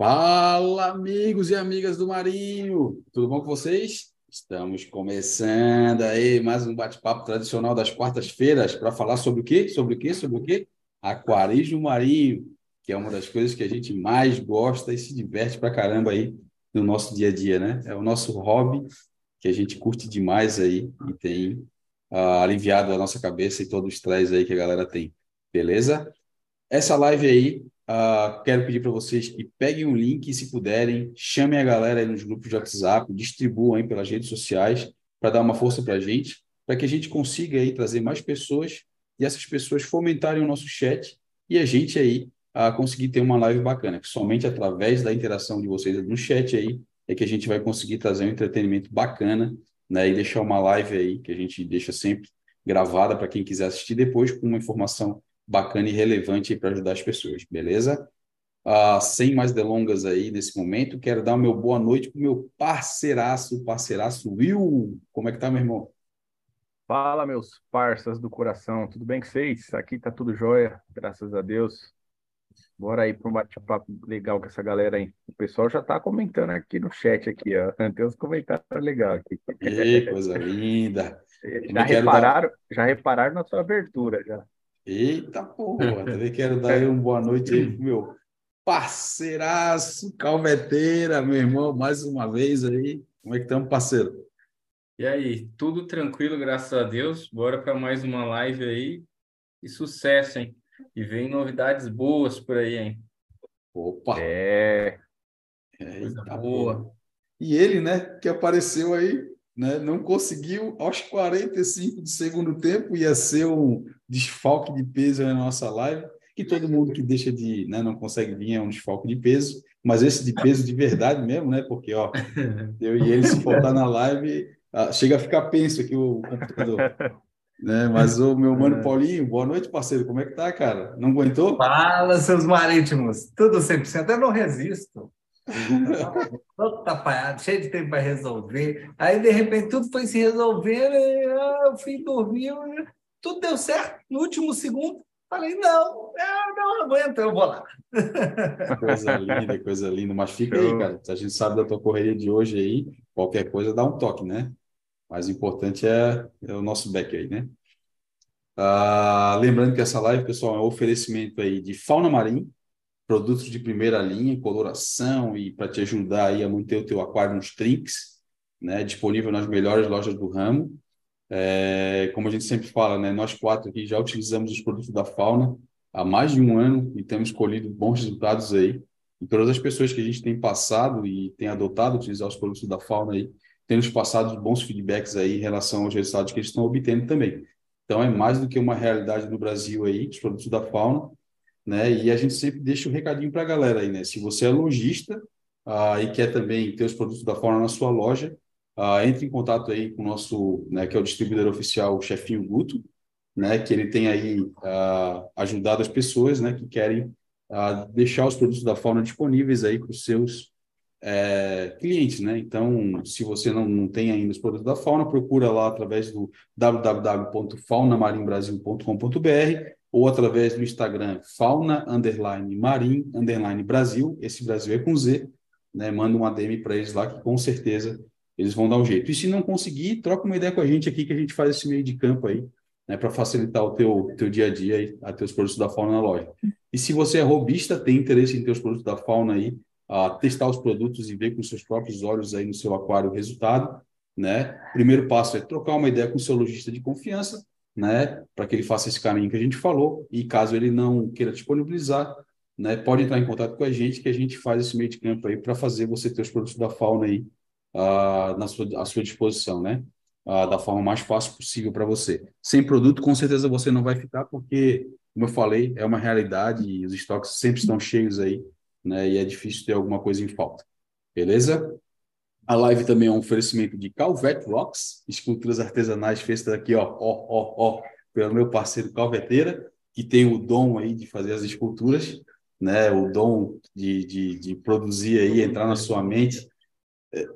Fala, amigos e amigas do Marinho! Tudo bom com vocês? Estamos começando aí mais um bate-papo tradicional das quartas-feiras para falar sobre o quê? Sobre o quê? Sobre o quê? Aquarismo marinho, que é uma das coisas que a gente mais gosta e se diverte pra caramba aí no nosso dia a dia, né? É o nosso hobby que a gente curte demais aí e tem uh, aliviado a nossa cabeça e todo o estresse aí que a galera tem. Beleza? Essa live aí Uh, quero pedir para vocês que peguem o link e, se puderem, chamem a galera aí nos grupos de WhatsApp, distribuam aí pelas redes sociais para dar uma força para a gente, para que a gente consiga aí trazer mais pessoas e essas pessoas fomentarem o nosso chat e a gente aí uh, conseguir ter uma live bacana, que somente através da interação de vocês no chat aí é que a gente vai conseguir trazer um entretenimento bacana né, e deixar uma live aí que a gente deixa sempre gravada para quem quiser assistir depois com uma informação bacana e relevante para ajudar as pessoas, beleza? Ah, sem mais delongas aí nesse momento, quero dar o meu boa noite para o meu parceiraço, parceiraço Will. Como é que tá, meu irmão? Fala, meus parças do coração, tudo bem com vocês? Aqui tá tudo jóia, graças a Deus. Bora aí para um bate-papo legal com essa galera aí. O pessoal já tá comentando aqui no chat aqui, ó. Tem uns comentários legais aqui. Ei, coisa linda. Já repararam, dar... já repararam na sua abertura, já. Eita porra, também quero dar uma boa noite aí pro meu parceiraço, calveteira, meu irmão, mais uma vez aí. Como é que estamos, parceiro? E aí, tudo tranquilo, graças a Deus. Bora para mais uma live aí. E sucesso, hein? E vem novidades boas por aí, hein? Opa! É. Coisa boa. E ele, né, que apareceu aí né? não conseguiu aos 45 de segundo tempo, ia ser um desfalque de peso na nossa live, que todo mundo que deixa de, né, não consegue vir é um desfalque de peso, mas esse de peso de verdade mesmo, né? Porque, ó, eu e ele, se faltar na live, ah, chega a ficar penso aqui o computador. Né? Mas o meu mano é. Paulinho, boa noite, parceiro. Como é que tá, cara? Não aguentou? Fala, seus marítimos. Tudo 100%. Eu não resisto. Todo tapaiado, cheio de tempo para resolver. Aí, de repente, tudo foi se resolvendo. E, ah, eu fui dormir. Tudo deu certo. No último segundo, falei: não, eu não aguento, eu vou lá. Coisa linda, coisa linda. Mas fica aí, cara. Se a gente sabe da tua correria de hoje aí, qualquer coisa dá um toque, né? Mas o importante é, é o nosso back aí, né? Ah, lembrando que essa live, pessoal, é um oferecimento aí de fauna marinha, produtos de primeira linha, coloração e para te ajudar aí a manter o teu aquário nos trinks, né? Disponível nas melhores lojas do ramo. É, como a gente sempre fala, né? Nós quatro aqui já utilizamos os produtos da Fauna há mais de um ano e temos colhido bons resultados aí. E todas as pessoas que a gente tem passado e tem adotado utilizar os produtos da Fauna aí, têm nos passado bons feedbacks aí em relação aos resultados que eles estão obtendo também. Então, é mais do que uma realidade no Brasil aí, os produtos da Fauna, né? E a gente sempre deixa o um recadinho para a galera aí, né? Se você é lojista ah, e quer também ter os produtos da Fauna na sua loja, ah, entre em contato aí com o nosso, né, que é o distribuidor oficial, o Chefinho Guto, né? Que ele tem aí ah, ajudado as pessoas, né? Que querem ah, deixar os produtos da Fauna disponíveis aí para os seus é, clientes, né? Então, se você não, não tem ainda os produtos da Fauna, procura lá através do www.faunamarimbrasil.com.br ou através do Instagram fauna underline marim underline Brasil, esse Brasil é com Z, né? Manda uma DM para eles lá que com certeza eles vão dar um jeito. E se não conseguir, troca uma ideia com a gente aqui que a gente faz esse meio de campo aí, né, para facilitar o teu, teu dia a dia e a teus produtos da fauna na loja. E se você é robista, tem interesse em ter os produtos da fauna aí, a testar os produtos e ver com seus próprios olhos aí no seu aquário o resultado, né? Primeiro passo é trocar uma ideia com o seu lojista de confiança né, para que ele faça esse caminho que a gente falou, e caso ele não queira disponibilizar, né, pode entrar em contato com a gente, que a gente faz esse meio de campo aí para fazer você ter os produtos da fauna aí uh, na sua, à sua disposição, né, uh, da forma mais fácil possível para você. Sem produto, com certeza você não vai ficar, porque, como eu falei, é uma realidade e os estoques sempre estão cheios aí, né, e é difícil ter alguma coisa em falta. Beleza? A live também é um oferecimento de Calvet Rocks, esculturas artesanais feitas aqui, ó, ó, ó, ó, pelo meu parceiro Calveteira, que tem o dom aí de fazer as esculturas, né? O dom de, de, de produzir aí, entrar na sua mente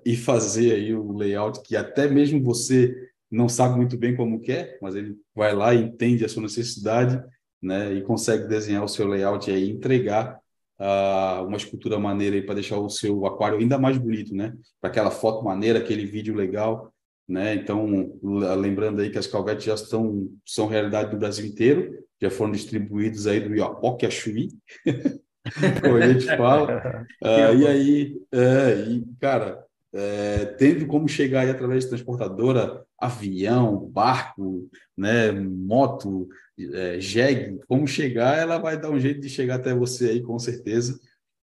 e fazer aí o layout que até mesmo você não sabe muito bem como quer, mas ele vai lá e entende a sua necessidade, né? E consegue desenhar o seu layout aí, entregar uh, uma escultura maneira para deixar o seu aquário ainda mais bonito, né? Para aquela foto maneira, aquele vídeo legal, né? Então, lembrando aí que as calvetes já estão são realidade no Brasil inteiro, já foram distribuídos aí do Iapoque a Chuí, como a gente fala. Uh, e aí, é, e, cara, é, tendo como chegar aí através de transportadora, avião, barco, né, moto, é, jegue, como chegar, ela vai dar um jeito de chegar até você aí, com certeza.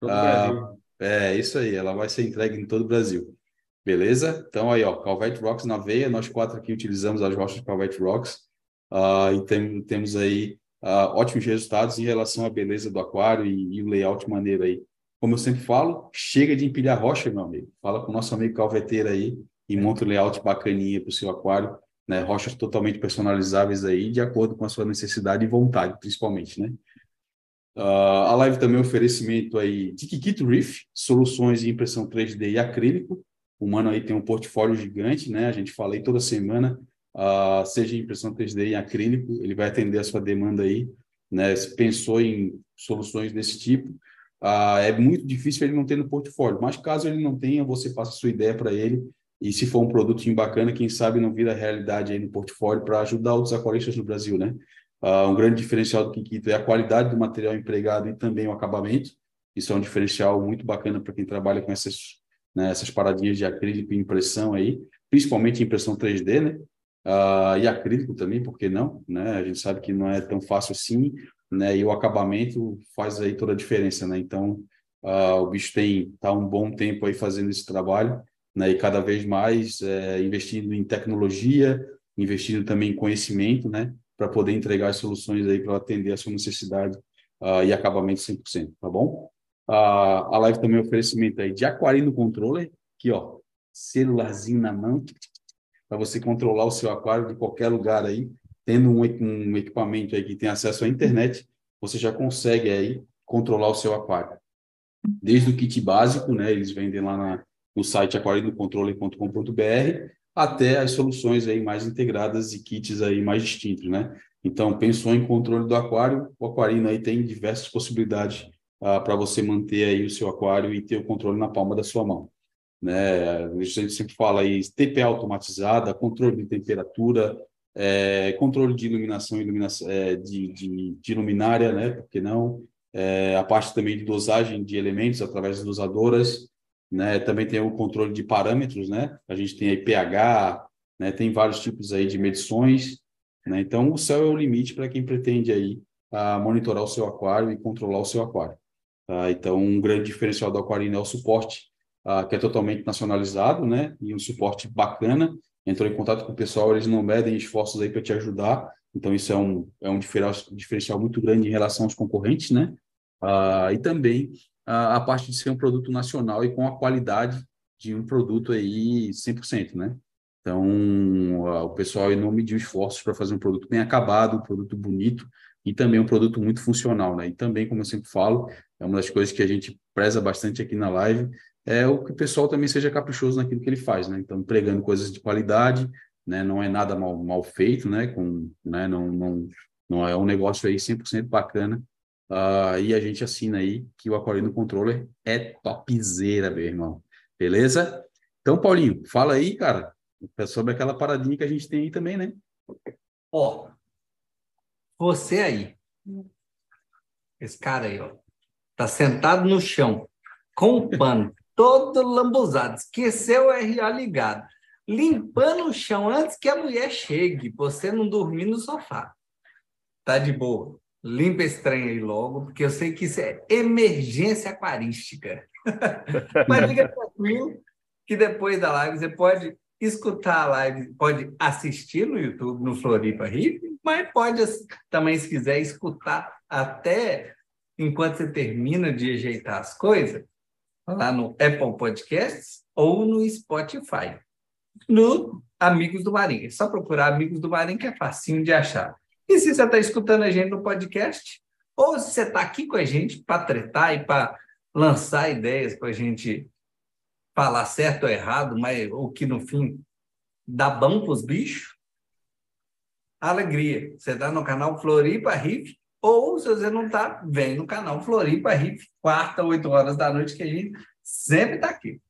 Ah, é isso aí, ela vai ser entregue em todo o Brasil. Beleza? Então aí, ó, Calvete Rocks na veia, nós quatro aqui utilizamos as rochas Calvete Rocks uh, e tem, temos aí uh, ótimos resultados em relação à beleza do aquário e, e o layout maneiro aí. Como eu sempre falo, chega de empilhar rocha, meu amigo. Fala com o nosso amigo calveteiro aí e monta um layout bacaninha para o seu aquário, né? Rochas totalmente personalizáveis aí, de acordo com a sua necessidade e vontade, principalmente, né? Uh, a live também é um oferecimento aí de Kikito Reef, soluções de impressão 3D e acrílico. O Mano aí tem um portfólio gigante, né? A gente fala aí toda semana, uh, seja impressão 3D e acrílico, ele vai atender a sua demanda aí, né? Se pensou em soluções desse tipo, ah, é muito difícil ele não ter no portfólio, mas caso ele não tenha, você passa a sua ideia para ele e se for um produtinho bacana, quem sabe não vira realidade aí no portfólio para ajudar outros aquaristas no Brasil, né? Ah, um grande diferencial do Kikito é a qualidade do material empregado e também o acabamento. Isso é um diferencial muito bacana para quem trabalha com essas, né, essas paradinhas de acrílico e impressão aí, principalmente impressão 3D, né? Ah, e acrílico também, por que não? Né? A gente sabe que não é tão fácil assim, né? E o acabamento faz aí toda a diferença, né? Então, uh, o bicho tem tá um bom tempo aí fazendo esse trabalho, né? E cada vez mais é, investindo em tecnologia, investindo também em conhecimento, né? Para poder entregar soluções aí para atender a sua necessidade uh, e acabamento 100%, tá bom? Uh, a live também é um oferecimento aí de aquarino controller, aqui ó, celularzinho na mão, para você controlar o seu aquário de qualquer lugar aí, tendo um, um equipamento aí que tem acesso à internet, você já consegue aí controlar o seu aquário. Desde o kit básico, né, eles vendem lá na, no site aquarinocontrole.com.br, até as soluções aí mais integradas e kits aí mais distintos, né? Então, pensou em controle do aquário, o Aquarino aí tem diversas possibilidades uh, para você manter aí o seu aquário e ter o controle na palma da sua mão. Né? A gente sempre fala aí TPA automatizada, controle de temperatura, é, controle de iluminação, iluminação é, de, de, de, luminária, né? Porque não? É, a parte também de dosagem de elementos através das dosadoras, né? Também tem o controle de parâmetros, né? A gente tem aí pH, né? Tem vários tipos aí de medições, né? Então o céu é o limite para quem pretende aí a monitorar o seu aquário e controlar o seu aquário. Tá? Então um grande diferencial do Aquarino é o suporte, ah, que é totalmente nacionalizado, né? E um suporte bacana entrou em contato com o pessoal, eles não medem esforços aí para te ajudar, então isso é um, é um diferencial, diferencial muito grande em relação aos concorrentes, né? Ah, e também a, a parte de ser um produto nacional e com a qualidade de um produto aí 100%, né? Então, o pessoal não mediu esforços para fazer um produto bem acabado, um produto bonito e também um produto muito funcional, né? E também, como eu sempre falo, é uma das coisas que a gente preza bastante aqui na live, é o que o pessoal também seja caprichoso naquilo que ele faz, né? Então, pregando coisas de qualidade, né? Não é nada mal, mal feito, né? Com, né? Não, não, não é um negócio aí 100% bacana. Uh, e a gente assina aí que o Aquarino Controller é topzera, meu irmão. Beleza? Então, Paulinho, fala aí, cara, sobre aquela paradinha que a gente tem aí também, né? Ó, você aí, esse cara aí, ó, tá sentado no chão, com o pano todo lambuzado, esqueceu o RA ligado, limpando o chão antes que a mulher chegue, você não dormir no sofá. Tá de boa. Limpa esse trem aí logo, porque eu sei que isso é emergência aquarística. Mas fica tranquilo que depois da live você pode escutar a live, pode assistir no YouTube, no Floripa Rio, mas pode também, se quiser, escutar até enquanto você termina de ajeitar as coisas, lá no Apple Podcasts ou no Spotify. No Amigos do Marinho. É só procurar Amigos do Marinho que é facinho de achar. E se você está escutando a gente no podcast, ou se você está aqui com a gente para tretar e para lançar ideias para a gente falar certo ou errado, mas o que no fim dá bom para os bichos, alegria. Você está no canal Floripa Riff Ou, se você não está, vem no canal Floripa Riff, quarta, oito horas da noite, que a gente sempre está aqui.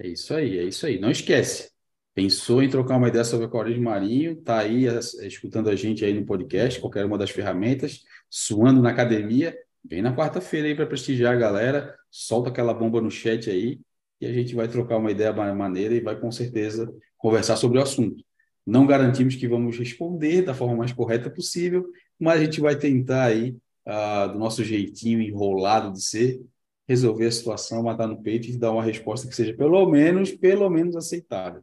É isso aí, é isso aí. Não esquece. Pensou em trocar uma ideia sobre aquarismo marinho? Tá aí escutando a gente aí no podcast, qualquer uma das ferramentas, suando na academia. Vem na quarta-feira aí para prestigiar a galera, solta aquela bomba no chat aí e a gente vai trocar uma ideia maneira e vai com certeza conversar sobre o assunto. Não garantimos que vamos responder da forma mais correta possível, mas a gente vai tentar aí, uh, do nosso jeitinho enrolado de ser, resolver a situação, matar no peito e dar uma resposta que seja pelo menos, pelo menos aceitável.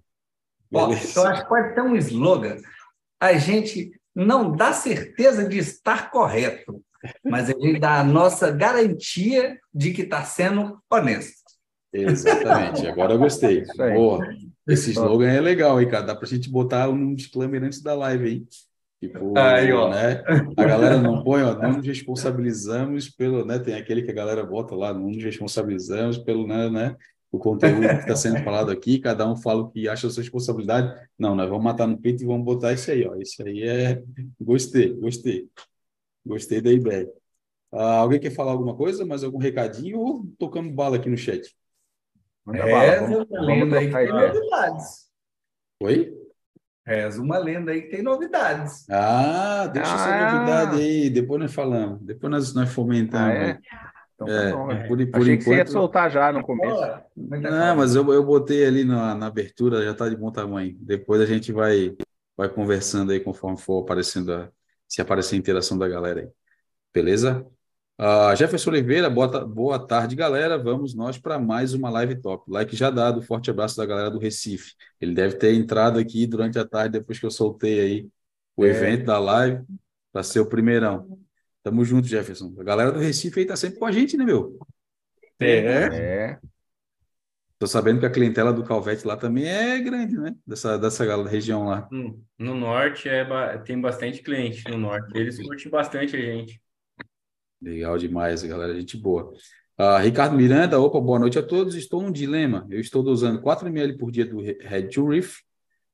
Bom, eu acho que pode ter um slogan. A gente não dá certeza de estar correto, mas a gente dá a nossa garantia de que está sendo honesto. Exatamente, agora eu gostei. Boa. Esse slogan é legal, hein, cara? Dá para a gente botar um disclaimer antes da live, hein? Tipo, Aí, ó. Né? A galera não põe, ó, não nos responsabilizamos pelo, né? Tem aquele que a galera bota lá, não nos responsabilizamos pelo, né, né o conteúdo que está sendo falado aqui, cada um fala o que acha a sua responsabilidade. Não, nós vamos matar no peito e vamos botar isso aí, ó. Isso aí é. Gostei, gostei. Gostei da ideia. Ah, alguém quer falar alguma coisa? Mais algum recadinho? Ou tocamos bala aqui no chat? Reza uma lenda aí que tem novidades. Oi? Reza uma lenda aí que tem novidades. Ah, deixa ah. essa novidade aí, depois nós falamos. Depois nós, nós fomentamos. Ah, é? Então, tá é, bom, por, por Achei enquanto... que você ia soltar já no começo. Não, mas eu, eu botei ali na, na abertura, já está de bom tamanho. Depois a gente vai, vai conversando aí conforme for aparecendo, a, se aparecer a interação da galera aí. Beleza? Uh, Jefferson Oliveira, boa, boa tarde, galera. Vamos nós para mais uma live top. Like já dado, forte abraço da galera do Recife. Ele deve ter entrado aqui durante a tarde, depois que eu soltei aí o é. evento da live, para ser o primeirão. Tamo junto, Jefferson. A galera do Recife aí tá sempre com a gente, né, meu? É. é. Tô sabendo que a clientela do Calvete lá também é grande, né? Dessa, dessa região lá. Hum, no norte é, tem bastante cliente no norte. Eles curtem bastante a gente. Legal demais, galera. Gente boa. Uh, Ricardo Miranda, opa, boa noite a todos. Estou num dilema. Eu estou usando 4 ml por dia do Red to Reef.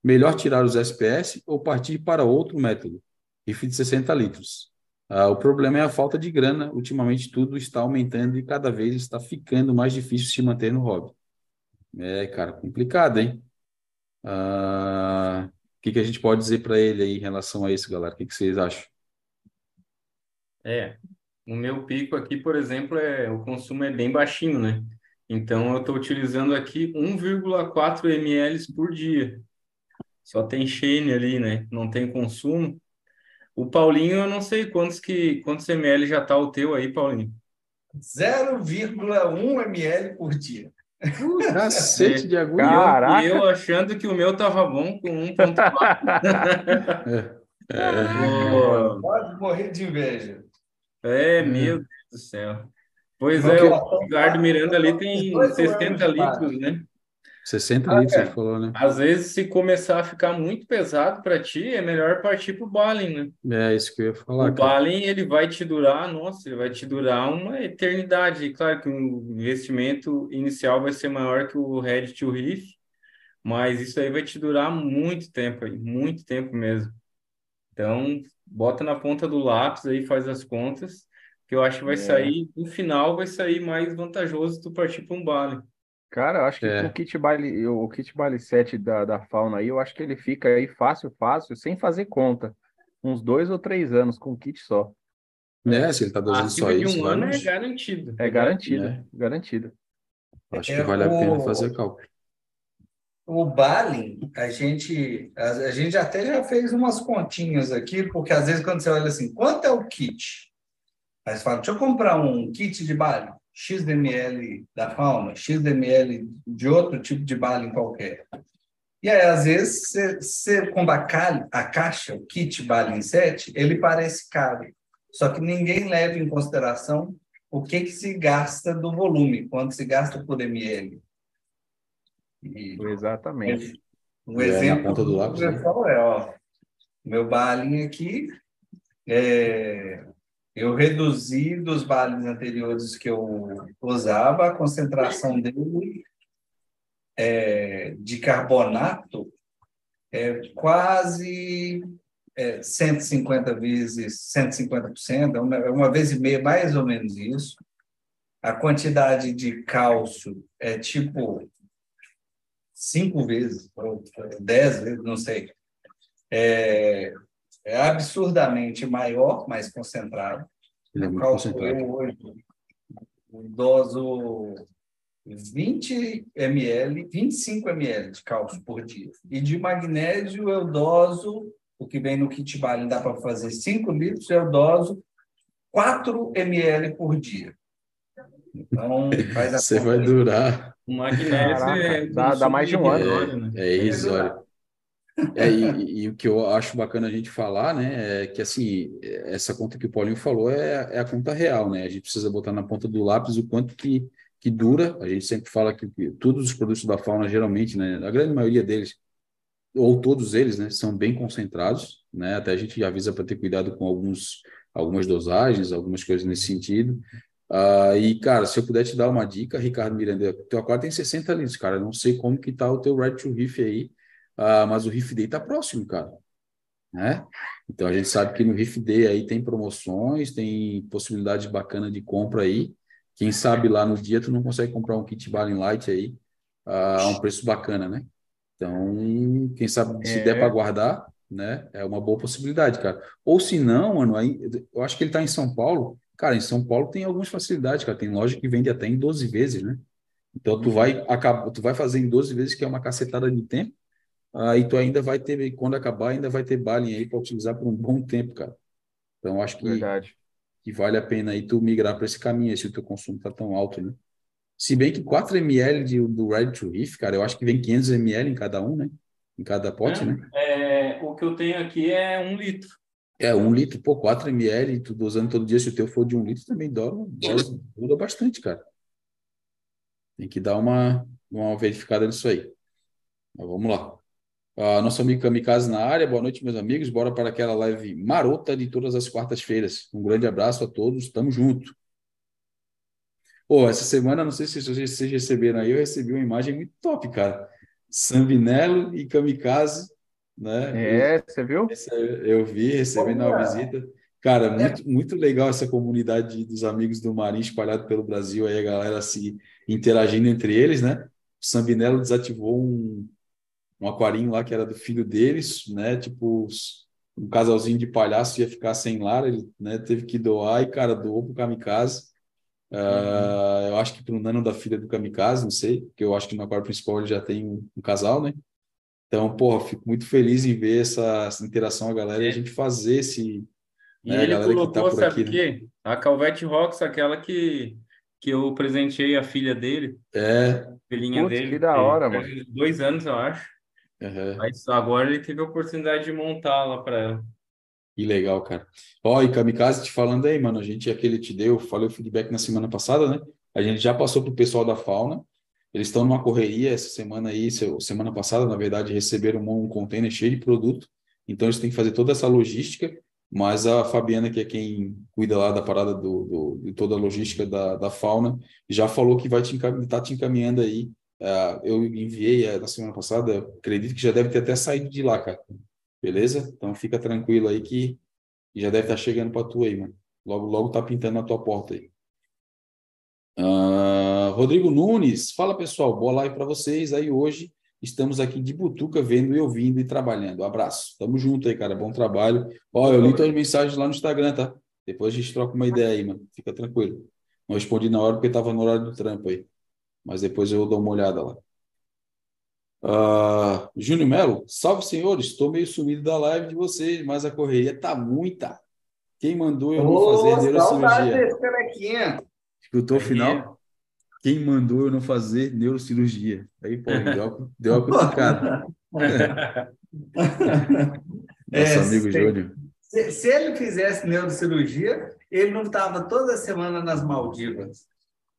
Melhor tirar os SPS ou partir para outro método? Reef de 60 litros. Ah, o problema é a falta de grana. Ultimamente tudo está aumentando e cada vez está ficando mais difícil se manter no hobby. É, cara, complicado, hein? Ah, o que que a gente pode dizer para ele aí em relação a isso, galera? O que que vocês acham? É, o meu pico aqui, por exemplo, é o consumo é bem baixinho, né? Então eu estou utilizando aqui 1,4 ml por dia. Só tem Shane ali, né? Não tem consumo. O Paulinho, eu não sei quantos que quantos ml já tá o teu aí, Paulinho. 0,1 ml por dia. Cacete de agulha. Caraca. E eu, eu achando que o meu tava bom com 1,4. é. é. Pode morrer de inveja. É, meu Deus do céu. Pois é, o Ricardo Miranda ali tem 60 litros, né? 60 ah, litros, é. você falou, né? Às vezes, se começar a ficar muito pesado para ti, é melhor partir para o Balin, né? É isso que eu ia falar. O Balin, ele vai te durar, nossa, ele vai te durar uma eternidade. Claro que o investimento inicial vai ser maior que o Red to Reef, mas isso aí vai te durar muito tempo aí, muito tempo mesmo. Então, bota na ponta do lápis aí, faz as contas, que eu acho que vai é. sair, no final, vai sair mais vantajoso tu partir para um Balin. Cara, eu acho que é. o kit baile, o kit baile 7 da, da fauna aí, eu acho que ele fica aí fácil, fácil, sem fazer conta. Uns dois ou três anos com kit só. É, se ele tá dando só de isso. um ano é garantido. É garantido, é. garantido. Acho que é, vale a pena fazer cálculo. O Balin, a gente, a, a, gente até já fez umas continhas aqui, porque às vezes quando você olha assim, quanto é o kit? Aí você fala, deixa eu comprar um kit de Balin. XDML da fauna, XDML de outro tipo de balem qualquer. E aí, às vezes, você, você quando a, a caixa, o kit Balin 7, ele parece caro. Só que ninguém leva em consideração o que, que se gasta do volume, quanto se gasta por ml. E Exatamente. Um é, exemplo do lápis, né? é, ó, meu Balin aqui, é, eu reduzi dos bales anteriores que eu usava a concentração dele é, de carbonato é quase é 150 vezes 150%, é uma, é uma vez e meia, mais ou menos isso. A quantidade de cálcio é tipo cinco vezes, ou dez vezes, não sei. É, é absurdamente maior, mais concentrado. Ele é muito concentrado. hoje, o doso 20 ml, 25 ml de cálcio por dia. E de magnésio eu doso, o que vem no kit Balin dá para fazer 5 litros, eu doso 4 ml por dia. Então, faz a Você vai durar. O magnésio é dá- dá mais de um ano. né? É irrisório. É, e, e o que eu acho bacana a gente falar, né, é que assim, essa conta que o Paulinho falou é, é a conta real, né? A gente precisa botar na ponta do lápis o quanto que, que dura. A gente sempre fala que, que todos os produtos da fauna, geralmente, né, a grande maioria deles, ou todos eles, né, são bem concentrados, né? Até a gente avisa para ter cuidado com alguns, algumas dosagens, algumas coisas nesse sentido. Ah, e, cara, se eu puder te dar uma dica, Ricardo Miranda, teu aquário tem 60 litros, cara. Eu não sei como que tá o teu Red to Reef aí, ah, mas o Reef Day tá próximo, cara. Né? Então a gente sabe que no Reef Day aí tem promoções, tem possibilidade bacana de compra aí. Quem sabe lá no dia tu não consegue comprar um kit Balin Light aí ah, a um preço bacana, né? Então, quem sabe se É. der para guardar, né? É uma boa possibilidade, cara. Ou se não, mano, aí eu acho que ele tá em São Paulo. Cara, em São Paulo tem algumas facilidades, cara. Tem loja que vende até em 12 vezes, né? Então tu vai acabar, tu vai fazer em 12 vezes, que é uma cacetada de tempo. Aí tu ainda vai ter, quando acabar, ainda vai ter balem aí para utilizar por um bom tempo, cara. Então acho que, Verdade. que vale a pena aí tu migrar para esse caminho, aí, se o teu consumo tá tão alto, né? Se bem que 4 ml de, do Red to Reef, cara, eu acho que vem 500 ml em cada um, né? Em cada pote, É, né? é, o que eu tenho aqui é um litro. É, um litro, pô, 4 ml, tu dosando todo dia, se o teu for de um litro, também dose, dura bastante, cara. Tem que dar uma, uma verificada nisso aí. Mas vamos lá. Ah, nosso amigo Kamikaze na área, boa noite, meus amigos. Bora para aquela live marota de todas as quartas-feiras. Um grande abraço a todos, tamo junto. Pô, essa semana, não sei se vocês receberam aí, eu recebi uma imagem muito top, cara. Sambinello e Kamikaze, né? É, você viu? Essa eu vi, recebendo uma Olha. visita. Cara, muito, muito legal essa comunidade dos amigos do Marinho espalhado pelo Brasil, aí a galera se interagindo entre eles, né? O Sambinello desativou um, um aquarinho lá que era do filho deles, né? Tipo, um casalzinho de palhaço ia ficar sem lar, ele, né, teve que doar e, cara, doou pro Kamikaze. Ah, eu acho que pro nano da filha do Kamikaze, não sei, porque eu acho que no aquário principal ele já tem um, um casal, né? Então, porra, fico muito feliz em ver essa, essa interação, a galera, e a gente fazer esse. E É, a ele tá colocou, por sabe aqui, o quê? A Calvete Rocks, aquela que, que eu presenteei a filha dele, É, a filhinha Putz, dele. que da hora, mano. Dois anos, eu acho. aham. Mas agora ele teve a oportunidade de montar lá para ela. Que legal, cara. Ó, e Kamikaze, te falando aí, mano, a gente, aquele te deu, falei o feedback na semana passada, né? A gente já passou pro pessoal da Fauna, eles estão numa correria essa semana aí, se- semana passada, na verdade, receberam um, container cheio de produto, então eles têm que fazer toda essa logística, mas a Fabiana, que é quem cuida lá da parada do, do- de toda a logística da, da Fauna, já falou que vai te encaminhar, tá te encaminhando aí. Ah, eu enviei eh, na semana passada, acredito que já deve ter até saído de lá, cara. Beleza? Então fica tranquilo aí que já deve estar chegando para tu aí, mano. Logo, logo tá pintando na tua porta aí. Ah, Rodrigo Nunes, fala pessoal, boa live para vocês. Aí hoje estamos aqui de Butuca, vendo e ouvindo e trabalhando. Abraço. Tamo junto aí, cara. Bom trabalho. Ó, eu li tuas mensagens lá no Instagram, tá? Depois a gente troca uma ideia aí, mano. Fica tranquilo. Não respondi na hora porque tava no horário do trampo aí. Mas depois eu dou uma olhada lá. Ah, Júnior Melo, salve senhores, estou meio sumido da live de vocês, mas a correria tá muita. Quem mandou eu não fazer neurocirurgia? Canequinha. Escutou o final? Quem mandou eu não fazer neurocirurgia? Aí, pô, deu, deu uma cutucada. É, Nosso amigo sei. Júnior. Se, se ele fizesse neurocirurgia, ele não estava toda semana nas Maldivas.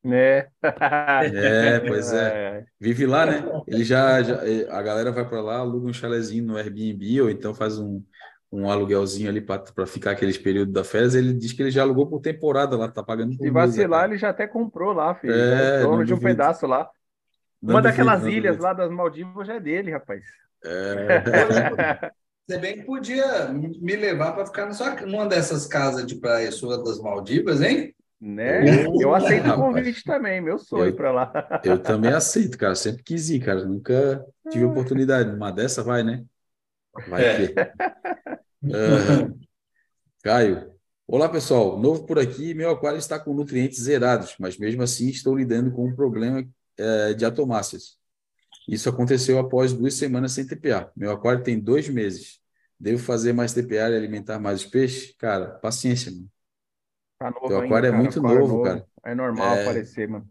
Né? É, pois é. Vive lá, né? Ele já, já a galera vai para lá, aluga um chalezinho no Airbnb ou então faz um, um aluguelzinho ali para ficar aqueles períodos da férias. Ele diz que ele já alugou por temporada lá, tá pagando por Se mês, vacilar, ele já até comprou lá, filho. É, é dono de um duvido. pedaço lá. Não Uma duvido, daquelas ilhas duvido. lá das Maldivas já é dele, rapaz. É. Você bem que podia me levar para ficar na sua, numa dessas casas de praia sua das Maldivas, hein? Né? Eu aceito o convite também, meu sonho para lá. Eu também aceito, cara. Sempre quis ir, cara. Nunca tive oportunidade. Uma dessa vai, né? Vai É. ter. Ah, Caio. Olá, pessoal. Novo por aqui. Meu aquário está com nutrientes zerados, mas mesmo assim estou lidando com um problema eh, de atomáceas. Isso aconteceu após duas semanas sem TPA. Meu aquário tem dois meses. Devo fazer mais TPA e alimentar mais os peixes? Cara, paciência, mano. Tá novo Teu ainda, aquário é cara, muito aquário novo, cara. É normal É. aparecer, mano.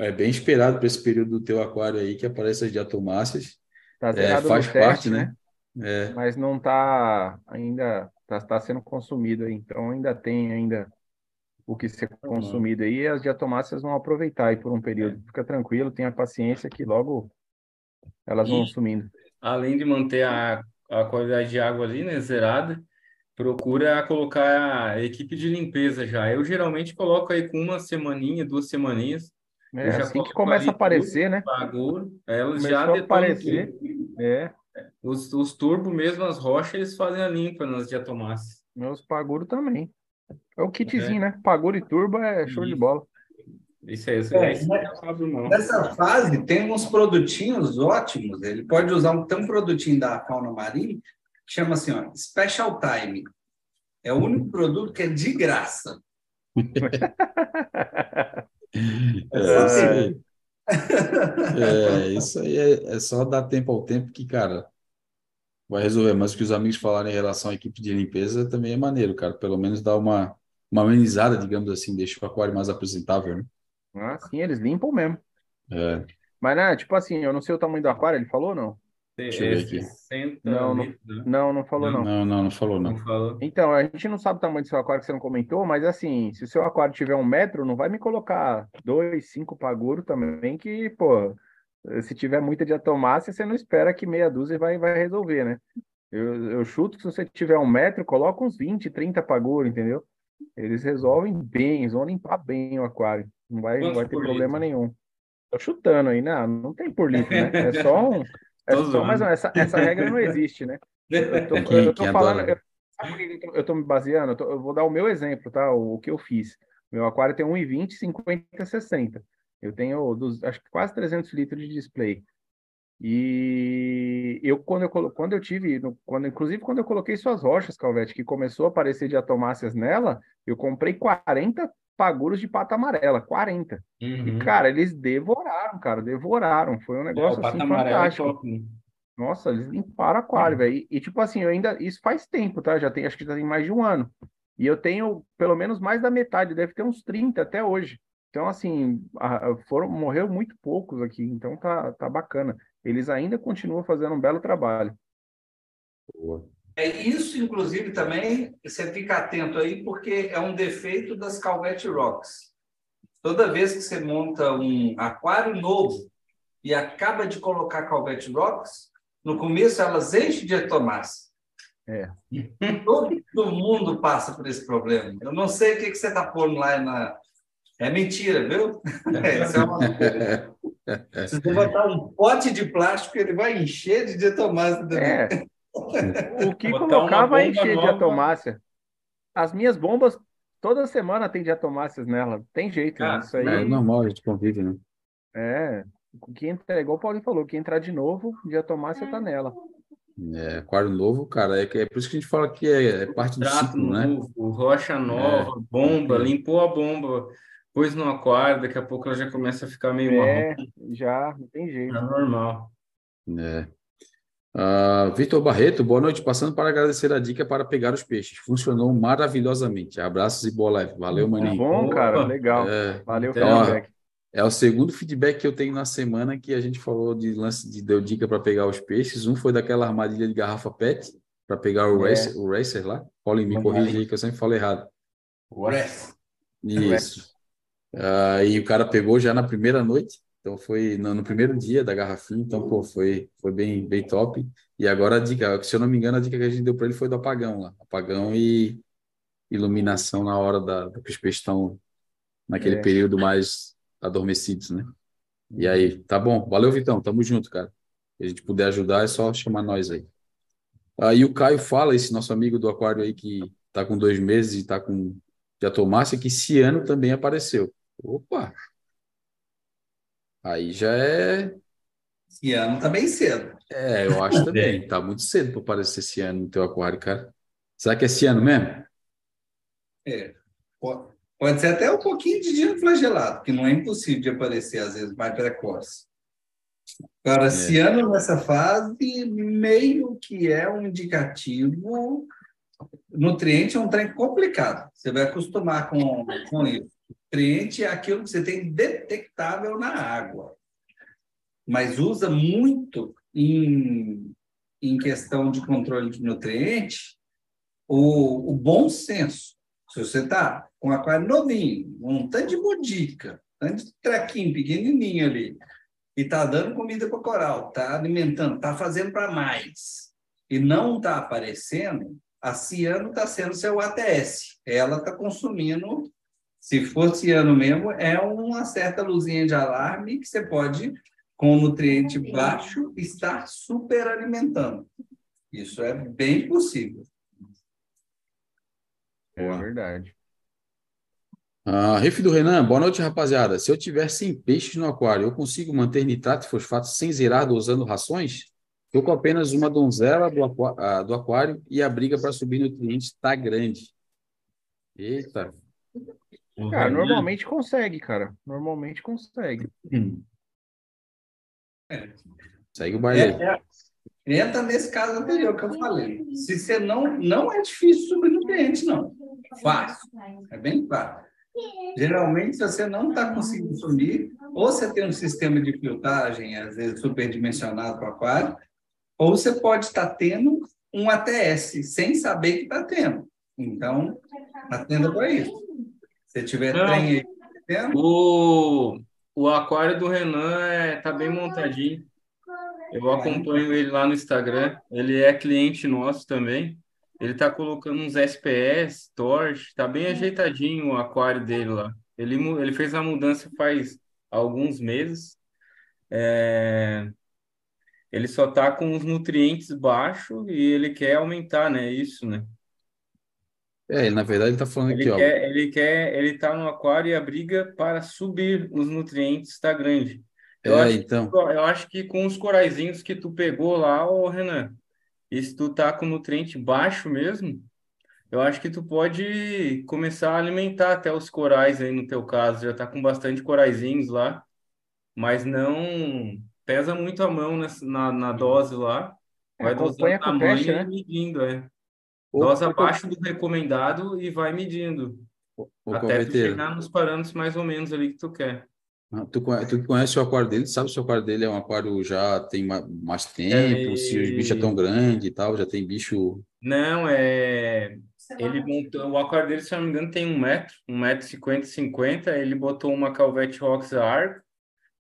É bem esperado para esse período do teu aquário aí que apareça as diatomáceas. Tá É, faz teste, parte, né? É, Mas não tá ainda, tá, tá sendo consumido aí. Então ainda tem ainda o que ser consumido aí. E as diatomáceas vão aproveitar aí por um período. Fica tranquilo, tenha paciência que logo elas vão E- sumindo. além de manter a, a qualidade de água ali, né, zerada, procura colocar a equipe de limpeza já. Eu geralmente coloco aí com uma semaninha, duas semaninhas, É assim que começa a aparecer, né? bagulho, elas Começou já a aparecer. tudo. É, Os, os turbo mesmo, as rochas, eles fazem a limpa nas diatomáceas. meus paguro também. É o kitzinho, né? Paguro e turbo é show de Isso. bola. Isso aí, isso É, você não mão. Nessa fase, tem uns produtinhos ótimos. Ele pode usar um, tem um produtinho da Fauna Marinha que chama assim, ó, Special Time. É o único produto que é de graça. é isso. É, isso aí é, é só dar tempo ao tempo que, cara, vai resolver. Mas o que os amigos falaram em relação à equipe de limpeza também é maneiro, cara. Pelo menos dá uma, uma amenizada, digamos assim, deixa o aquário mais apresentável, né? Ah, sim, eles limpam mesmo. É, Mas, né, tipo assim, eu não sei o tamanho do aquário, ele falou ou não? Deixa eu ver aqui. 60 Não, não. né? Não, não falou não. não, não, não falou, Não não. falou. Então, a gente não sabe o tamanho do seu aquário que você não comentou, mas assim, se o seu aquário tiver um metro, não vai me colocar dois, cinco paguro também, que, pô, se tiver muita diatomácea, você não espera que meia dúzia vai, vai resolver, né? Eu, eu chuto que se você tiver um metro, coloca uns 20, 30 paguro, entendeu? Eles resolvem bem, eles vão limpar bem o aquário. Não vai, vai ter problema litro? nenhum. Tô chutando aí, não, não tem por litro, né? É só um. É Tô um- essa, essa regra não existe, né? Eu tô, quem- eu tô falando, eu, sabe por que eu tô, me baseando? Eu, tô- eu vou dar o meu exemplo, tá? O, o que eu fiz. Meu aquário tem 1,20, 50, 60. Eu tenho, dos, acho que quase 300 litros de display. E eu, quando eu, quando eu tive, quando, inclusive quando eu coloquei suas rochas, Calvete, que começou a aparecer diatomáceas nela, eu comprei 40 paguros de pata amarela, 40. E, Uhum. cara, eles devoraram, cara, devoraram. Foi um É, negócio assim é fantástico. top, né? Nossa, eles limparam aquário, Uhum. velho. E, e, tipo assim, eu ainda. Isso faz tempo, tá? Já tem, acho que já tem mais de um ano. E eu tenho pelo menos mais da metade, deve ter uns 30 até hoje. Então, assim, a- foram, morreu muito poucos aqui, então tá, tá bacana. Eles ainda continuam fazendo um belo trabalho. Boa. É isso, inclusive, também você fica atento aí, porque é um defeito das Calvete Rocks. Toda vez que você monta um aquário novo e acaba de colocar Calvete Rocks, no começo elas enchem de etomácia. É. Todo mundo passa por esse problema. Eu não sei o que, que você está pondo lá na. É mentira, viu? Isso é uma... Se você botar um pote de plástico, ele vai encher de diatomácea também. É. O que Botar colocar vai encher de nova. diatomácea. As minhas bombas, toda semana tem diatomáceas nela. Tem jeito, né? Ah, Isso aí. É normal, a gente convive, né? É. O que entra, igual o Paulinho falou, que entrar de novo, diatomácea tá nela. É, aquário novo, cara, é, que- é por isso que a gente fala que é, é parte do ciclo, né? novo, rocha nova, bomba, limpou a bomba, pôs no aquário, daqui a pouco ela já começa a ficar meio É, marrom. já, não tem jeito. É normal. É. Ah, Vitor Barreto, boa noite. Passando para agradecer a dica para pegar os peixes. Funcionou maravilhosamente. Abraços e boa leve. Valeu, Tá maninho. bom, cara, Opa. legal. É, Valeu, Então, feedback. é o segundo feedback que eu tenho na semana que a gente falou de lance de deu dica para pegar os peixes. Um foi daquela armadilha de garrafa PET para pegar o, É. racer, o racer lá. Paulinho, me lá. aí que eu sempre falo errado. Rest. Isso. Ah, e o cara pegou já na primeira noite, então foi no, no primeiro dia da garrafinha, então pô, foi, foi bem, bem top. E agora a dica, se eu não me engano, a dica que a gente deu para ele foi do apagão lá, apagão e iluminação na hora da, que os peixes estão naquele É. período mais adormecidos, né? E aí, tá bom, valeu Vitão, tamo junto, cara. Se a gente puder ajudar, é só chamar nós aí. Aí o Caio fala, esse nosso amigo do aquário aí que tá com dois meses e tá com diatomácea, que esse ano também apareceu. Opa! Aí já é. Esse ano tá bem cedo. É, eu acho também. Tá muito cedo para aparecer esse ano no teu aquário, cara. Será que é esse ano mesmo? É. Po- Pode ser até um pouquinho de gelo flagelado, que não é impossível de aparecer, às vezes, mais precoce. Agora, esse ano, nessa fase, meio que é um indicativo. Nutriente é um trem complicado. Você vai acostumar com, com isso. Nutriente é aquilo que você tem detectável na água. Mas usa muito em, em questão de controle de nutriente o, o bom senso. Se você está com um aquário novinho, um tanto de modica, um tanto de trequinho pequenininho ali, e está dando comida para coral, está alimentando, está fazendo para mais, e não está aparecendo, a ciano está sendo seu ATS. Ela está consumindo, se for ciano mesmo, é uma certa luzinha de alarme que você pode, com nutriente baixo, estar superalimentando. Isso é bem possível. É Boa. verdade. Ah, Riff do Renan, boa noite, rapaziada. Se eu tiver 100 peixes no aquário, eu consigo manter nitrato e fosfato sem zerar dosando rações? Estou com apenas uma donzela do, aqua- ah, do aquário e a briga para subir nutrientes está grande. Eita. Cara, Renan- normalmente consegue, cara. Normalmente consegue. Segue o baile. É, é. Entra nesse caso anterior que eu falei. Se você não, não é difícil subir nutriente, não. Fácil. É bem fácil. Geralmente, se você não está conseguindo subir, ou você tem um sistema de filtragem, às vezes superdimensionado para o aquário, ou você pode estar tendo um ATS, sem saber que está tendo. Então, atenda para isso. Se tiver Não. trem aí, tendo, O, o aquário do Renan é, tá bem montadinho. Eu acompanho ele lá no Instagram. Ele é cliente nosso também. Ele tá colocando uns SPS, torch, tá bem ajeitadinho o aquário dele lá. Ele, ele fez a mudança faz alguns meses. É, ele só tá com os nutrientes baixos e ele quer aumentar, né? Isso, né? É, na verdade, ele está falando Ele aqui, ó. quer, ele quer, ele tá no aquário e a briga para subir os nutrientes está grande. Eu É, acho, então. eu acho que com os coraizinhos que tu pegou lá, ô Renan, e se tu tá com nutriente baixo mesmo, eu acho que tu pode começar a alimentar até os corais aí no teu caso. Já tá com bastante coraizinhos lá, mas não pesa muito a mão nessa- na, na dose lá. É, Vai acompanha dosando tamanho teste, e né? medindo, é. Dose abaixo do recomendado e vai medindo. ô, Até chegar nos parâmetros mais ou menos ali que tu quer. ah, tu, tu conhece o aquário dele, sabe se o aquário dele é um aquário já tem ma- mais tempo, se os bichos já estão grandes e tal, já tem bicho. Não, é. Ele montou. O aquário dele, se não me engano, tem um metro, um metro e cinquenta, cinquenta. Ele botou uma Calvete Rocks Arc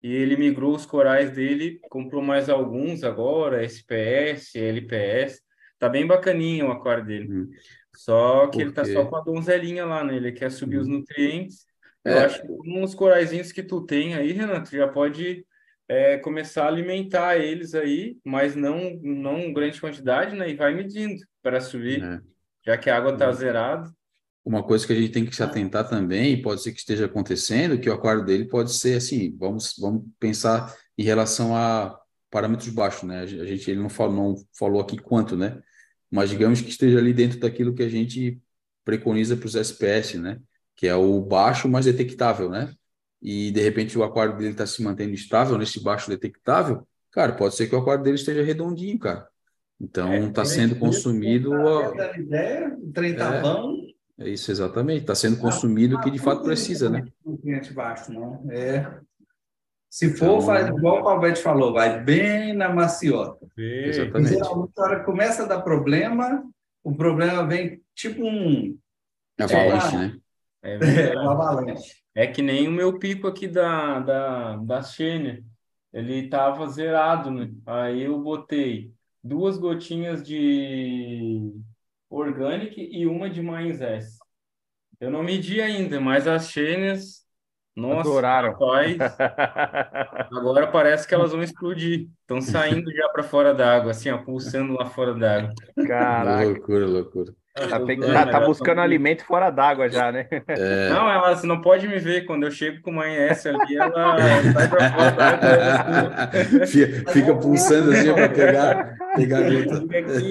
e ele migrou os corais dele, comprou mais alguns agora, SPS, LPS. Tá bem bacaninho o aquário dele. Uhum. Só que ele tá só com a donzelinha lá, né? Ele quer subir os nutrientes. Eu É. acho que os coraizinhos que tu tem aí, Renato, já pode é, começar a alimentar eles aí, mas não, não em grande quantidade, né? E vai medindo para subir, É. já que a água tá Uhum. zerada. Uma coisa que a gente tem que se atentar também, e pode ser que esteja acontecendo, que o aquário dele pode ser assim, vamos, vamos pensar em relação a parâmetros baixos, né? A gente, ele não falou, não falou aqui quanto, né? Mas digamos que esteja ali dentro daquilo que a gente preconiza para os SPS, né? Que é o baixo, mas detectável, né? E de repente o aquário dele está se mantendo estável nesse baixo detectável, cara, pode ser que o aquário dele esteja redondinho, cara. Então É, está sendo consumido a- Tá dando ideia, o trem tá É. bom, é isso, exatamente. Está sendo consumido o que de fato precisa, né? Nutriente baixo, não. É. Se for, Então- faz igual o Calvete falou, vai bem na maciota. Exatamente. Geralmente, na hora que começa a dar problema, o problema vem tipo um Avalanche, É. né? É é, uma avalanche. É que nem o meu pico aqui da, da, da Xenia. Ele tava zerado, né? Aí eu botei duas gotinhas de Organic e uma de Mais S. Eu não medi ainda, mas as Xênias Nossa, Adoraram. rapaz, agora parece que elas vão explodir. Estão saindo já para fora d'água, assim, ó, pulsando lá fora d'água. Caraca. Loucura, loucura. Tá, tem- tá- tá tão- buscando alimento fora d'água já, né? É, Não, elas não podem me ver. Quando eu chego com uma S ali, ela sai para fora d'água. ela fica, fica pulsando assim para pegar,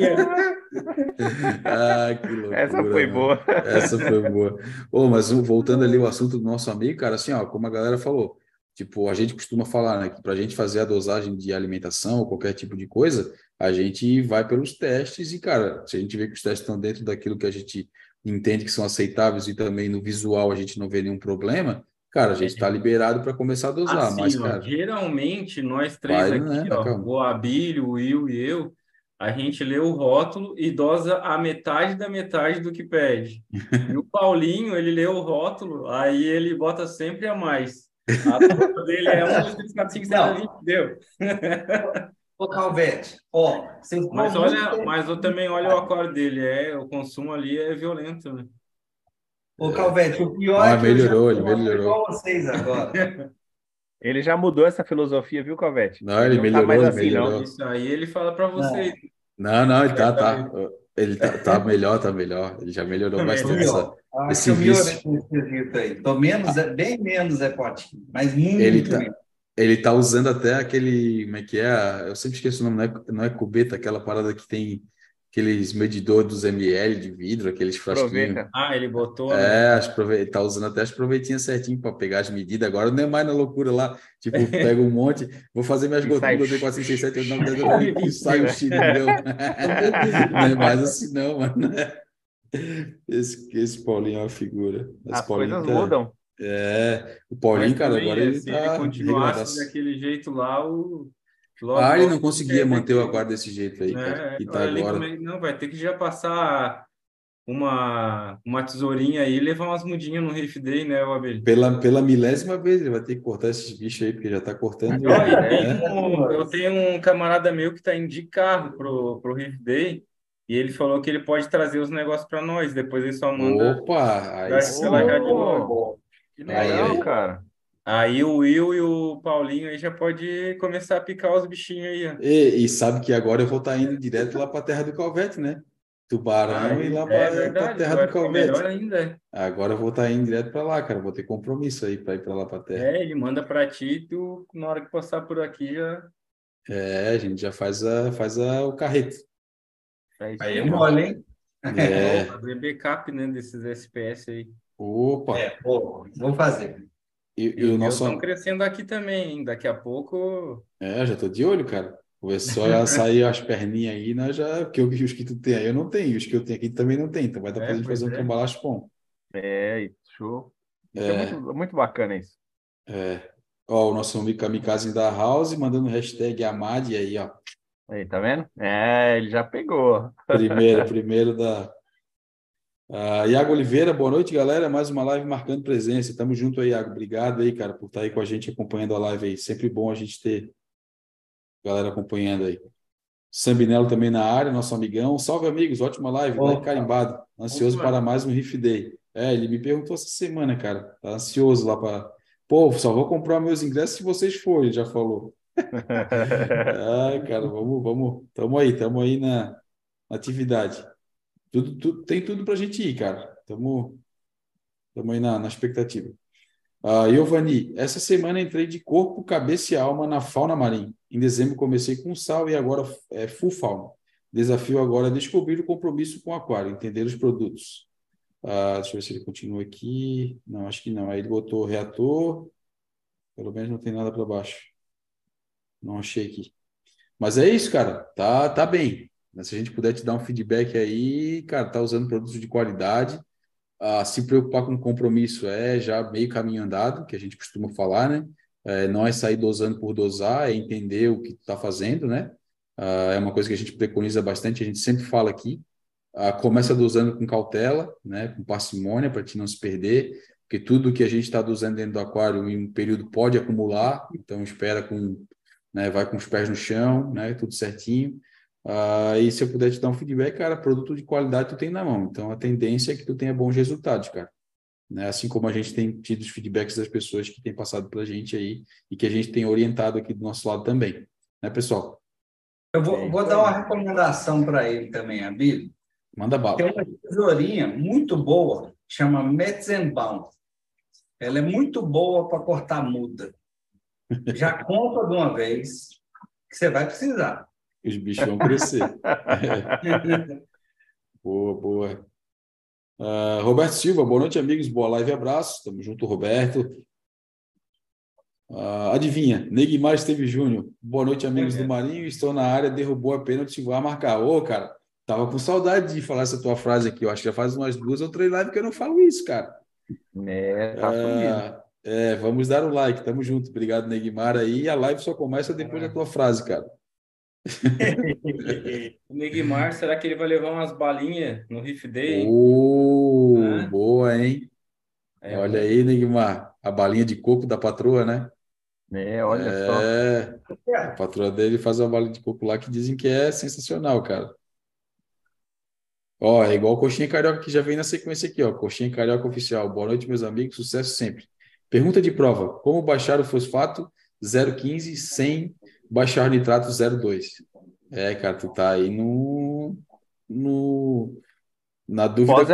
ó. Ah, que loucura. Essa foi mano. boa. Essa foi boa. Ô, mas voltando ali ao assunto do nosso amigo, cara, assim, ó, como a galera falou, tipo, a gente costuma falar, né, que para a gente fazer a dosagem de alimentação ou qualquer tipo de coisa, a gente vai pelos testes e, cara, se a gente vê que os testes estão dentro daquilo que a gente entende que são aceitáveis e também no visual a gente não vê nenhum problema, cara, a gente está liberado para começar a dosar, Assim, mas, ó, cara, geralmente nós três Vai, aqui, né, ó, calma. o Abílio, o Will e eu, a gente lê o rótulo e dosa a metade da metade do que pede. E o Paulinho, ele lê o rótulo, aí ele bota sempre a mais. A dosa dele é 1, 2, 3, 4, 5, 6, 7, 20, deu. Ô, Calvete, ó, vocês Mas olha, mas eu também olho o aquário dele, é, o consumo ali é violento, né? Ô, Calvete, o pior Ah, é que eu melhorou, já ele melhorou. igual vocês agora. Ele já mudou essa filosofia, viu, Calvete? Não, ele não melhorou, tá mais ele assim, melhorou. não. Isso aí ele fala para vocês. não, não, ele tá, tá, ele tá, tá melhor, tá melhor, ele já melhorou Tá bastante melhor. essa, Acho Esse vício. aí. Tô menos, é, bem menos é potinho, mas muito Ele tá, menos. ele tá usando até aquele, como é que é? Eu sempre esqueço o nome, não é, não é cubeta, aquela parada que tem aqueles medidores dos ml de vidro, aqueles frasquinhos. Ah, ele botou. É, as prove... tá usando até as proventinhas certinho para pegar as medidas. Agora não é mais na loucura lá. Tipo, pega um monte, vou fazer minhas gotinhas, botei 4, 5, 6, 7, 8, 9, 10, 11, e sai o xilindrão. Não é mais assim, não, mano. Esse, esse Paulinho é uma figura. Esse As Paulinho coisas tá- mudam. É, o Paulinho, Mas cara, também, agora ele se tá ele continuasse daquele jeito lá, o. logo, Ah, ele não conseguia ia ter manter o aquário desse jeito aí, cara. né? E tá Olha ali agora. Não, vai ter que já passar uma, uma tesourinha aí e levar umas mudinhas no Reef Day, né, o Abel? Pela, pela milésima vez, ele vai ter que cortar esses bichos aí, porque já tá cortando. Ó, e né? um- eu tenho um camarada meu que está indo de carro pro, pro Reef Day e ele falou que ele pode trazer os negócios para nós. Depois ele só manda. Opa, aí Vai sim. pela logo. Que Aí, legal, aí. cara. Aí o Will e o Paulinho aí já pode começar a picar os bichinhos aí, ó. E, e sabe que agora eu vou estar indo direto lá para a terra do Calvete, né? Tubarão e lá é para a terra do Calvete. melhor ainda. é. Agora eu vou estar indo direto para lá, cara. Vou ter compromisso aí para ir para lá para a terra. É, ele manda para ti e tu, na hora que passar por aqui, já. É, a gente já faz, a, faz a, o carreto. Isso Aí é aí. mole, hein? É. Fazer backup, né, desses SPS aí. Opa! É, pô, vou fazer. E, E e o nosso. estão crescendo aqui também, hein? Daqui a pouco. É, já tô de olho, cara. Começou a sair as perninhas aí, nós já. Porque os que tu tem aí eu não tenho, os que eu tenho aqui também não tem. Então vai dar É, pra gente fazer um é. cambalacho bom. É, show. É, É. muito, muito bacana isso. É. Ó, o nosso amigo Kamikaze da House mandando hashtag Amad aí, ó. Aí, tá vendo? É, ele já pegou. Primeiro, primeiro da. Ah, Iago Oliveira, boa noite, galera. Mais uma live marcando presença. Tamo junto aí, Iago. Obrigado aí, cara, por estar aí com a gente acompanhando a live aí. Sempre bom a gente ter galera acompanhando aí. Sambinello também na área, nosso amigão. Salve, amigos. Ótima live. Like carimbado. Ansioso Opa. para mais um Riff Day. É, ele me perguntou essa semana, cara. Tá ansioso lá para. Pô, só vou comprar meus ingressos se vocês forem, já falou. Ai, cara, vamos, vamos, tamo aí, tamo aí na, na atividade. Tudo, tudo, tem tudo pra gente ir, cara. Tamo, tamo aí na, na expectativa. Ah, Giovanni, essa semana entrei de corpo, cabeça e alma na fauna marinha. Em dezembro comecei com sal e agora é full fauna. Desafio agora é descobrir o compromisso com o aquário, entender os produtos. Ah, deixa eu ver se ele continua aqui. Não, acho que não. Aí ele botou reator. Pelo menos não tem nada para baixo. Não achei aqui. Mas é isso, cara. Tá, tá bem. Se a gente puder te dar um feedback aí, cara, tá usando produtos de qualidade. Ah, se preocupar com compromisso é já meio caminho andado, que a gente costuma falar, né? É, não é sair dosando por dosar, é entender o que tu tá fazendo, né? Ah, é uma coisa que a gente preconiza bastante, a gente sempre fala aqui. Ah, começa dosando com cautela, né? Com parcimônia, para te não se perder, porque tudo que a gente está dosando dentro do aquário em um período pode acumular, então espera com, né? Vai com os pés no chão, né? Tudo certinho. Ah, e se eu puder te dar um feedback, cara, produto de qualidade tu tem na mão. Então a tendência é que tu tenha bons resultados, cara. né? Assim como a gente tem tido os feedbacks das pessoas que têm passado pela gente aí e que a gente tem orientado aqui do nosso lado também, né, pessoal? Eu vou, vou dar uma recomendação para ele também, Abílio. Manda bala. Tem uma tesourinha muito boa, chama Metzenbaum. Ela é muito boa para cortar muda. Já compra de uma vez, que você vai precisar. Os bichos vão crescer. boa, boa. Uh, Roberto Silva, boa noite, amigos. Boa live e abraço. Tamo junto, Roberto. Uh, adivinha, Neguimar Esteve Júnior. Boa noite, amigos é. do Marinho. Estou na área, derrubou a pênalti, vai marcar. Ô, cara, tava com saudade de falar essa tua frase aqui. Eu acho que já faz umas duas ou três lives que eu não falo isso, cara. É, tá uh, é, vamos dar o um like. Tamo junto. Obrigado, Neguimar. Aí a live só começa depois da tua frase, cara. o Neguimar, será que ele vai levar umas balinhas no Riff Day? Oh, ah. Boa, hein? É, olha aí, Neguimar, a balinha de coco da patroa, né? É, olha é, só. A patroa dele faz uma balinha de coco lá que dizem que é sensacional, cara. Ó, é igual Coxinha Carioca que já vem na sequência aqui, ó. Coxinha Carioca Oficial. Boa noite, meus amigos. Sucesso sempre. Pergunta de prova: Como baixar o fosfato 015 sem baixar o nitrato 02. É, cara, tu tá aí no, no na dúvida Pós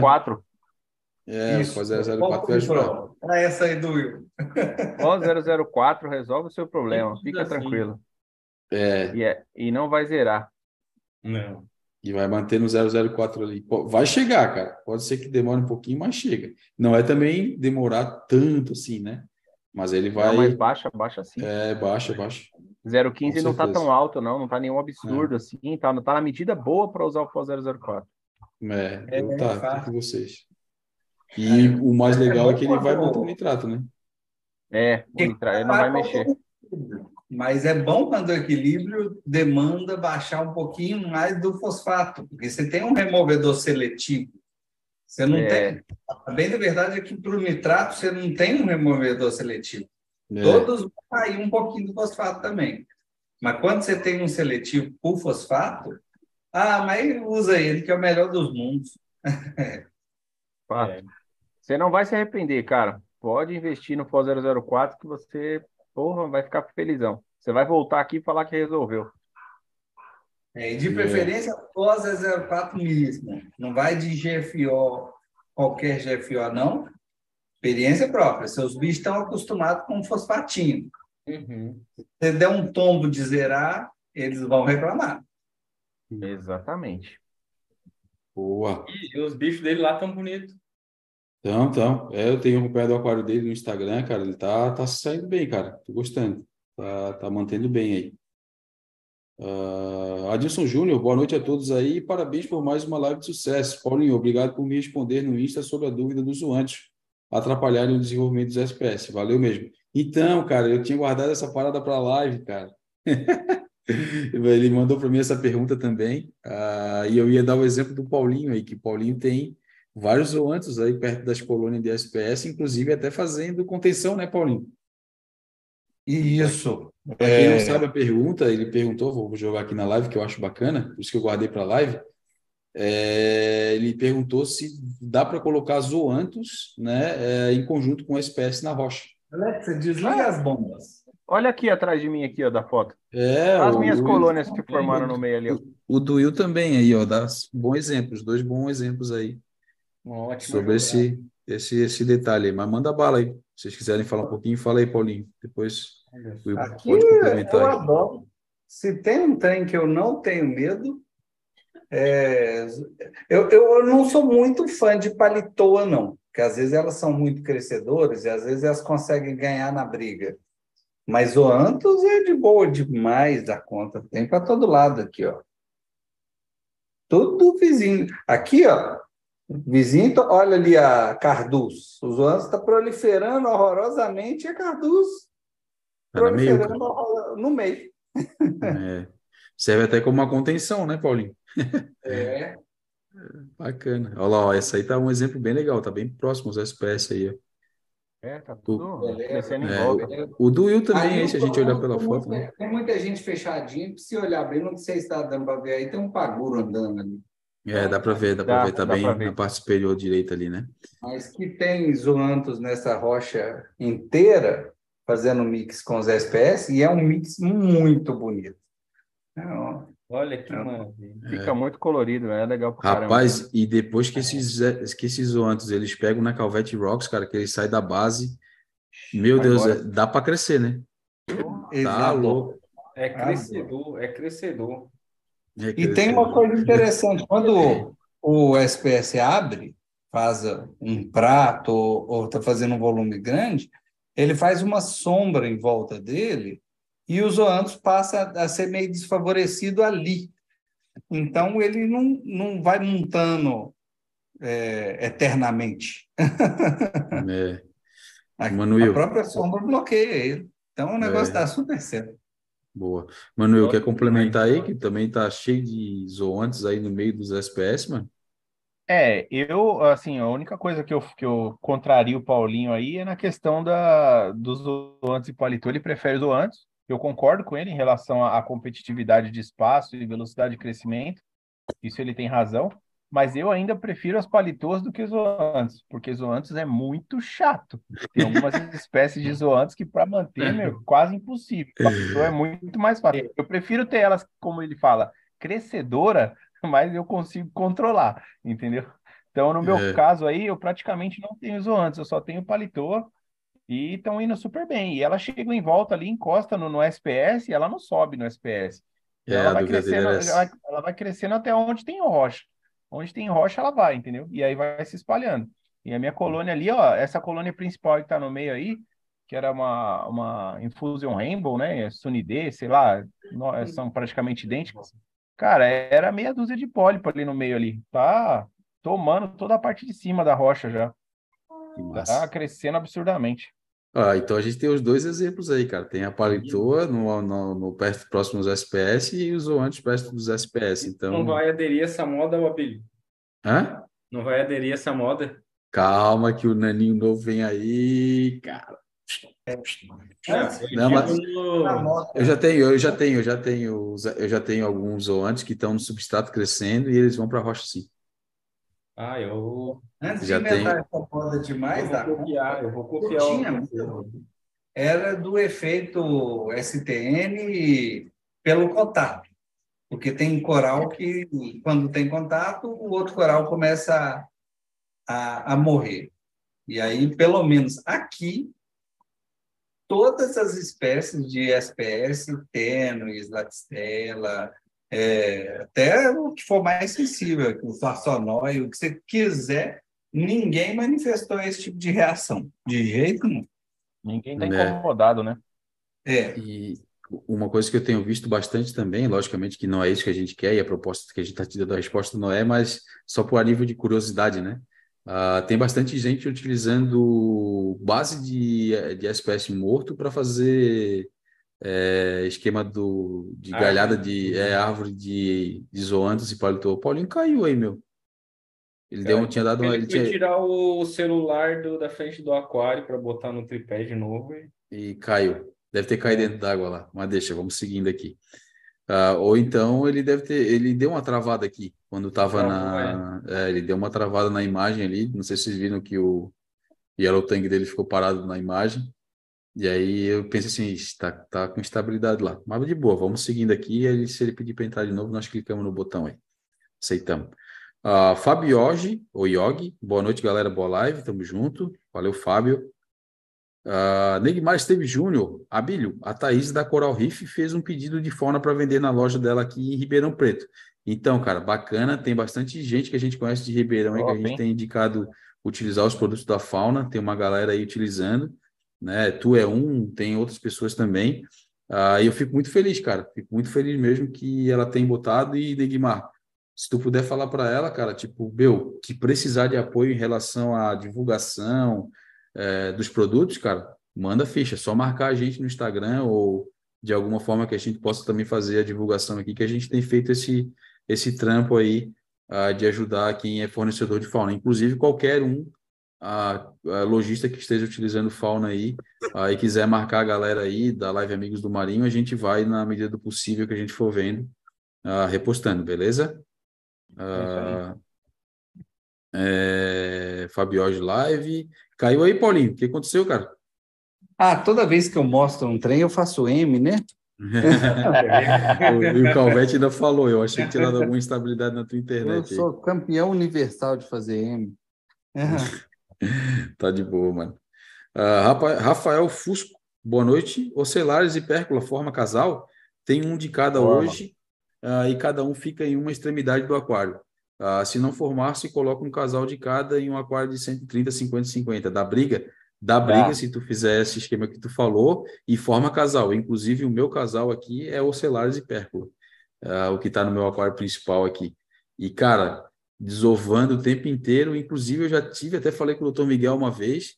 004. Né? É, Isso. pós 004 vai ajudar. Ah, essa aí do Will. Pós 004 resolve o seu problema, fica assim. tranquilo. É. E, é. e não vai zerar. Não. E vai manter no 004 ali. Vai chegar, cara. Pode ser que demore um pouquinho, mas chega. Não é também demorar tanto assim, né? Mas ele vai. Não, mas baixa, baixa sim. É, baixa, baixa. 0,15 não está tão alto, não, não está nenhum absurdo é. assim, tá, tá na medida boa para usar o pós 004. É, é eu tá, tá com vocês. E é, o mais legal é, que ele vai botar o nitrato, né? É, o nitrato, ele não vai mexer. Mas é bom quando o equilíbrio demanda baixar um pouquinho mais do fosfato, porque você tem um removedor seletivo. Você não é. tem. A bem da verdade é que para o nitrato você não tem um removedor seletivo. É. Todos vão cair um pouquinho do fosfato também. Mas quando você tem um seletivo por fosfato, ah, mas usa ele, que é o melhor dos mundos. Você não vai se arrepender, cara. Pode investir no FOS 004 que você, porra, vai ficar felizão. Você vai voltar aqui e falar que resolveu. É, de preferência, FOS 04 mesmo. Não vai de GFO, qualquer GFO, não experiência própria. Seus bichos estão acostumados com fosfatinho. Uhum. Se você der um tombo de zerar, eles vão reclamar. Exatamente. Boa. E os bichos dele lá estão bonitos. Então, então. É, eu tenho acompanhado o aquário dele no Instagram, cara. Ele tá, tá saindo bem, cara. Tô gostando. Tá, tá mantendo bem aí. Uh, Adilson Júnior, boa noite a todos aí. Parabéns por mais uma live de sucesso. Paulinho, obrigado por me responder no Insta sobre a dúvida dos zoantes atrapalharem o desenvolvimento dos SPS. Valeu mesmo. Então, cara, eu tinha guardado essa parada para a live, cara. Ele mandou para mim essa pergunta também, uh, e eu ia dar o exemplo do Paulinho aí, que Paulinho tem vários zoantes aí perto das colônias de SPS, inclusive até fazendo contenção, né, Paulinho? Isso. Para quem é... não sabe a pergunta, ele perguntou, vou jogar aqui na live, que eu acho bacana, por isso que eu guardei para a live é, ele perguntou se dá para colocar zoantos né, é, em conjunto com a espécie na rocha. Alexa, desliga as bombas. Olha aqui atrás de mim, aqui, ó, da foto. É, as minhas colônias que formaram no meio ali. Ó. O, o Duil também aí, ó, dá bons exemplos, dois bons exemplos aí. Ótimo. Sobre esse, esse, esse detalhe aí. Mas manda bala aí. Se vocês quiserem falar um pouquinho, fala aí, Paulinho. Depois o Aqui, pode complementar. Eu adoro. Se tem um trem que eu não tenho medo, é, eu, eu não sou muito fã de palitoa, não, porque às vezes elas são muito crescedoras e às vezes elas conseguem ganhar na briga. Mas o Antos é de boa demais da conta. Tem para todo lado aqui, ó. Tudo vizinho. Aqui, ó. Vizinho, olha ali a Carduz. Os Antos está proliferando horrorosamente e a Carduz tá proliferando no meio. No meio. É. Serve até como uma contenção, né, Paulinho? É. Bacana. Olha lá, ó, essa aí tá um exemplo bem legal, tá bem próximo aos SPS aí, ó. É, tá tudo é. O, o do Will também, aí, se a gente olhar pela foto. Né? Tem muita gente fechadinha, se olhar bem, não sei se está dando para ver aí, tem um paguro andando ali. É, dá para ver, dá para ver, tá bem na parte superior direita ali, né? Mas que tem zoantos nessa rocha inteira, fazendo mix com os SPS, e é um mix muito bonito. Então, Olha que é. maravilha. Fica é. muito colorido, é legal pra Rapaz, caramba. e depois que esses, que esses zoantos eles pegam na Calvete Rocks, cara, que eles saem da base, meu Vai Deus, é, dá para crescer, né? Tá louco. É crescedor, é crescedor. É e tem uma coisa interessante, quando o SPS abre, faz um prato ou está fazendo um volume grande, ele faz uma sombra em volta dele e o zoanthus passa a ser meio desfavorecido ali. Então, ele não, não vai montando é, eternamente. É. A, Manuel. a própria sombra bloqueia ele. Então, o negócio está é. super certo. Boa. Manuel, quer complementar aí, que também está cheio de zoantes aí no meio dos SPS, mano? É, eu, assim, a única coisa que eu, que eu contraria o Paulinho aí é na questão da, dos zoantes e paletó, ele prefere zoantes, eu concordo com ele em relação à competitividade de espaço e velocidade de crescimento, isso ele tem razão, mas eu ainda prefiro as palitôs do que zoantes, porque zoantes é muito chato. Tem algumas espécies de zoantes que para manter é quase impossível. Palitô é muito mais fácil. Eu prefiro ter elas, como ele fala, crescedora, mas eu consigo controlar, entendeu? Então, no meu é. caso aí, eu praticamente não tenho zoantes, eu só tenho paletô e estão indo super bem. E ela chega em volta ali, encosta no, no SPS e ela não sobe no SPS. É, ela, vai crescendo, ela, vai, ela vai crescendo até onde tem rocha. Onde tem rocha, ela vai, entendeu? E aí vai se espalhando. E a minha colônia ali, ó, essa colônia principal que tá no meio aí, que era uma, uma Infusion Rainbow, né? Sunidê, sei lá, são praticamente idênticas. Cara, era meia dúzia de pólipo ali no meio ali. Tá tomando toda a parte de cima da rocha já. Tá crescendo absurdamente. Ah, então a gente tem os dois exemplos aí, cara. Tem a palitoa no, no, no perto próximo dos SPS e os zoantes perto dos SPS. Então... Não vai aderir essa moda, Abílio? Hã? Não vai aderir essa moda? Calma que o naninho novo vem aí, cara. É, não, mas eu já tenho, eu já tenho, eu já tenho, eu já tenho alguns zoantes que estão no substrato crescendo e eles vão para a rocha sim. Ah, eu. Antes Já de inventar tem... essa moda demais, eu vou copiar, eu vou copiar. Tinha, era do efeito STN pelo contato. Porque tem coral que, quando tem contato, o outro coral começa a, a, a morrer. E aí, pelo menos aqui, todas as espécies de SPS tênues, latistela, é, até o que for mais sensível, o farsonóio, o que você quiser, ninguém manifestou esse tipo de reação, de jeito nenhum. Ninguém está é. incomodado, né? É. E uma coisa que eu tenho visto bastante também, logicamente que não é isso que a gente quer, e a proposta que a gente está te dando a resposta não é, mas só por nível de curiosidade, né? Uh, tem bastante gente utilizando base de, de SPS morto para fazer é, esquema do, de galhada de é, árvore de, de zoantes e palitou. O Paulinho caiu aí, meu. Ele deu, tinha dado uma. Ele, tinha... tirar o celular do, da frente do aquário para botar no tripé de novo. E, e caiu. Deve ter caído é. dentro d'água lá. Mas deixa, vamos seguindo aqui. Uh, ou então ele deve ter. Ele deu uma travada aqui quando estava na. É. é, ele deu uma travada na imagem ali. Não sei se vocês viram que o Yellow Tang dele ficou parado na imagem. E aí eu penso assim, está tá com estabilidade lá. Mas de boa, vamos seguindo aqui. Ele, se ele pedir para entrar de novo, nós clicamos no botão aí. Aceitamos. Uh, Fábio Yogi, ou Yogi, boa noite, galera. Boa live, tamo junto. Valeu, Fábio. Uh, Neymar Esteve Júnior, Abílio, a Thaís da Coral Reef fez um pedido de fauna para vender na loja dela aqui em Ribeirão Preto. Então, cara, bacana, tem bastante gente que a gente conhece de Ribeirão aí, que a gente tem indicado utilizar os produtos da fauna, tem uma galera aí utilizando né? Tu é um, tem outras pessoas também. Uh, e eu fico muito feliz, cara. Fico muito feliz mesmo que ela tem botado e Neguimar, se tu puder falar para ela, cara, tipo, meu, que precisar de apoio em relação à divulgação é, dos produtos, cara, manda ficha, é só marcar a gente no Instagram ou de alguma forma que a gente possa também fazer a divulgação aqui, que a gente tem feito esse, esse trampo aí uh, de ajudar quem é fornecedor de fauna. Inclusive, qualquer um a, a lojista que esteja utilizando fauna aí aí quiser marcar a galera aí da Live Amigos do Marinho, a gente vai na medida do possível que a gente for vendo, uh, repostando, beleza? Uh, é, Fabioge Live. Caiu aí, Paulinho. O que aconteceu, cara? Ah, toda vez que eu mostro um trem, eu faço M, né? e o Calvete ainda falou, eu achei que tinha dado alguma instabilidade na tua internet. Eu sou aí. campeão universal de fazer M. tá de boa, mano. Uh, Rafael Fusco, boa noite. Ocelares e Pércula forma casal? Tem um de cada hoje uh, e cada um fica em uma extremidade do aquário. Uh, se não formar, se coloca um casal de cada em um aquário de 130, 50, 50. Da briga? Dá briga tá. se tu fizer esse esquema que tu falou e forma casal. Inclusive, o meu casal aqui é Ocelares e Pércula, uh, o que está no meu aquário principal aqui. E, cara, desovando o tempo inteiro. Inclusive, eu já tive, até falei com o doutor Miguel uma vez,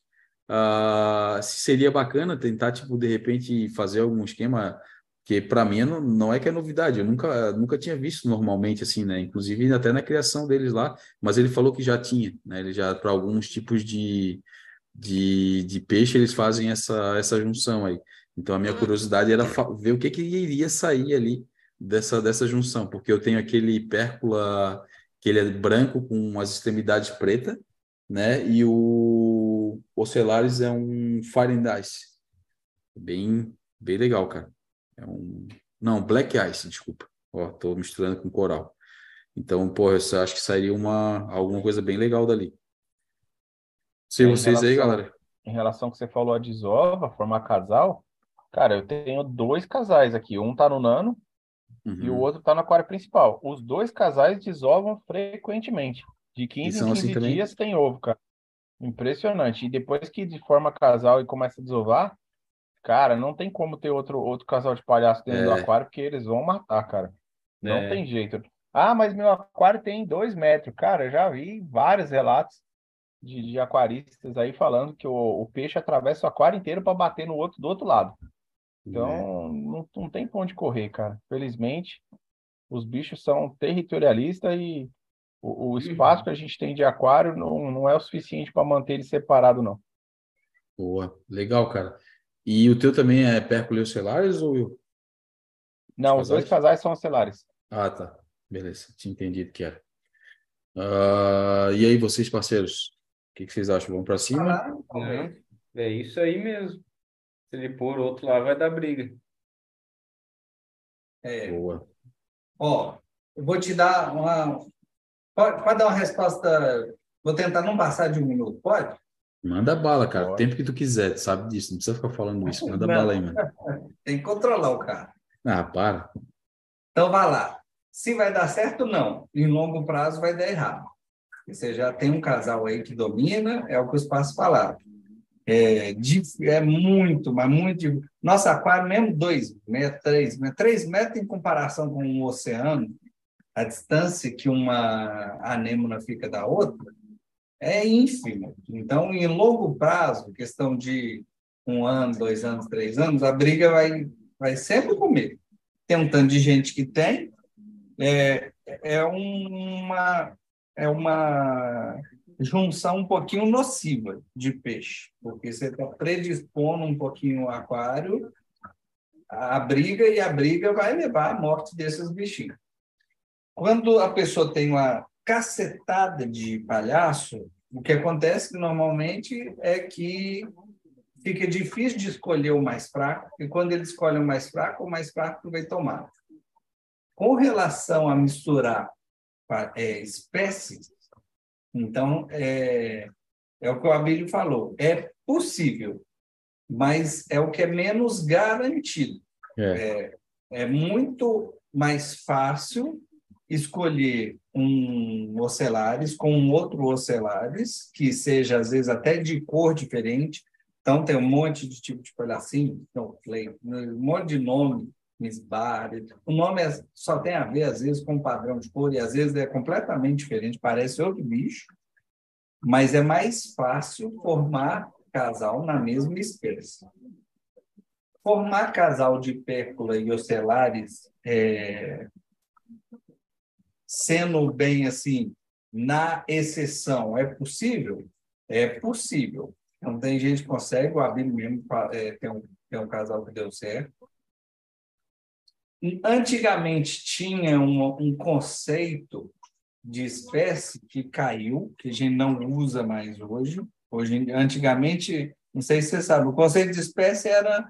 uh, se seria bacana tentar, tipo, de repente, fazer algum esquema que para mim não, não é que é novidade, eu nunca, nunca tinha visto normalmente assim, né? Inclusive até na criação deles lá, mas ele falou que já tinha, né? Ele já para alguns tipos de, de, de peixe eles fazem essa, essa junção aí. Então a minha curiosidade era ver o que, que iria sair ali dessa, dessa junção, porque eu tenho aquele pércula que ele é branco com as extremidades pretas, né? E o Ocelares é um Fire and Ice. Bem, bem legal, cara. É um não, Black Ice, desculpa. Ó, tô misturando com coral. Então, pô, eu acho que sairia uma alguma coisa bem legal dali. Se vocês relação, aí, galera. Em relação ao que você falou a desova, formar casal, cara, eu tenho dois casais aqui. Um tá no nano uhum. e o uhum. outro tá no aquário principal. Os dois casais desovam frequentemente. De 15 em 15 assim dias também? tem ovo, cara. Impressionante. E depois que forma casal e começa a desovar, cara, não tem como ter outro, outro casal de palhaço dentro é. do aquário, porque eles vão matar, cara. Não é. tem jeito. Ah, mas meu aquário tem dois metros. Cara, eu já vi vários relatos de, de aquaristas aí falando que o, o peixe atravessa o aquário inteiro para bater no outro do outro lado. Então, é. não, não tem pra onde correr, cara. Felizmente, os bichos são territorialistas e o, o espaço uhum. que a gente tem de aquário não, não é o suficiente para manter ele separado, não. Boa, legal, cara. E o teu também é Pércules ocelares ou Não, os, os dois casais são ocelares. Ah, tá. Beleza, tinha entendido que era. Uh, e aí, vocês, parceiros? O que, que vocês acham? Vamos para cima? Ah, é isso aí mesmo. Se ele pôr outro lá, vai dar briga. É. Boa. Ó, eu vou te dar uma. Pode, pode dar uma resposta. Vou tentar não passar de um minuto, pode? Manda bala, cara. O tempo que tu quiser, tu sabe disso. Não precisa ficar falando isso. Manda não. bala aí, mano. Tem que controlar o cara. Ah, para. Então vai lá. Se vai dar certo, não. Em longo prazo vai dar errado. Você já tem um casal aí que domina, é o que os passos falaram. É, é muito, mas muito. Nosso aquário, mesmo dois metros, três metros, três metros em comparação com um oceano, a distância que uma anêmona fica da outra é ínfima. Então, em longo prazo, questão de um ano, dois anos, três anos, a briga vai, vai sempre comer. Tem um tanto de gente que tem, é, é uma é uma junção um pouquinho nociva de peixe, porque você está predispondo um pouquinho o aquário à briga e a briga vai levar à morte desses bichinhos. Quando a pessoa tem uma cacetada de palhaço, o que acontece normalmente é que fica difícil de escolher o mais fraco, e quando ele escolhe o mais fraco, o mais fraco vai tomar. Com relação a misturar é, espécies, então, é, é o que o Abílio falou, é possível, mas é o que é menos garantido. É, é, é muito mais fácil escolher um ocelares com um outro ocelares, que seja, às vezes, até de cor diferente. Então, tem um monte de tipo de palhacinho, snowflake, um monte de nome O nome é, só tem a ver, às vezes, com o padrão de cor, e às vezes é completamente diferente, parece outro bicho, mas é mais fácil formar casal na mesma espécie. Formar casal de pércula e ocelares, é, sendo bem assim, na exceção, é possível? É possível. Então, tem gente que consegue, o Abílio mesmo é, tem, um, tem um casal que deu certo, Antigamente tinha um, um conceito de espécie que caiu, que a gente não usa mais hoje. Hoje, antigamente, não sei se você sabe, o conceito de espécie era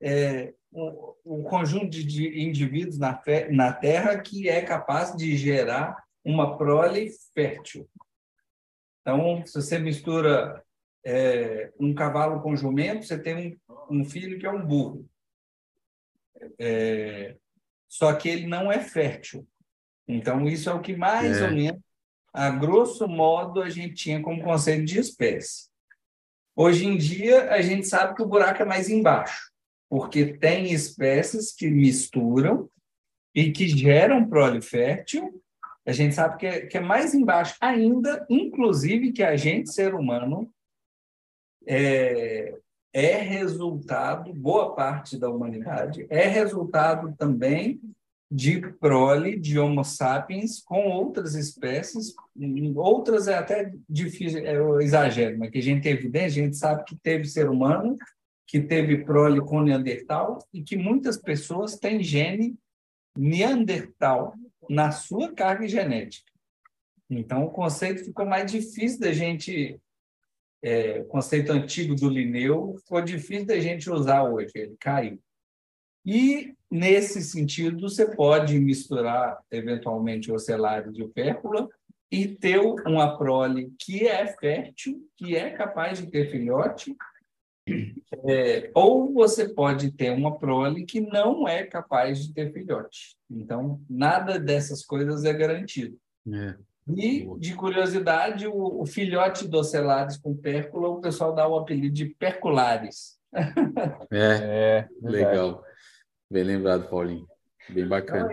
é, um, um, conjunto de, indivíduos na, fe, na Terra que é capaz de gerar uma prole fértil. Então, se você mistura é, um cavalo com jumento, você tem um, um filho que é um burro. É, só que ele não é fértil. Então, isso é o que mais é. ou menos, a grosso modo, a gente tinha como conceito de espécie. Hoje em dia, a gente sabe que o buraco é mais embaixo, porque tem espécies que misturam e que geram prole fértil. A gente sabe que é, que é mais embaixo ainda, inclusive que a gente, ser humano, é, é resultado, boa parte da humanidade, é resultado também de prole de Homo sapiens com outras espécies, outras é até difícil, é eu exagero, mas que a gente tem evidência, a gente sabe que teve ser humano, que teve prole com Neandertal e que muitas pessoas têm gene Neandertal na sua carga genética. Então, o conceito ficou mais difícil da gente, é, o conceito antigo do Linneu ficou difícil da gente usar hoje, ele caiu. E, nesse sentido, você pode misturar, eventualmente, ocelário de opércula e ter uma prole que é fértil, que é capaz de ter filhote, é, ou você pode ter uma prole que não é capaz de ter filhote. Então, nada dessas coisas é garantido. É. E, de curiosidade, o, o filhote do ocelares com pércula, o pessoal dá o apelido de perculares. É, é legal. Bem lembrado, Paulinho. Bem bacana.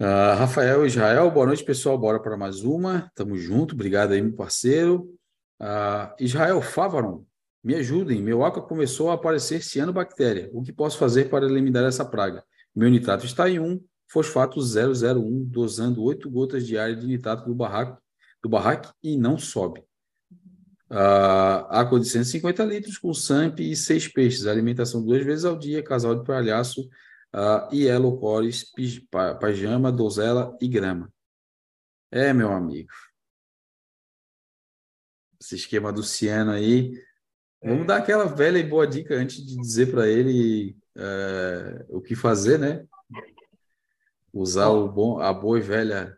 Uh, Rafael Israel, boa noite, pessoal. Bora para mais uma. Tamo junto. Obrigado aí, meu parceiro. Uh, Israel Favaron, me ajudem. Meu aqua começou a aparecer cianobactéria. O que posso fazer para eliminar essa praga? Meu nitrato está em 1, fosfato 001, dosando 8 gotas diárias de nitrato do barraco, do barraco e não sobe. Uh, água de 150 litros com SAMP e seis peixes. Alimentação duas vezes ao dia, casal de palhaço, uh, Yellow Cores, pajama, dozela e grama. É, meu amigo. Esse esquema do Ciano aí. Vamos dar aquela velha e boa dica antes de dizer para ele uh, o que fazer, né? Usar o bom, a boa e velha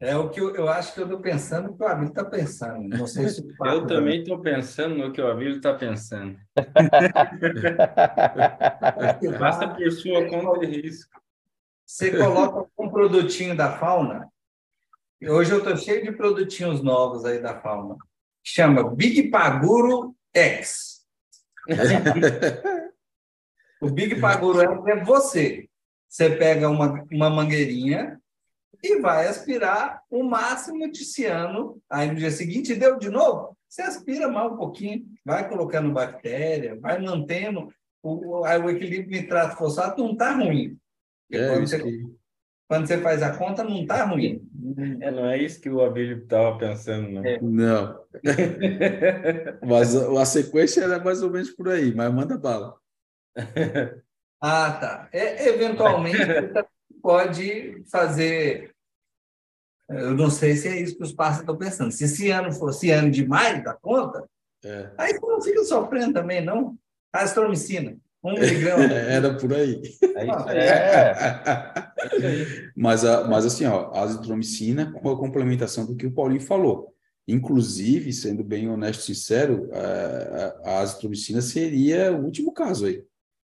é o que eu, eu acho que eu estou pensando o que o Abílio está pensando. Não sei se eu também estou pensando no que o Abílio está pensando. Basta por sua conta de risco. Você coloca um produtinho da fauna. Hoje eu estou cheio de produtinhos novos aí da fauna. Chama Big Paguro X. o Big Paguro X é você. Você pega uma, uma mangueirinha, e vai aspirar o máximo de ciano. Aí no dia seguinte deu de novo, você aspira mais um pouquinho, vai colocando bactéria, vai mantendo o, o equilíbrio nitrato-fosfato não está ruim. É, quando, você, que... quando você faz a conta, não está ruim. É, não é isso que o Abílio estava pensando, não. É. Não. mas a, a, sequência era mais ou menos por aí, mas manda bala. ah, tá. É, eventualmente, pode fazer eu não sei se é isso que os pássaros estão pensando. Se esse ano fosse ano demais da conta, é. aí você não fica sofrendo também, não. Astromicina, um miligrama. Era por aí. É. mas, a, mas assim, ó, a azitromicina com a complementação do que o Paulinho falou. Inclusive, sendo bem honesto e sincero, a, a azitromicina seria o último caso aí.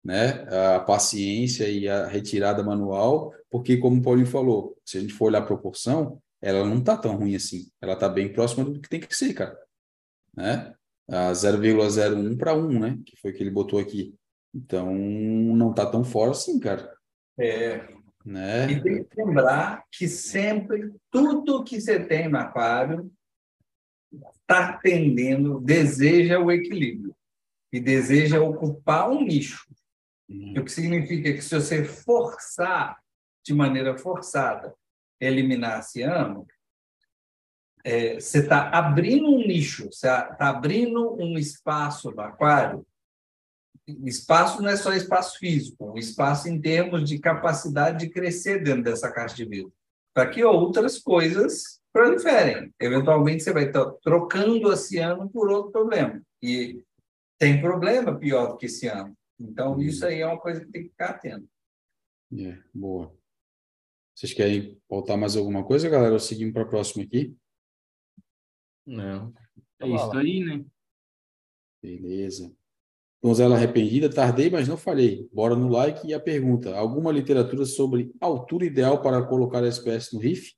Né? A paciência e a retirada manual porque, como o Paulinho falou, se a gente for olhar a proporção, ela não está tão ruim assim. Ela está bem próxima do que tem que ser, cara. Né? A 0,01 para 1, né? Que foi que ele botou aqui. Então, não está tão forte assim, cara. É. Né? E tem que lembrar que sempre, tudo que você tem no aquário está tendendo, deseja o equilíbrio. E deseja ocupar um nicho. Hum. O que significa que se você forçar de maneira forçada eliminar ciano, é, você está abrindo um nicho, você está abrindo um espaço no aquário. Espaço não é só espaço físico, um espaço em termos de capacidade de crescer dentro dessa caixa de vidro. para que outras coisas proliferem. Eventualmente, você vai estar trocando o oceano por outro problema. E tem problema pior do que esse ano. Então, uhum. isso aí é uma coisa que tem que ficar atento. É, boa. Vocês querem voltar mais alguma coisa, galera? Ou seguimos para a próxima aqui? Não. É isso aí, né? Beleza. Donzela arrependida, tardei, mas não falhei. Bora no like e a pergunta: alguma literatura sobre altura ideal para colocar a SPS no RIF?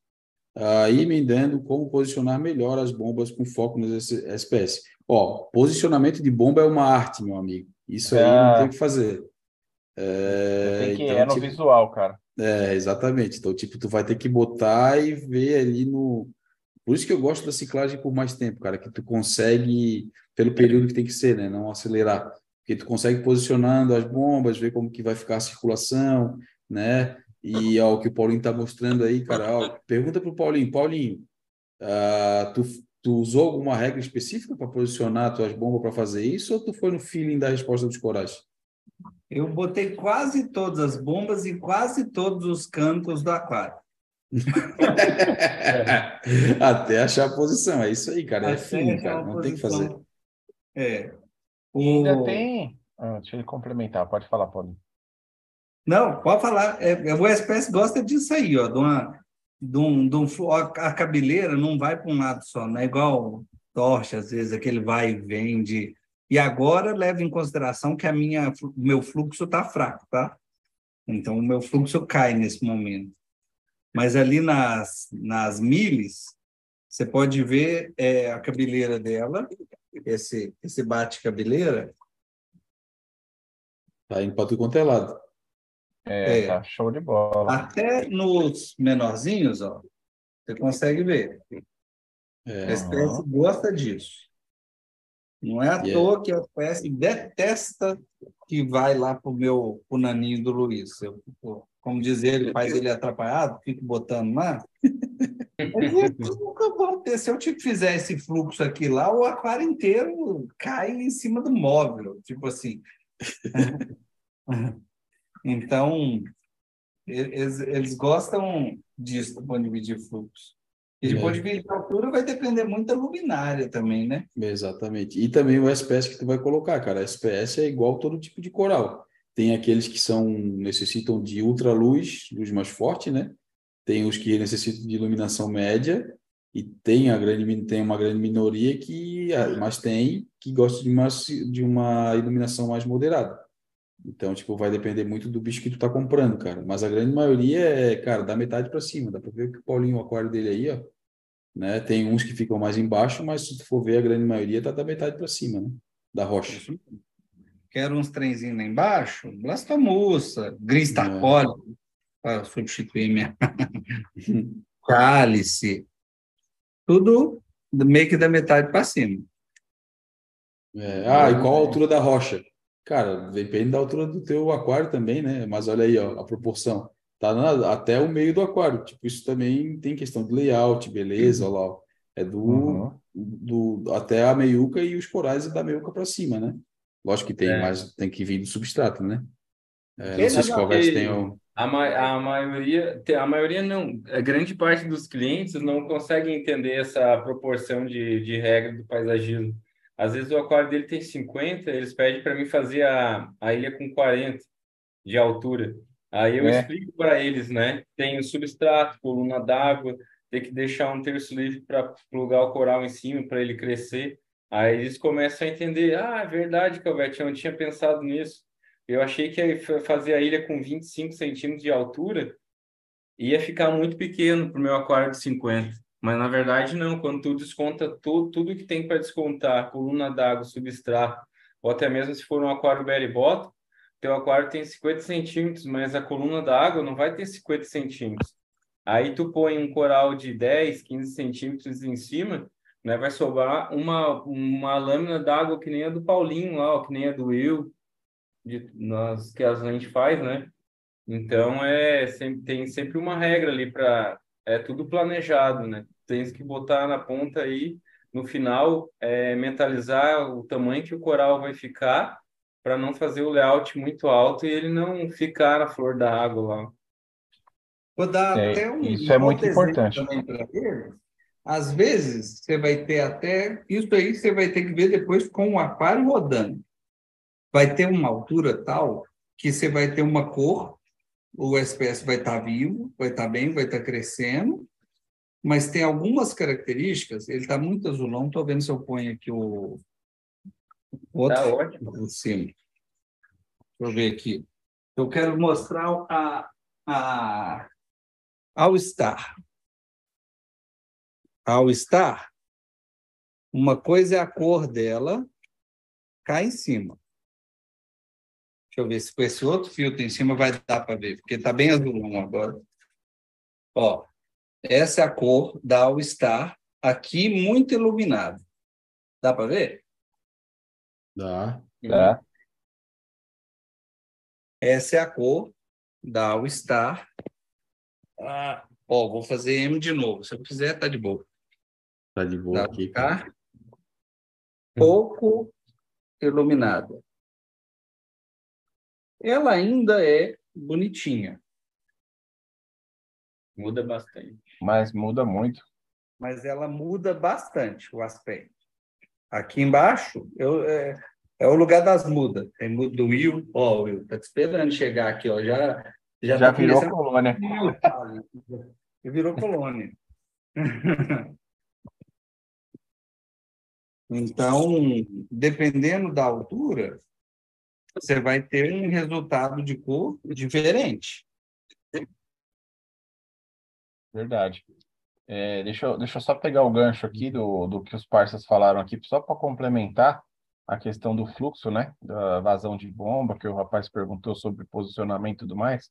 Aí emendando como posicionar melhor as bombas com foco nas SPS. Ó, posicionamento de bomba é uma arte, meu amigo. Isso aí é... não tem o que fazer. É, tem que então, é no tipo, visual, cara. É, exatamente. Então, tipo, tu vai ter que botar e ver ali no. Por isso que eu gosto da ciclagem por mais tempo, cara, que tu consegue, pelo período que tem que ser, né? Não acelerar porque tu consegue posicionando as bombas, ver como que vai ficar a circulação, né? E ó, o que o Paulinho está mostrando aí, cara, ó, pergunta para o Paulinho, Paulinho, uh, tu, tu usou alguma regra específica para posicionar as tuas bombas para fazer isso ou tu foi no feeling da resposta dos corais? Eu botei quase todas as bombas em quase todos os cantos do aquário. Até achar a posição, é isso aí, cara. É feeling, cara. Não tem que fazer. É. E ainda tem. Ah, deixa eu complementar, pode falar, Paulinho. Não, pode falar. É, o SPS gosta disso aí, ó, de uma, de um, de um, a cabeleira não vai para um lado só, não é igual torche, às vezes, aquele vai e vem de. E agora leva em consideração que a minha, meu fluxo está fraco, tá? Então, o meu fluxo cai nesse momento. Mas ali nas, nas miles, você pode ver é, a cabeleira dela esse, esse bate-cabeleira. Tá indo para tudo quanto é lado. É, é, tá show de bola. Até nos menorzinhos, ó, você consegue ver. É. A espécie gosta disso. Não é à yeah. toa que a espécie detesta que vai lá pro meu pro naninho do Luiz. Eu, como diz ele, faz ele atrapalhado, fico botando lá. nunca vou ter. Se eu te fizer esse fluxo aqui lá, o aquário inteiro cai em cima do móvel. Tipo assim. então, eles, eles gostam disso do ponto de vista de fluxo. E de é. ponto de vista de altura vai depender muito da luminária também, né? Exatamente. E também o SPS que tu vai colocar, cara. SPS é igual todo tipo de coral. Tem aqueles que são necessitam de ultraluz, luz mais forte, né? tem os que necessitam de iluminação média e tem a grande tem uma grande minoria que ah, mas tem que gosta de uma de uma iluminação mais moderada então tipo vai depender muito do bicho que tu tá comprando cara. Mas a grande maioria é cara da metade para cima. Dá para ver que o Paulinho o aquário dele aí ó né tem uns que ficam mais embaixo mas se tu for ver a grande maioria tá da metade para cima né da rocha. Quero uns trenzinhos lá embaixo? Blastomussa gris tarcólico para substituir minha cálice, tudo meio que da metade para cima. É. Ah, e qual a altura da rocha? Cara, depende da altura do teu aquário também, né? Mas olha aí, ó, a proporção. Tá na, até o meio do aquário. Tipo, isso também tem questão de layout, beleza, olha lá. É do, uhum. do até a meiuca e os corais é da meiuca para cima, né? Lógico que tem é. mais, tem que vir do substrato, né? É, não sei se conversa tem o... A, ma a maioria, a maioria não, a grande parte dos clientes não consegue entender essa proporção de, de regra do paisagismo. Às vezes o aquário dele tem 50, eles pedem para mim fazer a, a ilha com 40 de altura. Aí eu é. explico para eles, né? Tem o substrato, coluna d'água, tem que deixar um terço livre para plugar o coral em cima para ele crescer. Aí eles começam a entender, ah, é verdade, Calvete, eu não tinha pensado nisso. Eu achei que fazer a ilha com 25 centímetros de altura ia ficar muito pequeno para o meu aquário de 50. Mas na verdade não, quando tu desconta tudo, tudo que tem para descontar, coluna d'água, substrato, ou até mesmo se for um aquário belly bottom, teu aquário tem 50 centímetros, mas a coluna d'água não vai ter 50 centímetros. Aí tu põe um coral de 10, 15 centímetros em cima, né, vai sobrar uma, uma lâmina d'água que nem a do Paulinho lá, ó, que nem a do Will, de nós que a gente faz, né? Então é sempre tem sempre uma regra ali para é tudo planejado, né? Tens que botar na ponta aí no final é, mentalizar o tamanho que o coral vai ficar para não fazer o layout muito alto e ele não ficar na flor da água lá. Vou dar É, até um. isso é muito importante. também. Às vezes, você vai ter até. Isso aí você vai ter que ver depois com o aquário rodando. Vai ter uma altura tal que você vai ter uma cor, o SPS vai estar vivo, vai estar bem, vai estar crescendo, mas tem algumas características. Ele está muito azulão, estou vendo se eu ponho aqui o. Outro Tá ótimo. por cima. Deixa eu ver aqui. Eu quero mostrar a, a All Star. All Star, uma coisa é a cor dela cá em cima. Deixa eu ver se com esse outro filtro em cima vai dar para ver, porque está bem azulão agora. Ó, essa é a cor da All Star, aqui muito iluminado. Dá para ver? Dá. Tá? Essa é a cor da All Star. Ah, ó, vou fazer M de novo. Se eu quiser, tá de boa. Tá de boa Da aqui. Star. Pouco iluminada. Ela ainda é bonitinha, Muda bastante. Mas muda muito. mas ela muda bastante o aspecto. Aqui embaixo eu, é, é o lugar das mudas. Tem muda do Will. Ó, Will, tá te esperando chegar aqui, ó. Já, já, Já tá virou colônia. Virou colônia. Então, dependendo da altura, você vai ter um resultado de cor diferente. Verdade. É, deixa, eu, deixa eu só pegar o gancho aqui do, do que os parceiros falaram aqui, só para complementar a questão do fluxo, né? Da vazão de bomba, que o rapaz perguntou sobre posicionamento e tudo mais.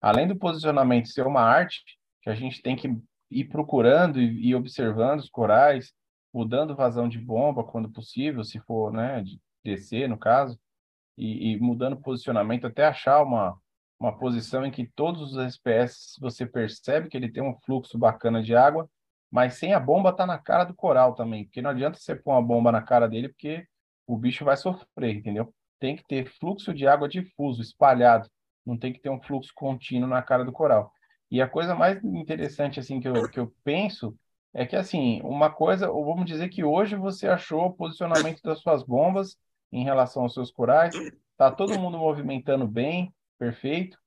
Além do posicionamento ser uma arte, que a gente tem que ir procurando e, e observando os corais, mudando vazão de bomba quando possível, se for, né, de descer, no caso, e, e mudando posicionamento até achar uma, uma posição em que todos os SPS você percebe que ele tem um fluxo bacana de água, mas sem a bomba tá na cara do coral também, porque não adianta você pôr uma bomba na cara dele, porque o bicho vai sofrer, entendeu? Tem que ter fluxo de água difuso, espalhado, não tem que ter um fluxo contínuo na cara do coral. E a coisa mais interessante assim que eu, que eu penso é que assim, uma coisa, vamos dizer que hoje você achou o posicionamento das suas bombas em relação aos seus corais, tá todo mundo movimentando bem, perfeito.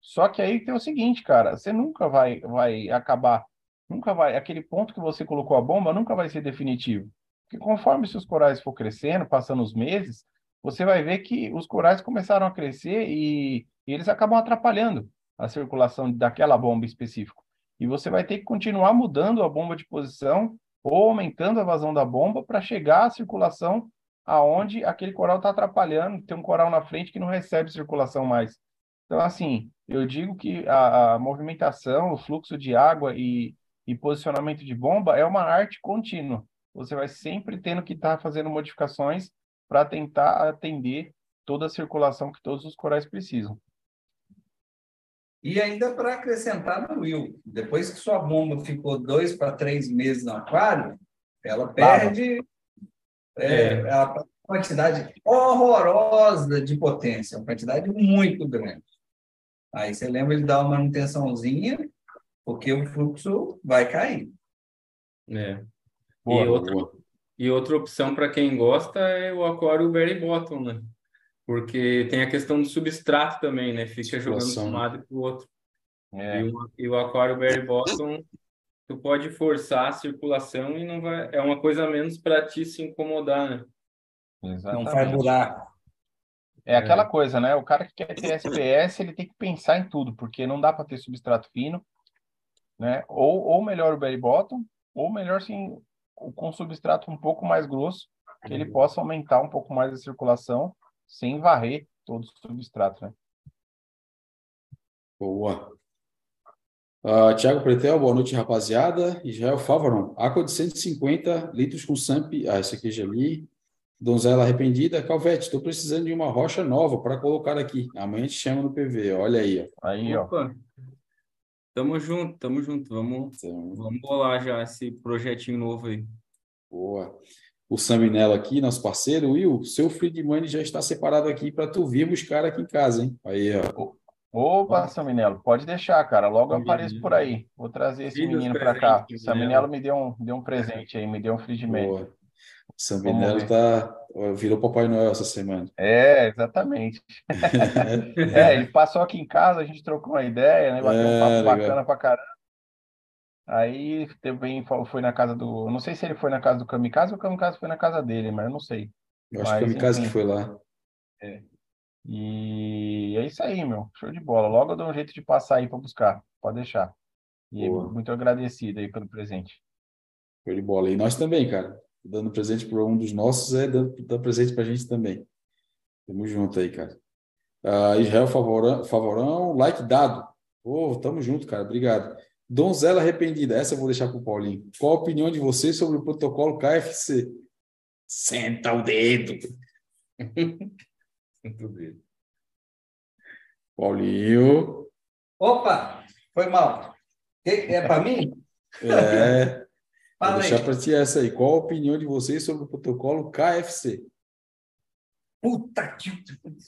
Só que aí tem o seguinte, cara, você nunca vai vai acabar, nunca vai, aquele ponto que você colocou a bomba nunca vai ser definitivo. Porque conforme seus corais for crescendo, passando os meses, você vai ver que os corais começaram a crescer e, e eles acabam atrapalhando a circulação daquela bomba específica. E você vai ter que continuar mudando a bomba de posição ou aumentando a vazão da bomba para chegar à circulação aonde aquele coral está atrapalhando, tem um coral na frente que não recebe circulação mais. Então, assim, eu digo que a, a movimentação, o fluxo de água e, e posicionamento de bomba é uma arte contínua. Você vai sempre tendo que estar tá fazendo modificações para tentar atender toda a circulação que todos os corais precisam. E ainda para acrescentar no Will, depois que sua bomba ficou dois para três meses no aquário, ela perde é, a quantidade horrorosa de potência, uma quantidade muito grande. Aí você lembra de dar uma manutençãozinha, porque o fluxo vai cair. É. Boa, e, outra, boa. e outra opção para quem gosta é o aquário Berry Bottom, né? Porque tem a questão do substrato também, né? Fica jogando de um lado para o outro. É, E, o, e o aquário Berry Bottom, tu pode forçar a circulação e não vai. É uma coisa a menos para ti se incomodar, né? Não exatamente. buraco. É aquela coisa, né? O cara que quer ter SPS, ele tem que pensar em tudo, porque não dá para ter substrato fino, né? Ou, ou melhor o belly bottom, ou melhor sim com substrato um pouco mais grosso, que ele possa aumentar um pouco mais a circulação sem varrer todo o substrato, né? Boa. Uh, Tiago Pretel, boa noite, rapaziada. Israel Favaron, água de 150 litros com SAMP. Ah, esse aqui já li. Donzela arrependida. Calvete, estou precisando de uma rocha nova para colocar aqui. Amanhã te chama no PV. Olha aí, ó. Aí, ó. Opa! Tamo junto, tamo junto. Vamos, vamos bolar já esse projetinho novo aí. boa. O Saminello aqui, nosso parceiro. Will, seu free de money já está separado aqui para tu vir buscar aqui em casa, hein? Aí, ó. Opa, Saminelo, pode deixar, cara. Logo eu apareço por aí. Vou trazer esse Filhos menino para cá. presentes, Saminelo me deu um, deu um presente aí, me deu um frigimento. São tá, virou Papai Noel essa semana. É, exatamente. É, ele passou aqui em casa, a gente trocou uma ideia, né? Bateu um É, papo legal. bacana pra caramba. Aí também foi na casa do. Não sei se ele foi na casa do Kamikaze ou o Kamikaze foi na casa dele, mas eu não sei. Eu acho que Mas, foi o Kamikaze que enfim. foi lá. E é isso aí, meu. Show de bola. Logo eu dou um jeito de passar aí para buscar. Pode deixar. E Boa. muito agradecido aí pelo presente. Show de bola. E nós também, cara. Dando presente para um dos nossos, é dando, dando presente para a gente também. Tamo junto aí, cara. Ah, Israel Favorão, Favorão, like dado. Pô, tamo junto, cara. Obrigado. Donzela arrependida. Essa eu vou deixar pro Paulinho. Qual a opinião de vocês sobre o protocolo KFC? Senta o dedo. Paulinho. Opa, foi mal. É para mim? É, vou deixar para ti essa aí. Qual a opinião de vocês sobre o protocolo KFC? Puta que.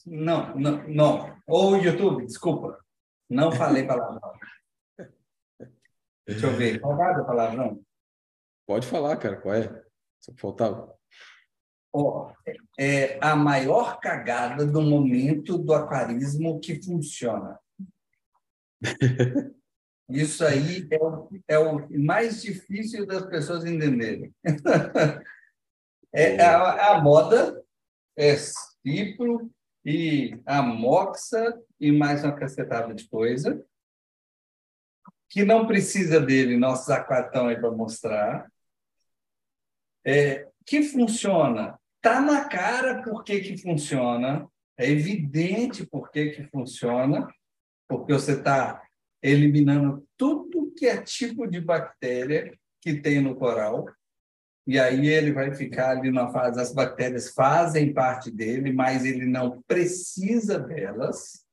Não, não, não. Ô, YouTube, desculpa. Não falei palavrão. Deixa eu ver. Qual é a palavrão? Pode falar, cara. Qual é? Só faltava. Ó, é a maior cagada do momento do aquarismo que funciona. Isso aí é o, é o mais difícil das pessoas entenderem. É a, a moda é cipro e amoxa e mais uma cacetada de coisa que não precisa dele, nossos aquatão aí para mostrar. É, que funciona. Tá na cara por que, que funciona. É evidente por que, que funciona, porque você está eliminando tudo que é tipo de bactéria que tem no coral. E aí ele vai ficar ali na fase, as bactérias fazem parte dele, mas ele não precisa delas.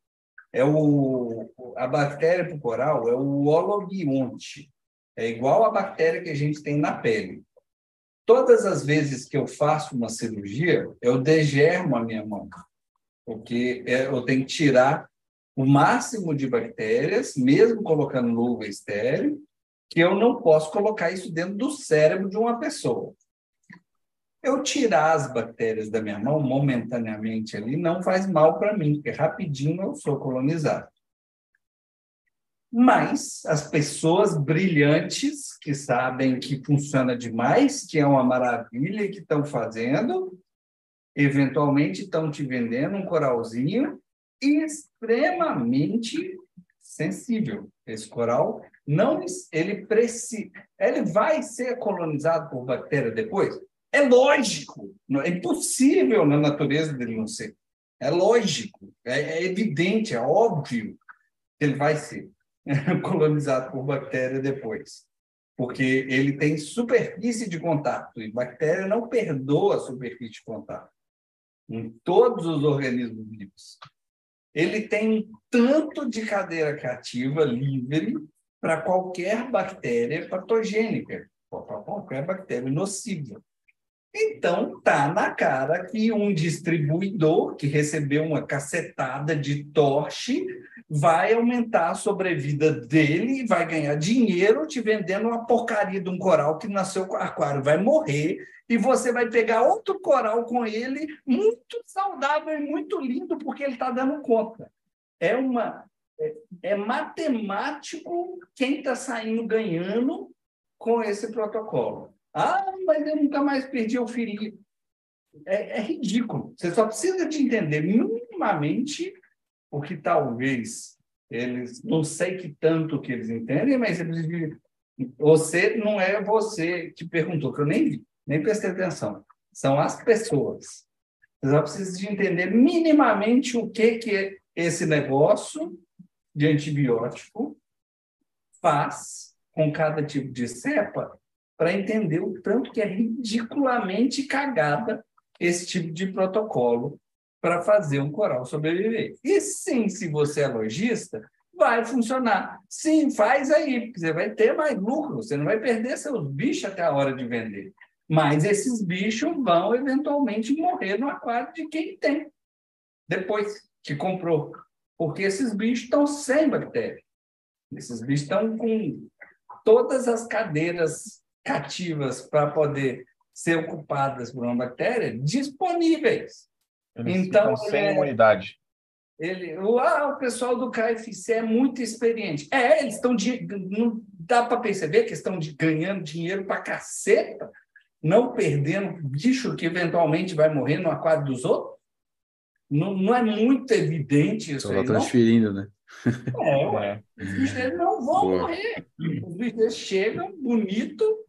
É o, a bactéria para o coral é o holobionte. É igual a bactéria que a gente tem na pele. Todas as vezes que eu faço uma cirurgia, eu degermo a minha mão, porque é, eu tenho que tirar o máximo de bactérias, mesmo colocando luva estéreo, que eu não posso colocar isso dentro do cérebro de uma pessoa. Eu tirar as bactérias da minha mão momentaneamente ali não faz mal para mim, porque rapidinho eu sou colonizado. Mas as pessoas brilhantes que sabem que funciona demais, que é uma maravilha que estão fazendo, eventualmente estão te vendendo um coralzinho extremamente sensível. Esse coral não ele precisa, ele vai ser colonizado por bactéria depois. É lógico, é impossível na natureza dele não ser. É lógico, é, é evidente, é óbvio que ele vai ser colonizado por bactéria depois, porque ele tem superfície de contato e bactéria não perdoa a superfície de contato em todos os organismos vivos. Ele tem um tanto de cadeira cativa livre para qualquer bactéria patogênica, para qualquer bactéria nociva. Então, tá na cara que um distribuidor que recebeu uma cacetada de torche vai aumentar a sobrevida dele e vai ganhar dinheiro te vendendo uma porcaria de um coral que nasceu com aquário, vai morrer e você vai pegar outro coral com ele muito saudável e muito lindo porque ele está dando conta. É uma é, é matemático quem está saindo ganhando com esse protocolo. Ah, mas eu nunca mais perdi o filho. É, é ridículo. Você só precisa de entender minimamente o que talvez eles, não sei que tanto que eles entendem, mas eles você não é você que perguntou, que eu nem vi, nem prestei atenção. São as pessoas. Você só precisa de entender minimamente o que, que é esse negócio de antibiótico faz com cada tipo de cepa para entender o tanto que é ridiculamente cagada esse tipo de protocolo para fazer um coral sobreviver. E sim, se você é lojista, vai funcionar. Sim, faz aí, porque você vai ter mais lucro, você não vai perder seus bichos até a hora de vender. Mas esses bichos vão eventualmente morrer no aquário de quem tem, depois que comprou. porque esses bichos estão sem bactéria. Esses bichos estão com todas as cadeiras cativas para poder ser ocupadas por uma bactéria disponíveis. Eles Então, ficam sem é- imunidade. Ele, o, ah, o pessoal do KFC é muito experiente. É, eles estão de, não dá para perceber que estão de- ganhando dinheiro para caceta, não perdendo bicho que eventualmente vai morrer no aquário dos outros. Não, não é muito evidente isso Só aí, não? transferindo, né? É, ué. É. Os bichos eles não vão Boa. morrer. Os bichos eles chegam bonito.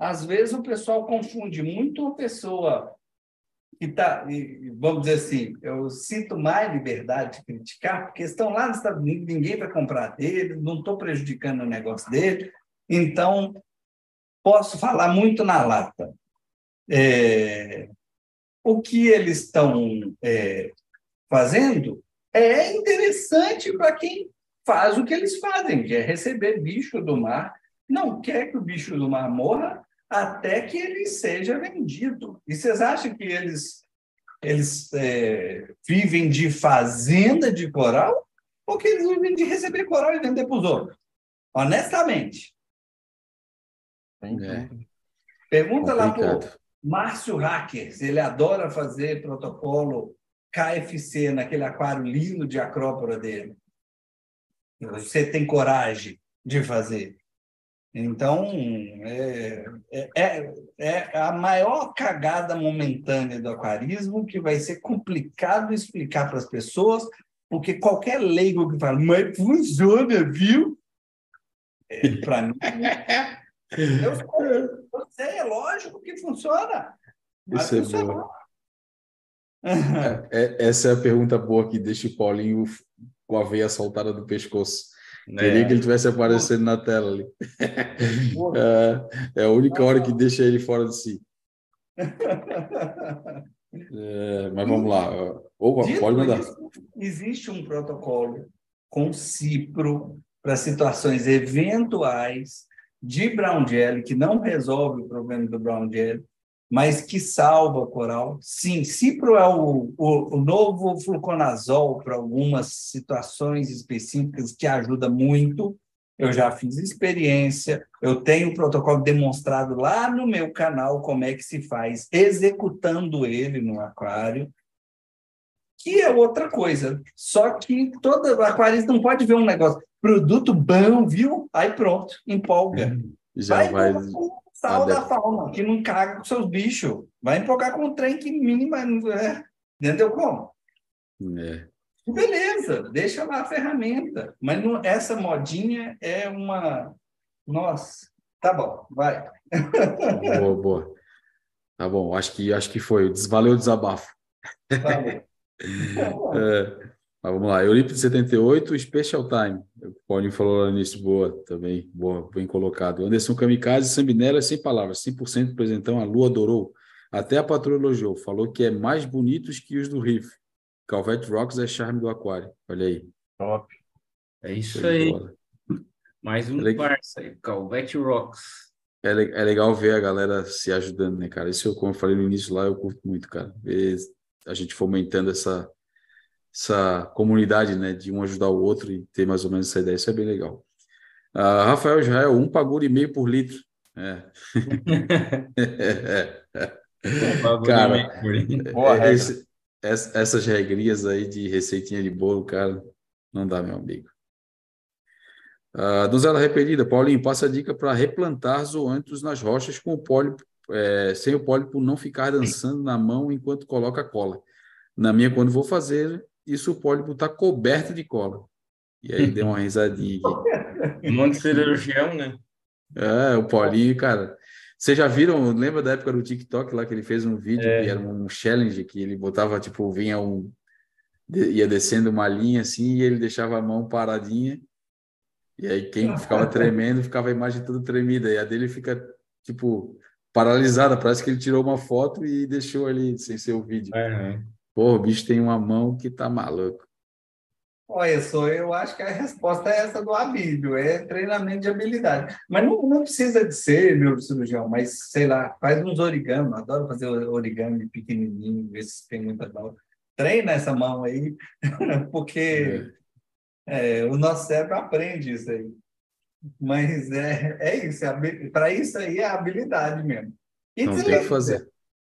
Às vezes o pessoal confunde muito uma pessoa que está, vamos dizer assim, eu sinto mais liberdade de criticar, porque estão lá nos Estados Unidos, ninguém vai comprar dele, não estou prejudicando o negócio dele, então posso falar muito na lata. É, o que eles estão é, fazendo é interessante para quem faz o que eles fazem, que é receber bicho do mar, não quer que o bicho do mar morra até que ele seja vendido. E vocês acham que eles, eles é, vivem de fazenda de coral ou que eles vivem de receber coral e vender para os outros? Honestamente. É. Pergunta lá para o Complicado. Márcio Hacker, se ele adora fazer protocolo KFC naquele aquário lindo de acrópora dele. Você tem coragem de fazer. Então, é, é, é, é a maior cagada momentânea do aquarismo que vai ser complicado explicar para as pessoas, porque qualquer leigo que fala, mas funciona, viu? É, para mim, eu, eu sei, é lógico que funciona. Isso é funcionou. boa. É- essa é a pergunta boa que deixa o Paulinho com a veia soltada do pescoço. Queria que ele tivesse aparecendo na tela ali. É, é a única hora que deixa ele fora de si. É, mas vamos lá. Opa, Dito pode mandar. isso, existe um protocolo com cipro para situações eventuais de brown jelly, que não resolve o problema do brown jelly, mas que salva coral. Sim, cipro é o, o, o novo fluconazol para algumas situações específicas que ajuda muito. Eu já fiz experiência, eu tenho o protocolo demonstrado lá no meu canal como é que se faz, executando ele no aquário que é outra coisa. Só que todo aquarista não pode ver um negócio, produto bom, viu? Aí pronto, empolga. Já vai vai. O sal da fauna, que não caga com seus bichos. Vai empolgar com um trem que mínima. É, entendeu como? É, Beleza, deixa lá a ferramenta. Mas não- essa modinha é uma. Nossa, tá bom, vai. boa, boa. Tá bom, acho que, acho que foi. Valeu o desabafo. Valeu. É, mas vamos lá. Eurípides 78, Special Time. O Paulinho falou lá nisso, boa também, boa, bem colocado. Anderson Kamikaze, Sambinella, sem palavras, 100% presentão, a Lua adorou. Até a patroa elogiou, falou que é mais bonitos que os do Riff. Calvete Rocks é charme do aquário. Olha aí. Top. É isso aí. bola. Mais um parça aí, Calvete Rocks. É, é legal ver a galera se ajudando, né, cara? Isso, como eu falei no início lá, eu curto muito, cara. Ver a gente fomentando essa, essa comunidade, né, de um ajudar o outro e ter mais ou menos essa ideia. Isso é bem legal. Ah, Rafael Israel, um paguro e meio por litro. É. Cara, É, esse- essas regrinhas aí de receitinha de bolo, cara, não dá, meu amigo. Ah, donzela repelida, Paulinho, passa a dica para replantar zoanthus nas rochas com o pólipo, é, sem o pólipo não ficar dançando na mão enquanto coloca cola. Na minha, quando vou fazer isso, pólipo está coberto de cola. E aí deu uma risadinha monte de cirurgião, né? É, o Paulinho, cara. Vocês já viram? Lembra da época do TikTok lá que ele fez um vídeo É. que era um challenge que ele botava, tipo, vinha um. ia descendo uma linha assim e ele deixava a mão paradinha. E aí quem ficava tremendo ficava a imagem toda tremida. E a dele fica, tipo, paralisada. Parece que ele tirou uma foto e deixou ali sem ser o vídeo. Aham. Pô, o bicho tem uma mão que tá maluco. Olha só, eu acho que a resposta é essa do Abílio, é treinamento de habilidade. Mas não, não precisa de ser neurocirurgião, mas sei lá, faz uns origami, adoro fazer origami pequenininho, ver se tem muita dor. Treina essa mão aí, porque É, o nosso cérebro aprende isso aí. Mas é, é isso, é para isso aí é habilidade mesmo. E Não tem que fazer.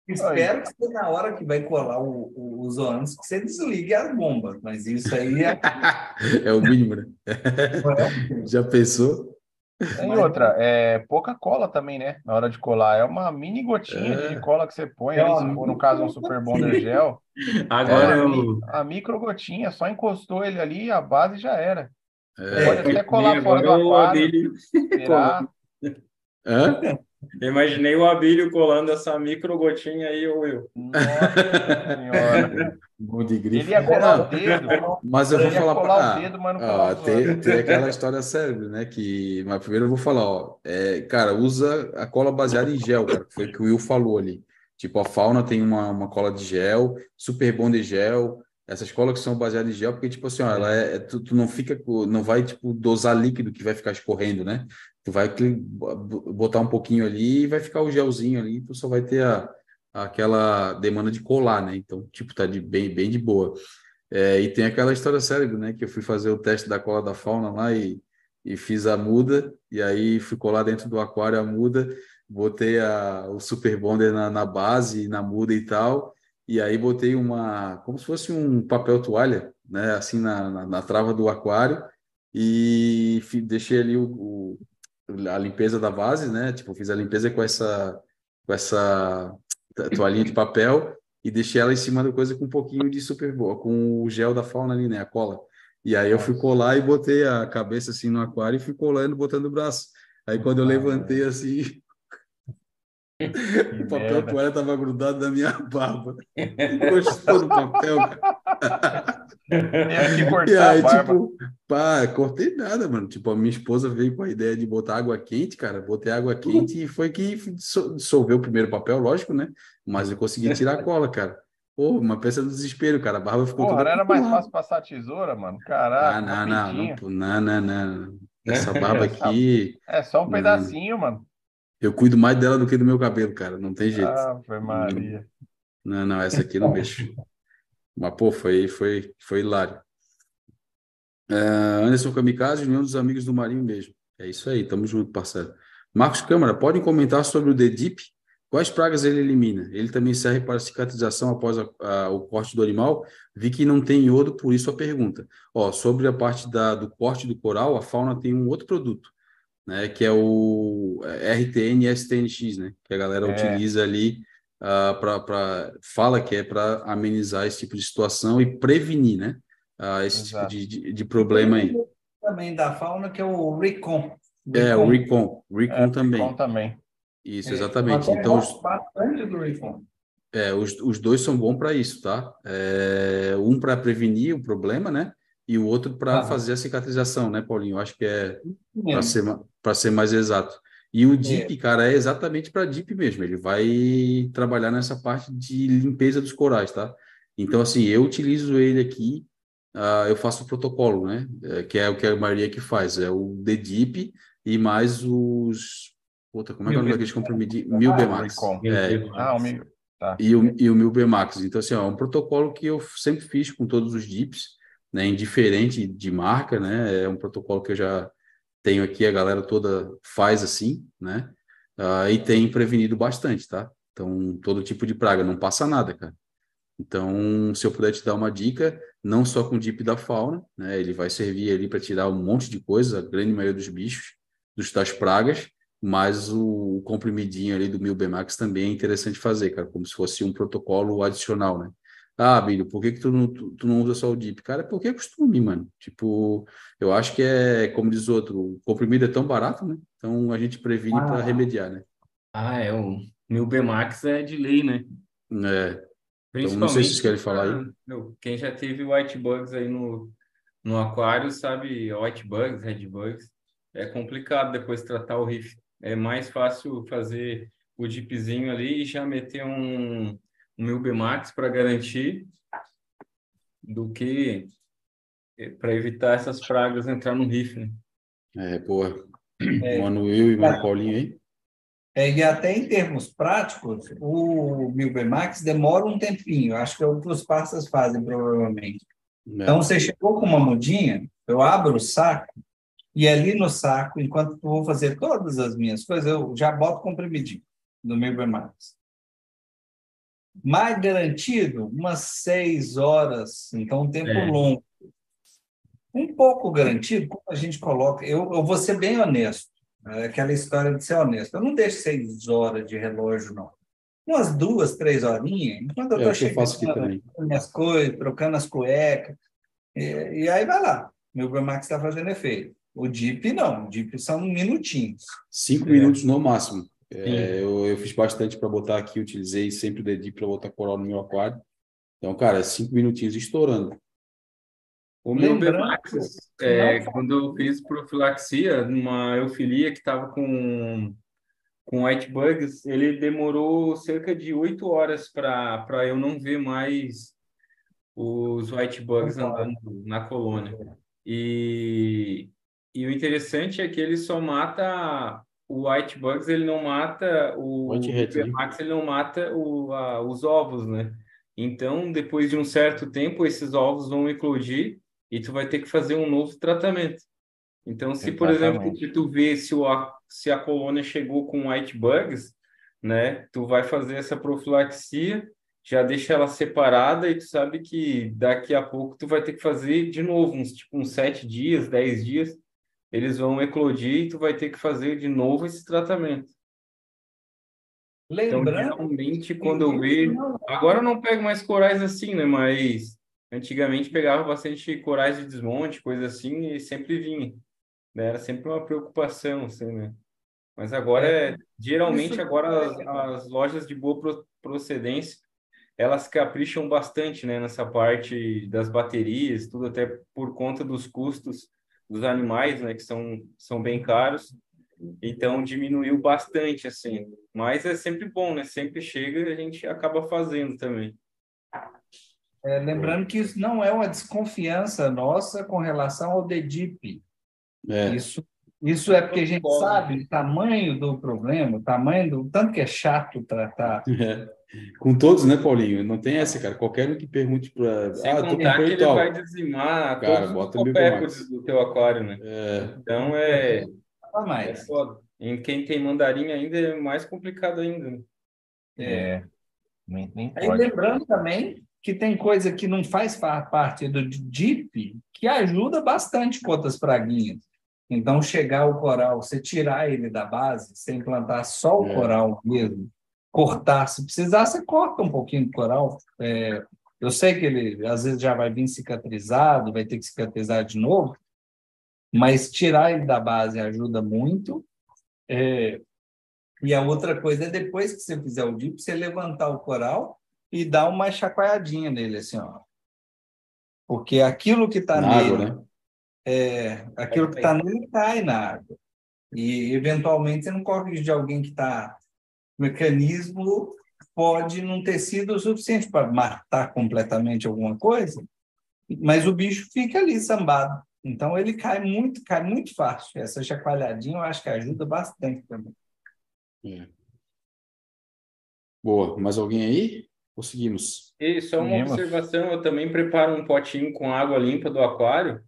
Espero que na hora que vai colar o, o, os ônibus que você desligue as bombas, mas isso aí é. é o mínimo, né? É. Já pensou? Tem outra, é pouca cola também, né? Na hora de colar. É uma mini gotinha é. de cola que você põe é ali, no caso um Super Bonder Gel. Agora é, eu... a, a micro gotinha, só encostou ele ali, a base já era. É. Pode até colar fora do aquário. Dele... Hã? Imaginei o Abílio colando essa micro gotinha aí, ou eu. Nossa senhora. de grife. Ele ia colar o dedo. Mas eu vou falar para. Ah, dedo, mas não ah, tem, tem aquela história cérebro, né? Que, mas primeiro eu vou falar, ó. É, cara, usa a cola baseada em gel, cara. Foi o que o Will falou ali. Tipo, a fauna tem uma, uma cola de gel, super bom de gel. Essas colas que são baseadas em gel, porque, tipo assim, ó, ela é, é tu, tu, não fica, não vai, tipo, dosar líquido que vai ficar escorrendo, né? Tu vai botar um pouquinho ali e vai ficar o gelzinho ali, tu só vai ter a, aquela demanda de colar, né? Então, tipo, tá de bem, bem de boa. É, e tem aquela história cérebro, né? Que eu fui fazer o teste da cola da fauna lá e, e fiz a muda, e aí fui colar dentro do aquário a muda, botei a, o Super Bonder na, na base, na muda e tal, e aí botei uma, como se fosse um papel toalha, né? Assim na, na, na trava do aquário, e deixei ali o, o a limpeza da base, né? Tipo, fiz a limpeza com essa com essa toalhinha de papel e deixei ela em cima da coisa com um pouquinho de super boa, com o gel da fauna ali, né? A cola. E aí eu fui colar e botei a cabeça assim no aquário e fui colando, botando o braço. Aí quando eu levantei assim, o papel toalha tava grudado na minha barba. Gostou do papel, cara? e aí, tipo, pá, cortei nada, mano. Tipo, a minha esposa veio com a ideia de botar água quente, cara. Botei água quente e foi que dissolveu o primeiro papel, lógico, né? Mas eu consegui tirar a cola, cara. Pô, uma peça do desespero, cara. A barba ficou Porra, toda. era mais fácil passar a tesoura, mano. Caraca. Ah, não, não, não, não, não, não. Essa barba aqui. É só um pedacinho, mano. Eu cuido mais dela do que do meu cabelo, cara. Não tem jeito. Ah, foi Maria. Não, não, essa aqui não mexo. Mas, pô, foi, foi, foi hilário. Uh, Anderson Kamikaze, união dos amigos do Marinho mesmo. É isso aí, tamo junto, parceiro. Marcos Câmara, podem comentar sobre o DDIP? Quais pragas ele elimina? Ele também serve para cicatrização após a, a, o corte do animal? Vi que não tem iodo, por isso a pergunta. Ó, sobre a parte da, do corte do coral, a fauna tem um outro produto, né, que é o RTN STNX, né, que a galera é. utiliza ali uh, ah, para fala que é para amenizar esse tipo de situação e prevenir, né? Uh, esse Exato. tipo de, de, de problema aí. Também da fauna, que é o Recon. É, o Recon. Recon é, também. Recon também. Isso, é, exatamente. então, os, bastante do Recon. É, os, os dois são bons para isso, tá? É, um para prevenir o problema, né? E o outro para ah. fazer a cicatrização, né, Paulinho? Eu acho que é para ser, ser mais exato. E o DIP, é. cara, é exatamente para DIP mesmo. Ele vai trabalhar nessa parte de limpeza dos corais, tá? Então, assim, eu utilizo ele aqui, uh, eu faço o protocolo, né? É, que é o que a Maria que faz, é o DDIP e mais os... Puta, como é que é o nome daqueles comprimidos? Mil Bmax. É. Ah, o Mil. Tá. E o, e o Mil Bmax. Então, assim, ó, é um protocolo que eu sempre fiz com todos os DIPs, né? Indiferente de marca, né? É um protocolo que eu já tenho aqui, a galera toda faz assim, né? Uh, e tem prevenido bastante, tá? Então, todo tipo de praga, não passa nada, cara. Então, se eu puder te dar uma dica, não só com o DIP da fauna, né? Ele vai servir ali para tirar um monte de coisa, a grande maioria dos bichos, dos, das pragas, mas o, comprimidinho ali do Milbemax também é interessante fazer, cara, como se fosse um protocolo adicional, né? Ah, Bílio, por que, que tu, não, tu, tu, não usa só o DIP? Cara, é porque é costume, mano. Tipo, eu acho que é, como diz outro, o comprimido é tão barato, né? Então a gente previne ah. para remediar, né? Ah, é. O meu Bmax é de lei, né? É. Então, não sei se vocês querem falar aí. Quem já teve white bugs aí no, no aquário sabe white bugs, red bugs. É complicado depois tratar o riff. É mais fácil fazer o dipzinho ali e já meter um o meu Bmax para garantir do que eh, para evitar essas pragas entrar no rifle. Né? É, boa. É, Mano Will e Mano Paulinho aí. É, e até em termos práticos, o Milbemax demora um tempinho. Acho que é o que os fazem, provavelmente. É. Então, você chegou com uma mudinha, Eu abro o saco e ali no saco, enquanto eu vou fazer todas as minhas coisas, eu já boto comprimidinho no meu Mais garantido, umas seis horas, então um tempo É. longo. Um pouco garantido, como a gente coloca, eu, eu vou ser bem honesto, é aquela história de ser honesto. Eu não deixo seis horas de relógio, não. Umas duas, três horinhas, enquanto eu É estou chegando, minhas coisas, trocando as cuecas, e, e aí vai lá. Meu Bemax está fazendo efeito. O DIP não, o DIP são minutinhos. Cinco É. minutos no máximo. É, eu, eu fiz bastante para botar aqui, utilizei sempre o dedinho para botar coral no meu aquário. Então, cara, é cinco minutinhos estourando. O meu Bemax, é, quando eu fiz profilaxia numa eufilia que estava com, com white bugs, ele demorou cerca de oito horas para para eu não ver mais os white bugs andando na colônia. E, e o interessante é que ele só mata o white bugs, ele não mata o White hat, né? Ele não mata o, a- os ovos, né? Então, depois de um certo tempo, esses ovos vão eclodir e tu vai ter que fazer um novo tratamento. Então, se, por exemplo, se tu vê se, o, a- se a colônia chegou com white bugs, né, tu vai fazer essa profilaxia, já deixa ela separada e tu sabe que daqui a pouco tu vai ter que fazer de novo, uns tipo uns sete dias, dez dias, eles vão eclodir e tu vai ter que fazer de novo esse tratamento. Então, Lembrando, geralmente, quando eu vejo Agora eu não pego mais corais assim, né? Mas antigamente pegava bastante corais de desmonte, coisa assim, e sempre vinha. né? Era sempre uma preocupação, assim, né? Mas agora é, geralmente Isso- agora as, as lojas de boa pro- procedência, elas capricham bastante, né, nessa parte das baterias, tudo até por conta dos custos dos animais, né, que são, são bem caros. Então diminuiu bastante, assim. Mas é sempre bom, né? Sempre chega e a gente acaba fazendo também. é, lembrando que isso não é uma desconfiança nossa com relação ao DDIP. É, Isso, isso é porque a gente Concordo. sabe o tamanho do problema, o tamanho do tanto que é chato tratar. é. Com todos, né, Paulinho? Não tem essa, cara. Qualquer um que pergunte para. Ah, tô comprando ele tal. vai dizimar Cara, todos bota os copépodes do teu aquário, né? É, Então é, Fala é mais. foda. Em quem tem mandarim ainda é mais complicado ainda. né? É, nem, nem Aí lembrando também que tem coisa que não faz fa- parte do DIP que ajuda bastante com outras praguinhas. Então, chegar o coral, você tirar ele da base, você implantar só o É. coral mesmo, cortar, se precisar, você corta um pouquinho do coral. É, eu sei que ele às vezes já vai vir cicatrizado, vai ter que cicatrizar de novo, mas tirar ele da base ajuda muito. É, e a outra coisa é depois que você fizer o dip, você levantar o coral e dar uma chacoalhadinha nele, assim, ó. Porque aquilo que está nele, água, né? É, aquilo que está nele cai na água. E, eventualmente, você não corre risco de alguém que está... O mecanismo pode não ter sido o suficiente para matar completamente alguma coisa, mas o bicho fica ali sambado. Então, ele cai muito, cai muito fácil. Essa chacoalhadinha eu acho que ajuda bastante também. É. Boa. Mais alguém aí? Conseguimos. E só uma Seguimos. observação, eu também preparo um potinho com água limpa do aquário,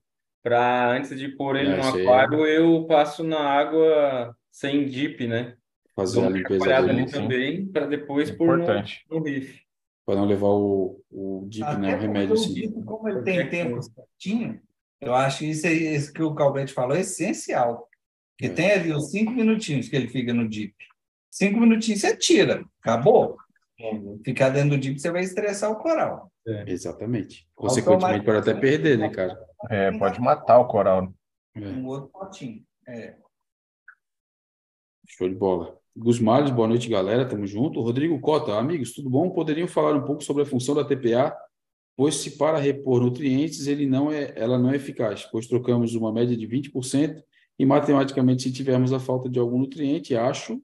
para antes de pôr ele É, no aí. aquário, eu passo na água sem dip, né? Fazer Dou a limpeza ali sim. também, para depois pôr no, no riff. Para não levar o, o dip, né? Até O remédio o assim. dip, como ele tem tempo certinho, eu acho que isso, é, isso que o Calvete falou é essencial. Porque É. tem ali os cinco minutinhos que ele fica no dip. Cinco minutinhos você tira, acabou. Ficar dentro do dip, você vai estressar o coral. Exatamente. Consequentemente, pode até perder, né, cara? É, pode matar o coral. É. Um outro potinho. É. Show de bola. Gus boa noite, galera. Tamo junto. Rodrigo Cota, amigos, tudo bom? Poderiam falar um pouco sobre a função da TPA, pois se para repor nutrientes, ele não é, ela não é eficaz, pois trocamos uma média de 20% e matematicamente, se tivermos a falta de algum nutriente, acho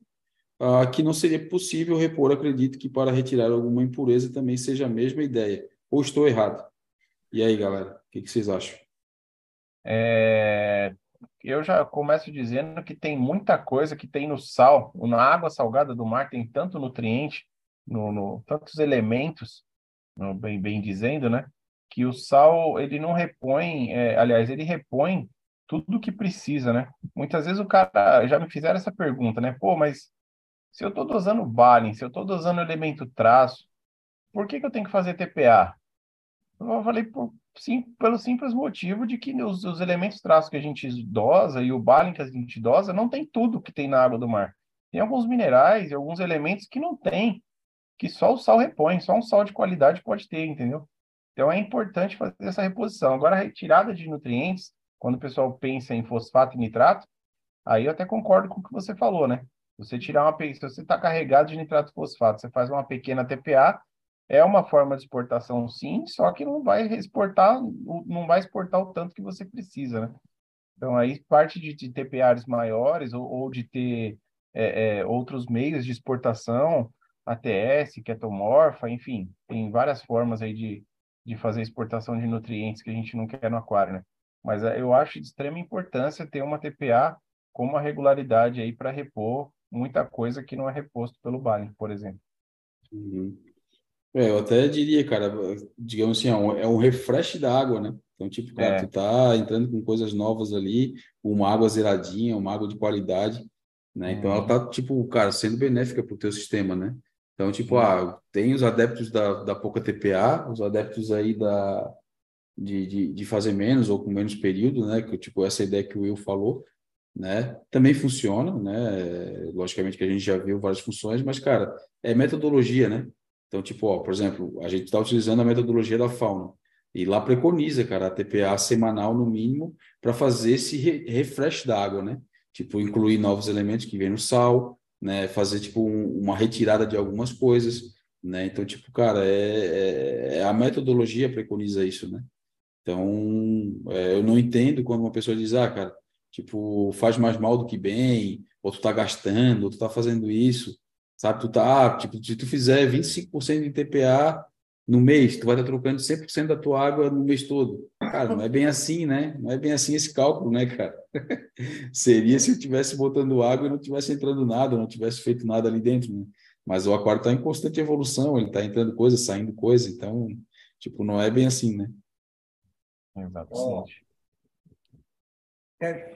ah, que não seria possível repor. Acredito que para retirar alguma impureza também seja a mesma ideia. Ou estou errado? E aí, galera, o que, que vocês acham? É, eu já começo dizendo que tem muita coisa que tem no sal, na água salgada do mar tem tanto nutriente, no, no- tantos elementos, no- bem, bem dizendo, né? que o sal ele não repõe, é, aliás, ele repõe tudo o que precisa, né? Muitas vezes o cara já me fizeram essa pergunta, né? Pô, mas se eu estou dosando Balin, se eu estou dosando elemento traço, por que, que eu tenho que fazer TPA? Eu falei por, sim, pelo simples motivo de que os, os elementos traços que a gente dosa e o Balin que a gente dosa não tem tudo que tem na água do mar. Tem alguns minerais e alguns elementos que não tem, que só o sal repõe, só um sal de qualidade pode ter, entendeu? Então é importante fazer essa reposição. Agora, a retirada de nutrientes, quando o pessoal pensa em fosfato e nitrato, aí eu até concordo com o que você falou, né? Você tirar uma se você está carregado de nitrato fosfato, você faz uma pequena TPA, é uma forma de exportação sim, só que não vai exportar, não vai exportar o tanto que você precisa, né? Então aí parte de, de TPAs maiores ou, ou de ter é, é, outros meios de exportação, ATS, ketomorfa, enfim, tem várias formas aí de, de fazer exportação de nutrientes que a gente não quer no aquário, né? Mas é, eu acho de extrema importância ter uma TPA com uma regularidade aí para repor muita coisa que não é reposto pelo Balin, por exemplo. Uhum. É, eu até diria, cara, digamos assim, é um, é um refresh da água, né? Então, tipo, cara, é. tu tá entrando com coisas novas ali, uma água zeradinha, uma água de qualidade, né? Então ela tá, tipo, cara, sendo benéfica para o teu sistema, né? Então, tipo, ah, tem os adeptos da, da pouca TPA, os adeptos aí da, de, de, de fazer menos ou com menos período, né? Que, tipo, essa ideia que o Will falou, né? Também funciona, né? Logicamente que a gente já viu várias funções, mas, cara, é metodologia, né? Então, tipo, ó, por exemplo, a gente está utilizando a metodologia da fauna. E lá preconiza, cara, a TPA semanal no mínimo para fazer esse re refresh da água, né? tipo incluir novos elementos que vêm no sal, né, fazer tipo um, uma retirada de algumas coisas, né? Então tipo, cara, é, é, é a metodologia preconiza isso, né? Então é, eu não entendo quando uma pessoa diz, ah, cara, tipo faz mais mal do que bem, ou tu tá gastando, ou tu tá fazendo isso, sabe? Tu tá, ah, tipo, se tu fizer 25% de TPA no mês, tu vai estar trocando 100% da tua água no mês todo. Cara, não é bem assim, né? Não é bem assim esse cálculo, né, cara? Seria se eu tivesse botando água e não tivesse entrando nada, não tivesse feito nada ali dentro, né? Mas o aquário está em constante evolução, ele está entrando coisa, saindo coisa, então, tipo, não é bem assim, né? Exatamente.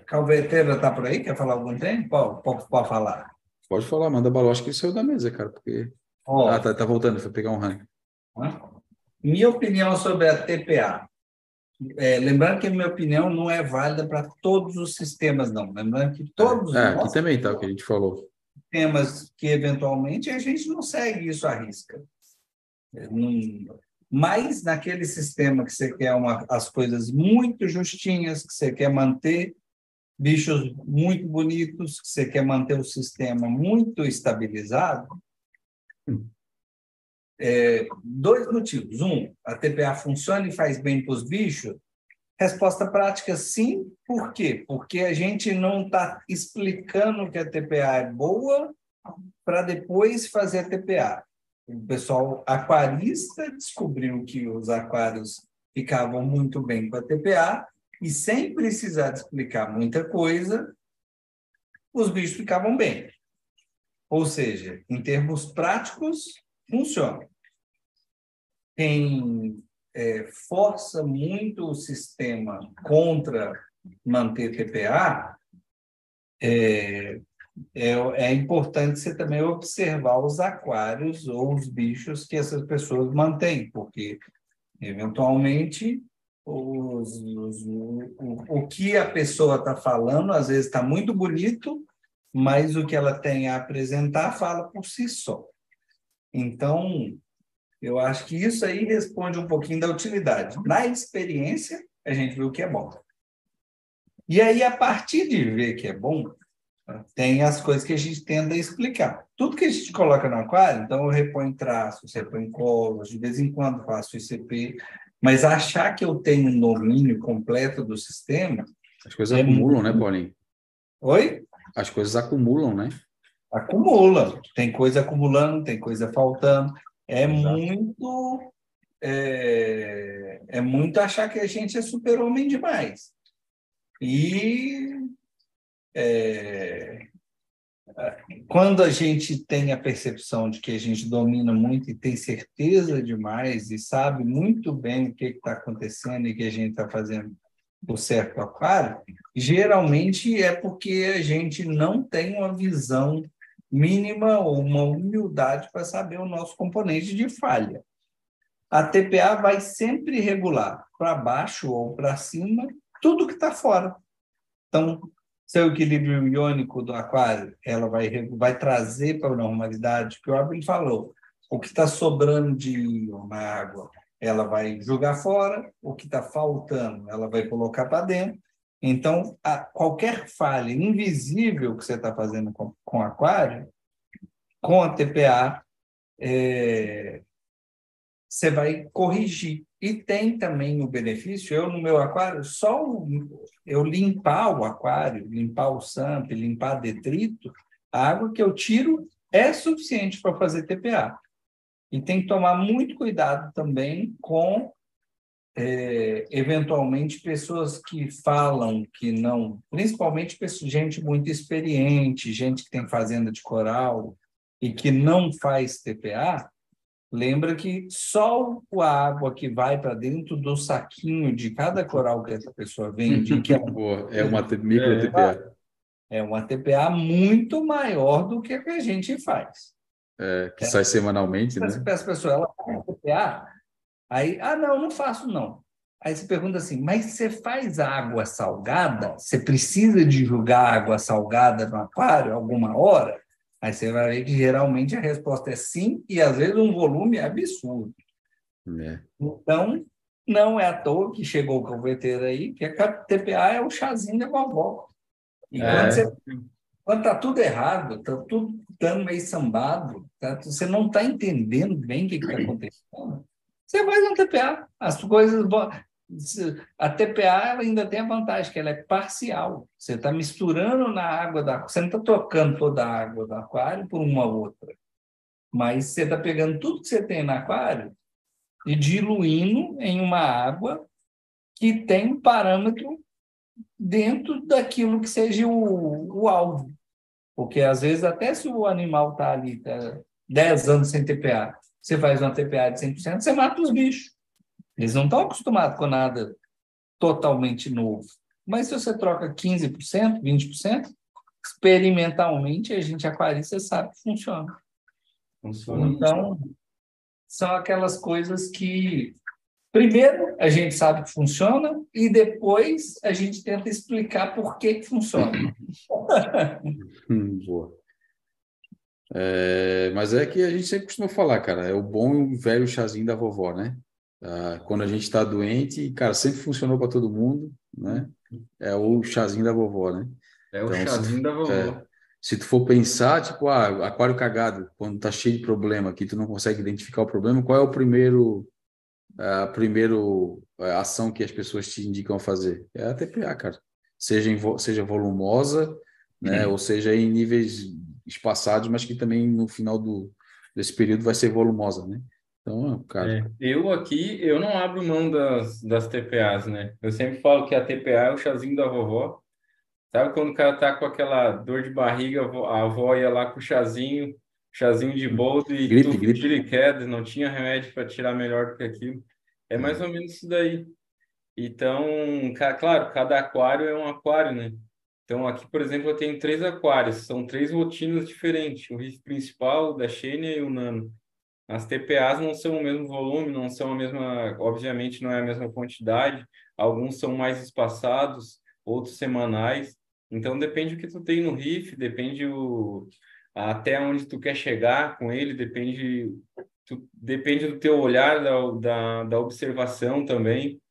Calveteira está por aí? Quer falar algum tempo? Pode, pode, pode falar. Pode falar, manda bala. Acho que ele saiu da mesa, cara, porque... Oh. Ah, tá, tá voltando, foi pegar um ranking. Minha opinião sobre a TPA. É, lembrando que a minha opinião não é válida para todos os sistemas, não. Lembrando que todos é, aqui também está o que a gente falou. Temas que eventualmente a gente não segue isso à risca. Não, mas naquele sistema que você quer uma, as coisas muito justinhas, que você quer manter bichos muito bonitos, que você quer manter o sistema muito estabilizado, é, dois motivos. Um, a TPA funciona e faz bem para os bichos? Resposta prática, sim. Por quê? Porque a gente não está explicando que a TPA é boa para depois fazer a TPA. O pessoal aquarista descobriu que os aquários ficavam muito bem com a TPA e sem precisar explicar muita coisa, os bichos ficavam bem. Ou seja, em termos práticos, funciona quem é, força muito o sistema contra manter TPA, é, é, é, importante você também observar os aquários ou os bichos que essas pessoas mantêm, porque, eventualmente, os, os, o, o que a pessoa está falando, às vezes está muito bonito, mas o que ela tem a apresentar fala por si só. Então, eu acho que isso aí responde um pouquinho da utilidade. Na experiência, a gente viu que é bom. E aí, a partir de ver que é bom, tem as coisas que a gente tenta explicar. Tudo que a gente coloca no aquário, então eu reponho traços, reponho colos, de vez em quando faço ICP, mas achar que eu tenho um domínio completo do sistema. As coisas é acumulam, muito... né, Paulinho? Oi? As coisas acumulam, né? Acumula. Tem coisa acumulando, tem coisa faltando. É Exato. muito é, é, muito achar que a gente é super-homem demais. E é, quando a gente tem a percepção de que a gente domina muito e tem certeza demais e sabe muito bem o que está acontecendo e que a gente está fazendo o certo aquário, geralmente é porque a gente não tem uma visão mínima ou uma humildade para saber o nosso componente de falha. A TPA vai sempre regular para baixo ou para cima tudo que está fora. Então, seu equilíbrio iônico do aquário, ela vai, vai trazer para a normalidade, que o Abel falou, o que está sobrando de íon na água, ela vai jogar fora, o que está faltando, ela vai colocar para dentro. Então, a, qualquer falha invisível que você está fazendo com, com o aquário, com a TPA, é, você vai corrigir. E tem também o benefício, eu no meu aquário, só eu limpar o aquário, limpar o SAMP, limpar detrito, a água que eu tiro é suficiente para fazer TPA. E tem que tomar muito cuidado também com, é, eventualmente, pessoas que falam que não, principalmente gente muito experiente, gente que tem fazenda de coral e que não faz TPA, Lembra que só a água que vai para dentro do saquinho de cada coral que essa pessoa vende, que é, um... é uma micro TPA. É uma TPA muito maior do que a que a gente faz. É, que é. sai semanalmente, né? As pessoas, ela faz TPA, aí, ah, não, não faço não. Aí você pergunta assim, mas você faz água salgada? Você precisa de jogar água salgada no aquário alguma hora? Aí você vai ver que geralmente a resposta é sim, e às vezes um volume absurdo. É. Então, não é à toa que chegou o converter aí, que a TPA é o chazinho da vovó. E é. quando, você, quando tá tudo errado, tá tudo dando meio sambado, tá, você não está entendendo bem o que está acontecendo, você faz um TPA. As coisas a TPA ainda tem a vantagem que ela é parcial. Você está misturando na água da você não está trocando toda a água do aquário por uma outra, mas você está pegando tudo que você tem no aquário e diluindo em uma água que tem um parâmetro dentro daquilo que seja o, o alvo. Porque às vezes até se o animal está ali tá 10 anos sem TPA, você faz uma TPA de 100%, você mata os bichos. Eles não estão acostumados com nada totalmente novo. Mas se você troca 15%, 20%, experimentalmente a gente aquarista sabe que funciona. funciona então, são aquelas coisas que primeiro a gente sabe que funciona e depois a gente tenta explicar por que, que funciona. hum, boa. É, mas é que a gente sempre costuma falar, cara, é o bom e velho chazinho da vovó, né? Uh, quando a gente está doente, cara, sempre funcionou para todo mundo, né? É o chazinho da vovó, né? É o então, chazinho se, da vovó. É, se tu for pensar, tipo, ah, aquário cagado, quando tá cheio de problema, que tu não consegue identificar o problema, qual é o primeiro a primeiro a ação que as pessoas te indicam a fazer? É a TPA, cara. Seja em, seja volumosa, né? Uhum. Ou seja em níveis espaçados, mas que também no final do desse período vai ser volumosa, né? Então, cara. É, eu aqui, eu não abro mão das, das TPAs, né? Eu sempre falo que a TPA é o chazinho da vovó. Sabe quando o cara tá com aquela dor de barriga, a avó ia lá com o chazinho, chazinho de boldo e gripe, tudo gripe. queda, não tinha remédio para tirar melhor do que aquilo. É mais ou menos isso daí. Então, claro, cada aquário é um aquário, né? Então, aqui, por exemplo, eu tenho três aquários, são três rotinas diferentes: o principal, da Xenia e o Nano. As TPAs não são o mesmo volume, não são a mesma, obviamente não é a mesma quantidade, alguns são mais espaçados, outros semanais. Então depende do que tu tem no riff, depende o até onde tu quer chegar com ele, depende tu, depende do teu olhar da, da, da observação também.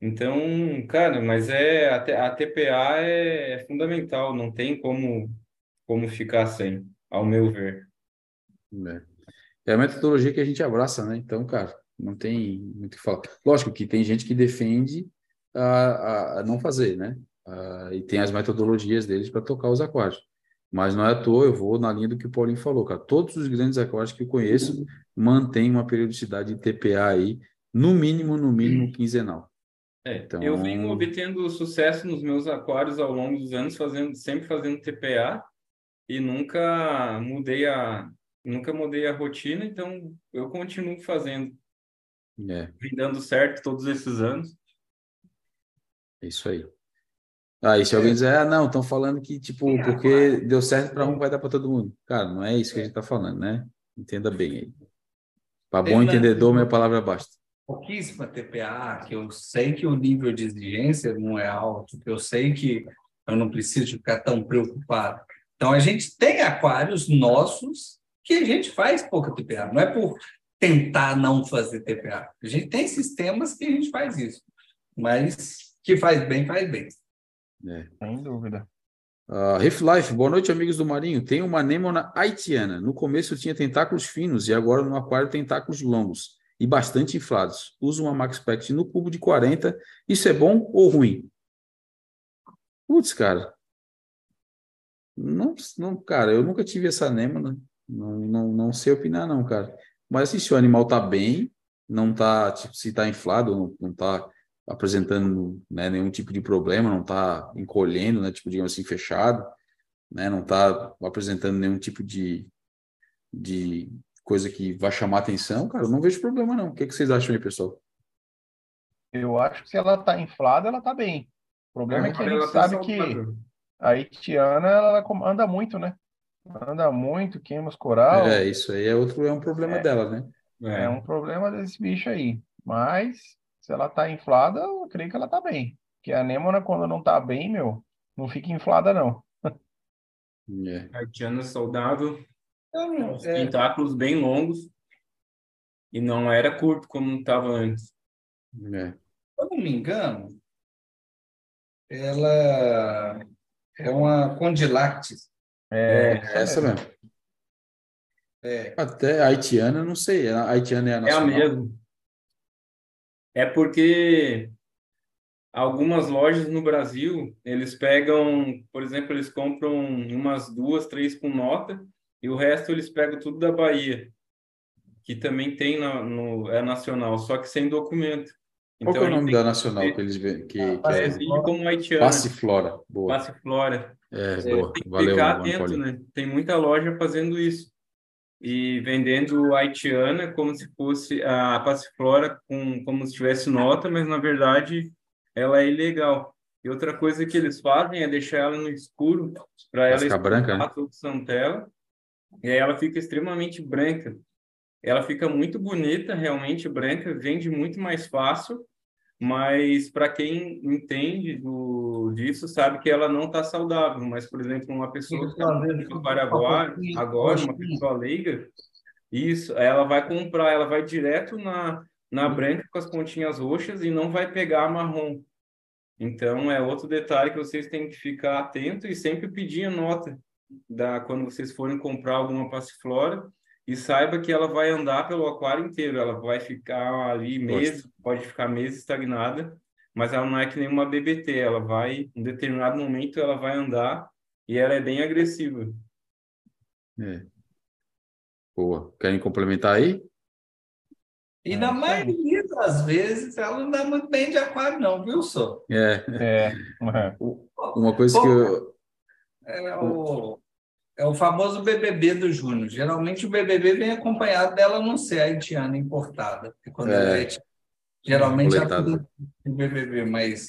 Então, cara, mas é a, a TPA é, é fundamental, não tem como como ficar sem, ao meu ver. É é a metodologia que a gente abraça, né? Então, cara, não tem muito o que falar. Lógico que tem gente que defende a, a, não fazer, né? e tem as metodologias deles para tocar os aquários. Mas não é à toa, eu vou na linha do que o Paulinho falou, cara. Todos os grandes aquários que eu conheço mantêm uma periodicidade de TPA aí, no mínimo, no mínimo, quinzenal. É, então... Eu venho obtendo sucesso nos meus aquários ao longo dos anos, fazendo, sempre fazendo TPA, e nunca mudei a nunca mudei a rotina, então eu continuo fazendo. É, Vem dando certo todos esses anos. é isso aí. Ah, e se alguém dizer, ah, não, estão falando que, tipo, porque deu certo para um, vai dar para todo mundo. Cara, não é isso que a gente está falando, né? Entenda bem aí. Para bom entendedor, minha palavra basta. pouquíssima TPA, que eu sei que o nível de exigência não é alto, que eu sei que eu não preciso ficar tão preocupado. Então, a gente tem aquários nossos que a gente faz pouca TPA, não é por tentar não fazer TPA. A gente tem sistemas que a gente faz isso, mas que faz bem, faz bem. É. Sem dúvida. Uh, Riff Life, boa noite, amigos do Marinho. Tem uma anêmona haitiana. No começo tinha tentáculos finos e agora no aquário tentáculos longos e bastante inflados. Uso uma Max Pact no cubo de 40. Isso é bom ou ruim? Putz, cara. Não, não, cara, eu nunca tive essa anêmona. Não, não, não sei opinar, não, cara. Mas assim, se o animal tá bem, não tá, tipo, se tá inflado, não, não tá apresentando né, nenhum tipo de problema, não está encolhendo, né, tipo, digamos assim, fechado, né, não está apresentando nenhum tipo de, de coisa que vai chamar atenção, cara, eu não vejo problema não. O que, que vocês acham aí, pessoal? Eu acho que se ela tá inflada, ela tá bem. O problema é, que a gente tá sabe que a haitiana, ela anda muito, né? Anda muito, queima os coral. É, isso aí é outro, é um problema É. dela, né? É um problema desse bicho aí. Mas, se ela tá inflada, eu creio que ela tá bem. Porque a anêmona, quando não tá bem, meu, não fica inflada, não. É. Haitiana saudável, os é, tentáculos bem longos e não era curto como estava antes. É. se eu não me engano, ela é uma condilactis. É, É essa mesmo. É, Até a haitiana, não sei. A haitiana é a É a nacional? mesma. É porque algumas lojas no Brasil, eles pegam, por exemplo, eles compram umas duas, três com nota e o resto eles pegam tudo da Bahia, que também tem na, no, é nacional, só que sem documento. Qual que é o gente nome da que nacional que eles veem? Que, que fazer é vídeo como haitiana, Passiflora. Boa. Passiflora. É, boa. tem que Valeu, ficar atento, né? Tem muita loja fazendo isso. E vendendo haitiana como se fosse a passiflora com como se tivesse nota, mas na verdade ela é ilegal. E outra coisa que eles fazem é deixar ela no escuro para ela ficar branca, né? a. E aí ela fica extremamente branca. Ela fica muito bonita, realmente branca, vende muito mais fácil, mas para quem entende do, disso, sabe que ela não está saudável. Mas, por exemplo, uma pessoa que está vezes, para agora, uma pessoa leiga, isso, ela vai comprar, ela vai direto na, na branca com as pontinhas roxas e não vai pegar a marrom. Então, é outro detalhe que vocês têm que ficar atento e sempre pedir a nota da, quando vocês forem comprar alguma passiflora e saiba que ela vai andar pelo aquário inteiro, ela vai ficar ali meses, pode ficar meses estagnada, mas ela não é que nem uma BBT, ela vai, em determinado momento, ela vai andar e ela é bem agressiva. É. Boa. Querem complementar aí? E É, na isso aí. maioria das vezes ela não dá muito bem de aquário, não, viu, só? É. É. Uma coisa que eu. É o, é o famoso BBB do Júnior. Geralmente o BBB vem acompanhado dela não ser haitiana importada. Porque quando É. ela é geralmente Coletada. tem BBB, mas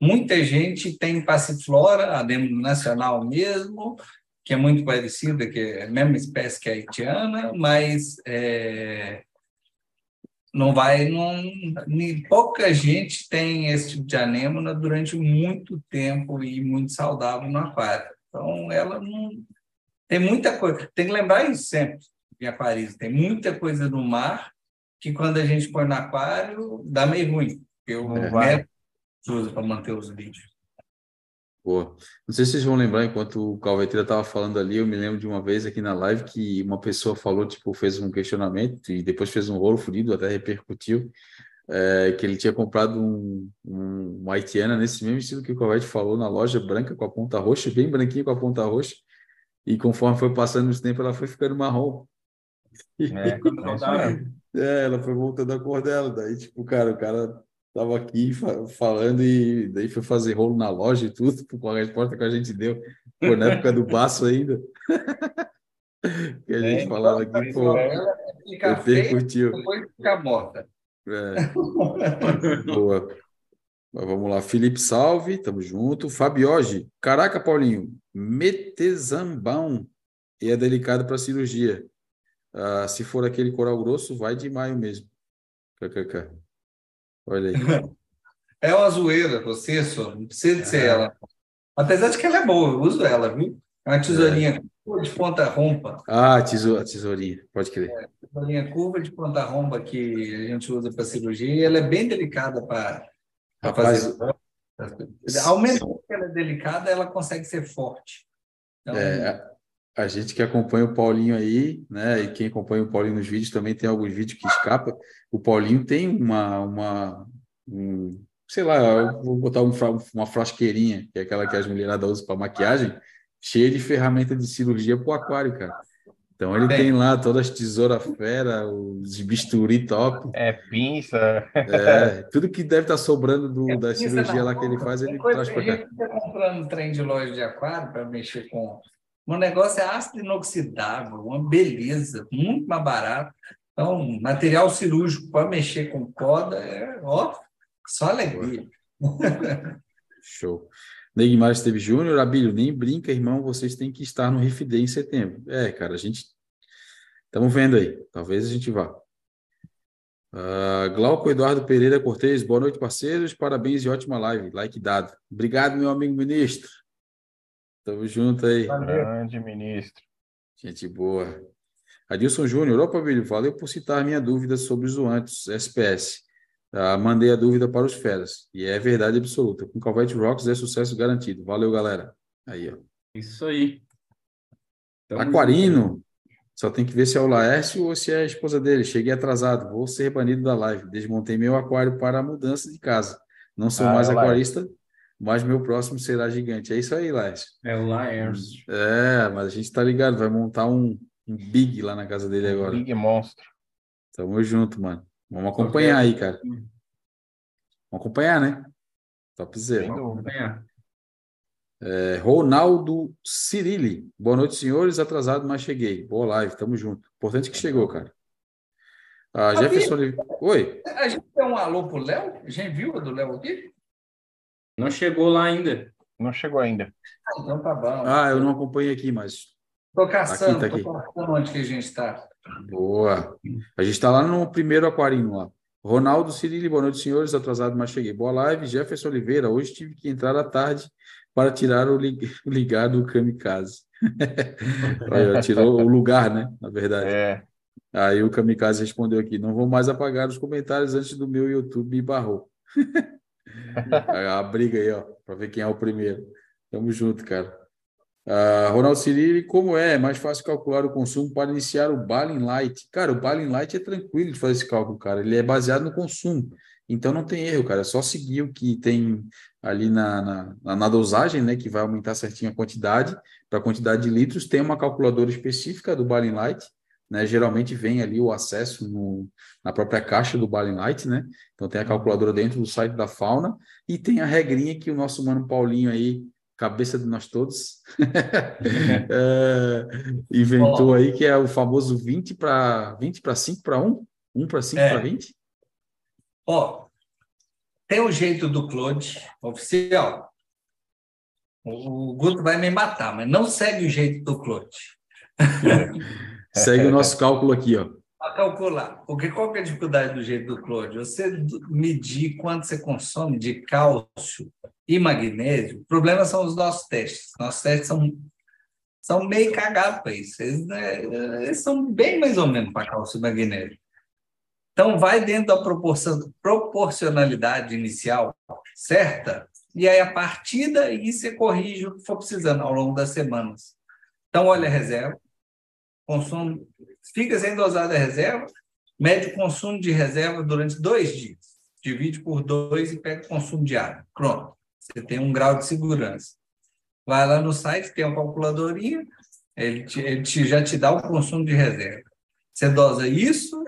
muita gente tem passiflora, a demo nacional mesmo, que é muito parecida, que é a mesma espécie que a haitiana, mas é, não vai, não, nem- pouca gente tem esse tipo de anêmona durante muito tempo e muito saudável no aquário. Então, ela não tem muita coisa. Tem que lembrar isso sempre em aquarismo. Tem muita coisa no mar que quando a gente põe no aquário dá meio ruim. Porque o Não vai. método que usa para manter os vídeos. Boa. Não sei se vocês vão lembrar, enquanto o Calveteira estava falando ali, eu me lembro de uma vez aqui na live que uma pessoa falou, tipo, fez um questionamento e depois fez um rolo furido, até repercutiu, é, que ele tinha comprado um, um, uma haitiana nesse mesmo estilo que o Calvete falou, na loja branca com a ponta roxa, bem branquinha com a ponta roxa, e conforme foi passando os tempos, ela foi ficando marrom. É, é. É, ela foi voltando a cor dela. Daí, tipo, cara, o cara Tava aqui fa- falando e daí foi fazer rolo na loja e tudo, com a resposta que a gente deu. Pô, na época do baço ainda. que a gente É, falava então, aqui, pô, ela fica feia, depois fica morta. É, boa. Mas vamos lá, Felipe Salve, tamo junto. Fabioge, caraca, Paulinho, metezambão e é delicado para cirurgia. Ah, se for aquele coral grosso, vai de maio mesmo. KKK. Olha aí. É uma zoeira, você só, não precisa de ser É. ela. Apesar de que ela é boa, eu uso ela, viu? É uma tesourinha curva de ponta rompa. Ah, tesoura, tesourinha, pode crer. Tesourinha curva de ponta rompa que a gente usa para cirurgia e ela é bem delicada para Rapaz, fazer. Ao mesmo que ela é delicada, ela consegue ser forte. Então, É, a gente que acompanha o Paulinho aí, né? E quem acompanha o Paulinho nos vídeos também tem alguns vídeos que escapa. O Paulinho tem uma, uma um, sei lá, eu vou botar um uma frasqueirinha, que é aquela que as mulheradas usam para maquiagem, cheia de ferramenta de cirurgia para o aquário, cara. Então ele Tem. tem lá todas as tesouras fera, os bisturi top, É pinça. é, tudo que deve estar sobrando do, É da cirurgia lá que ele faz, ele coisa traz para a cá. gente fica comprando trem de loja de aquário para mexer com. O negócio é ácido inoxidável, uma beleza, muito mais barato. Então, material cirúrgico para mexer com corda é, ó, só alegria. Show. Neymar esteve Júnior, Abílio, nem brinca, irmão, vocês têm que estar no Riff Day em setembro. É, cara, a gente estamos vendo aí, talvez a gente vá. Ah, Glauco Eduardo Pereira Cortez, boa noite, parceiros, parabéns e ótima live, like dado. Obrigado, meu amigo ministro. Tamo junto aí, Grande ministro. gente boa. Adilson Júnior, opa, Abílio, valeu por citar minha dúvida sobre os zoantes SPS. Ah, mandei a dúvida para os feras, e é verdade absoluta. Com Calvete Rocks é sucesso garantido. Valeu, galera. Aí, ó. Isso aí. Tamo Aquarino. Só tem que ver se é o Laércio ou se é a esposa dele. Cheguei atrasado, vou ser banido da live. Desmontei meu aquário para a mudança de casa. Não sou Ah, mais é aquarista, mas meu próximo será gigante. É isso aí, Laércio. É o Laércio. É, mas a gente está ligado, vai montar um, um big lá na casa dele agora. Big monstro. Tamo junto, mano. Vamos acompanhar aí, cara. Vamos acompanhar, né? Topzera. dúvida. É. É, Ronaldo Cirilli. Boa noite, senhores. Atrasado, mas cheguei. Boa live, tamo junto. Importante que chegou, cara. Ah, Jefferson Oliveira. Oi. A gente tem um alô pro Léo? A gente viu a do Léo aqui? Não chegou lá ainda. Não chegou ainda. Ah, Então tá bom. Ah, eu não acompanhei aqui, mas. Tô caçando, Aqui, tá aqui. tô caçando onde que a gente está. Boa. A gente está lá no primeiro aquarinho lá. Ronaldo Cirilli, boa noite, senhores. Atrasado, mas cheguei. Boa live. Jefferson Oliveira. Hoje tive que entrar à tarde para tirar o lig- o ligado do kamikaze. Tirou o lugar, né? Na verdade. É. Aí o Kamikaze respondeu aqui: não vou mais apagar os comentários antes do meu YouTube me barrou. A briga aí, ó, para ver quem é o primeiro. Tamo junto, cara. Ah, Ronaldo Cirilli, como é? É mais fácil calcular o consumo para iniciar o Balin Light. Cara, o Balin Light é tranquilo de fazer esse cálculo, cara. Ele é baseado no consumo. Então não tem erro, cara. É só seguir o que tem ali na, na- na dosagem, né? Que vai aumentar certinho a quantidade. Para a quantidade de litros, tem uma calculadora específica do Balin Light. Né, geralmente vem ali o acesso no, na própria caixa do Balin Light, né? Então tem a calculadora dentro do site da Fauna e tem a regrinha que o nosso mano Paulinho aí, cabeça de nós todos, é, inventou aí, que é o famoso 20 para 20 para 5 para 1? 1 para 5 É. para 20? Ó, tem o jeito do Claude, oficial. O o Guto vai me matar, mas não segue o jeito do Claude. Segue o nosso cálculo aqui, ó. Para calcular. Porque qual que é a dificuldade do jeito do Claude? Você medir quanto você consome de cálcio e magnésio. O problema são os nossos testes. Nossos testes são, são meio cagados para isso. Eles, né, eles são bem mais ou menos para cálcio e magnésio. Então, vai dentro da proporção, proporcionalidade inicial certa, e aí, a partir daí, você corrige o que for precisando ao longo das semanas. Então, olha a reserva, consumo, fica sem dosar da reserva, mede o consumo de reserva durante dois dias, divide por dois e pega o consumo diário. Pronto, você tem um grau de segurança. Vai lá no site, tem uma calculadorinha, ele, te- ele te- já te dá o consumo de reserva. Você dosa isso,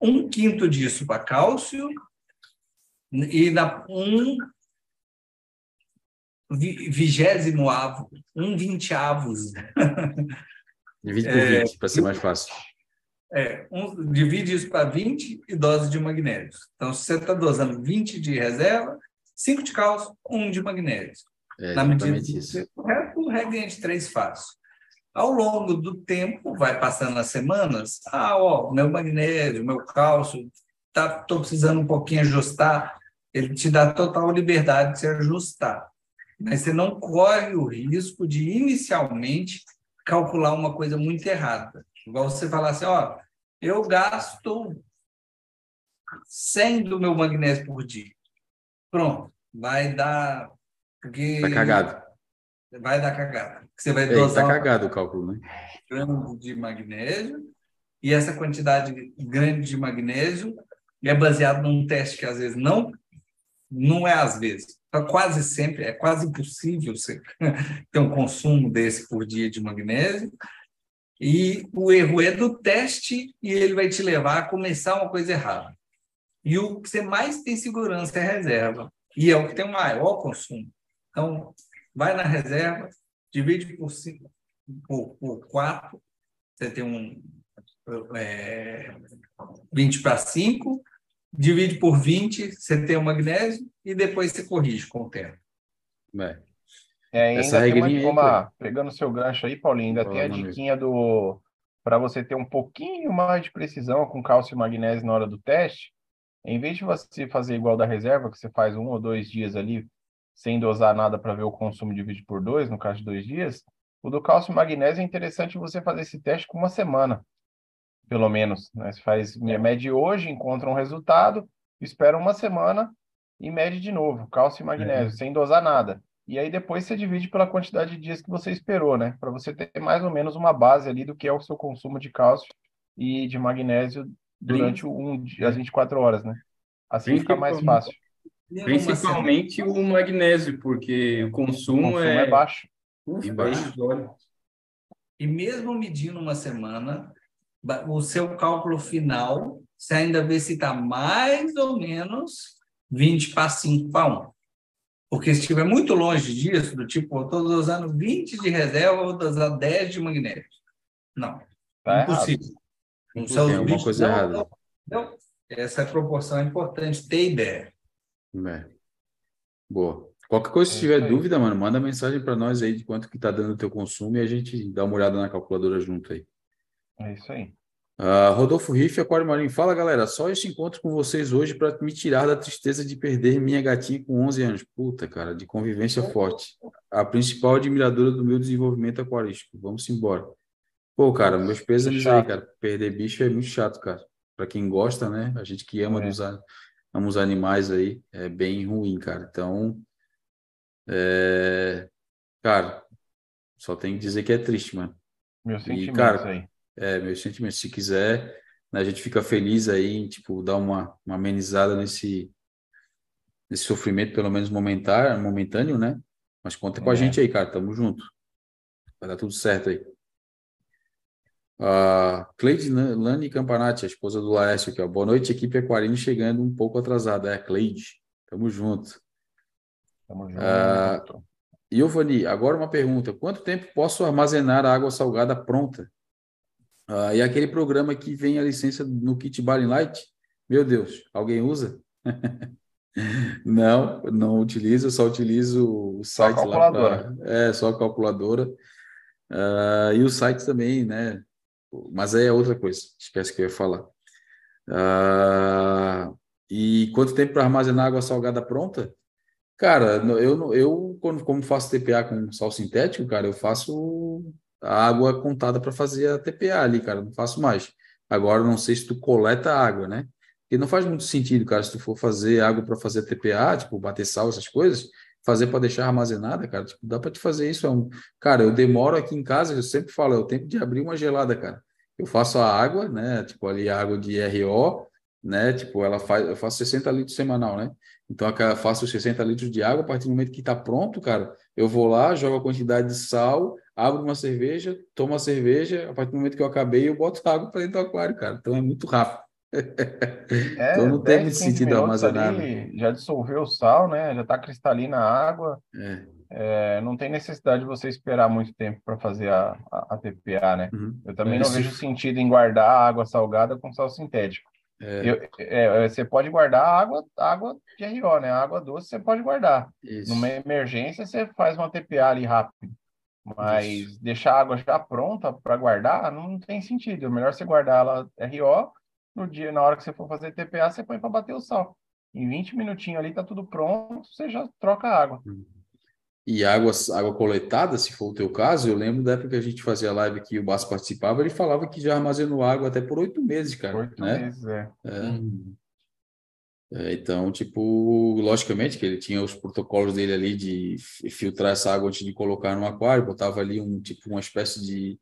um quinto disso para cálcio, E na um vigésimo avo, um vinteavos. Divide por é, 20, para ser mais fácil. É, um, divide isso para 20 e dose de magnésio. Então, se você está dosando 20 de reserva, 5 de cálcio, 1 de magnésio. É, Na medida que você correto, o regra de 3 fácil. Ao longo do tempo, vai passando as semanas, ah, ó, meu magnésio, meu cálcio, estou tá, precisando um pouquinho ajustar, ele te dá total liberdade de se ajustar. Mas você não corre o risco de, inicialmente, calcular uma coisa muito errada. Igual você falar assim, ó, eu gasto 100 do meu magnésio por dia. Pronto, vai dar... Porque tá cagado. Vai dar cagada. Você vai é, dosar... Tá cagado o cálculo, né? Grande de magnésio, e essa quantidade grande de magnésio é baseado num teste que às vezes não não é às vezes, é quase sempre, é quase impossível você ter um consumo desse por dia de magnésio. E o erro é do teste e ele vai te levar a começar uma coisa errada. E o que você mais tem segurança é a reserva. E é o que tem o maior consumo. Então, vai na reserva, divide por, cinco, por, por quatro, você tem um é, 20 para 5, divide por 20, você tem o magnésio e depois você corrige com o tempo. É. É, ainda Essa tem uma, uma, pegando seu gancho aí, Paulinho, ainda tem a diquinha do para você ter um pouquinho mais de precisão com cálcio e magnésio na hora do teste, em vez de você fazer igual da reserva, que você faz um ou dois dias ali sem dosar nada para ver o consumo dividido por dois, no caso de dois dias, o do cálcio e magnésio é interessante você fazer esse teste com uma semana pelo menos. Né? Você faz, mede hoje, encontra um resultado, espera uma semana e mede de novo, cálcio e magnésio, é. sem dosar nada. E aí depois você divide pela quantidade de dias que você esperou, né? Para você ter mais ou menos uma base ali do que é o seu consumo de cálcio e de magnésio durante um, as 24 horas, né? Assim fica mais fácil. Principalmente o magnésio, porque o consumo, o consumo é... é baixo. Uf, baixo. E mesmo medindo uma semana, o seu cálculo final, você ainda vê se está mais ou menos 20 para 5 para 1. Porque se estiver muito longe disso, do tipo, eu estou usando 20 de reserva, vou usar 10 de magnésio. Não. Tá impossível. Não Tem alguma coisa não, errada. Não, essa proporção é importante ter ideia. É. Boa. Qualquer coisa, se tiver é dúvida, mano, manda mensagem para nós aí de quanto que tá dando o teu consumo e a gente dá uma olhada na calculadora junto aí. É isso aí. Uh, Rodolfo Riff, Aquário Marinho. Fala, galera. Só este encontro com vocês hoje para me tirar da tristeza de perder minha gatinha com 11 anos. Puta, cara, de convivência forte. A principal admiradora do meu desenvolvimento aquarístico. Vamos embora. Pô, cara, meus pêsames aí, cara. Perder bicho é muito chato, cara. Para quem gosta, né? A gente que ama, é. dos, ama os animais aí, é bem ruim, cara. Então, é... cara, só tenho que dizer que é triste, mano. Meu sentimento e, cara, aí é, meus sentimentos. Se quiser, né, a gente fica feliz aí em, tipo, dar uma, uma amenizada nesse, nesse sofrimento, pelo menos momentar, momentâneo, né? Mas conta com a é. gente aí, cara. Tamo junto. Vai dar tudo certo aí. Uh, Cleide Lani Campanati, a esposa do Laércio aqui, ó. Boa noite, equipe Aquarine chegando um pouco atrasada. É, Cleide. Tamo junto. Tamo junto. Uh, Iovani, agora uma pergunta. Quanto tempo posso armazenar a água salgada pronta? Ah, e aquele programa que vem a licença no Kit Balling Light, meu Deus, alguém usa? não, não utilizo, só utilizo o site só lá. Pra, é, só a calculadora. Uh, e o site também, né? Mas aí é outra coisa, esquece que eu ia falar. Uh, e quanto tempo para armazenar água salgada pronta? Cara, eu, eu quando, como faço TPA com sal sintético, cara, eu faço a água contada para fazer a TPA ali, cara, não faço mais. Agora, não sei se tu coleta água, né? Porque não faz muito sentido, cara, se tu for fazer água para fazer a TPA, tipo, bater sal, essas coisas, fazer para deixar armazenada, cara, tipo, dá para te fazer isso. É um... Cara, eu demoro aqui em casa, eu sempre falo, é o tempo de abrir uma gelada, cara. Eu faço a água, né? Tipo, ali a água de RO, né? Tipo, ela faz, eu faço 60 litros semanal, né? Então, eu faço 60 litros de água, a partir do momento que está pronto, cara, eu vou lá, jogo a quantidade de sal, abro uma cerveja, tomo a cerveja, a partir do momento que eu acabei, eu boto água para dentro do aquário, cara. Então é muito rápido. É, então não tem 10, muito 15 sentido armazenar. né? ali, já dissolveu o sal, né? Já está cristalina a água. É. É, não tem necessidade de você esperar muito tempo para fazer a, a, a TPA, né? Uhum. Eu também É, não vejo sentido em guardar água salgada com sal sintético. É, Eu- é, você pode guardar água, água de RO, né? Água doce você pode guardar. isso. Numa emergência, você faz uma TPA ali rápido. Mas deixar a água já pronta para guardar não tem sentido. É melhor você guardar ela RO. No dia, na hora que você for fazer TPA, você põe para bater o sal. Em 20 minutinhos ali tá tudo pronto, você já troca a água. E água, água coletada, se for o teu caso, eu lembro da época que a gente fazia live que o Basso participava, ele falava que já armazenou água até por oito meses, cara, Oito né? meses, é. É, então, tipo, logicamente que ele tinha os protocolos dele ali de fi- filtrar essa água antes de colocar no aquário, botava ali um tipo uma espécie de,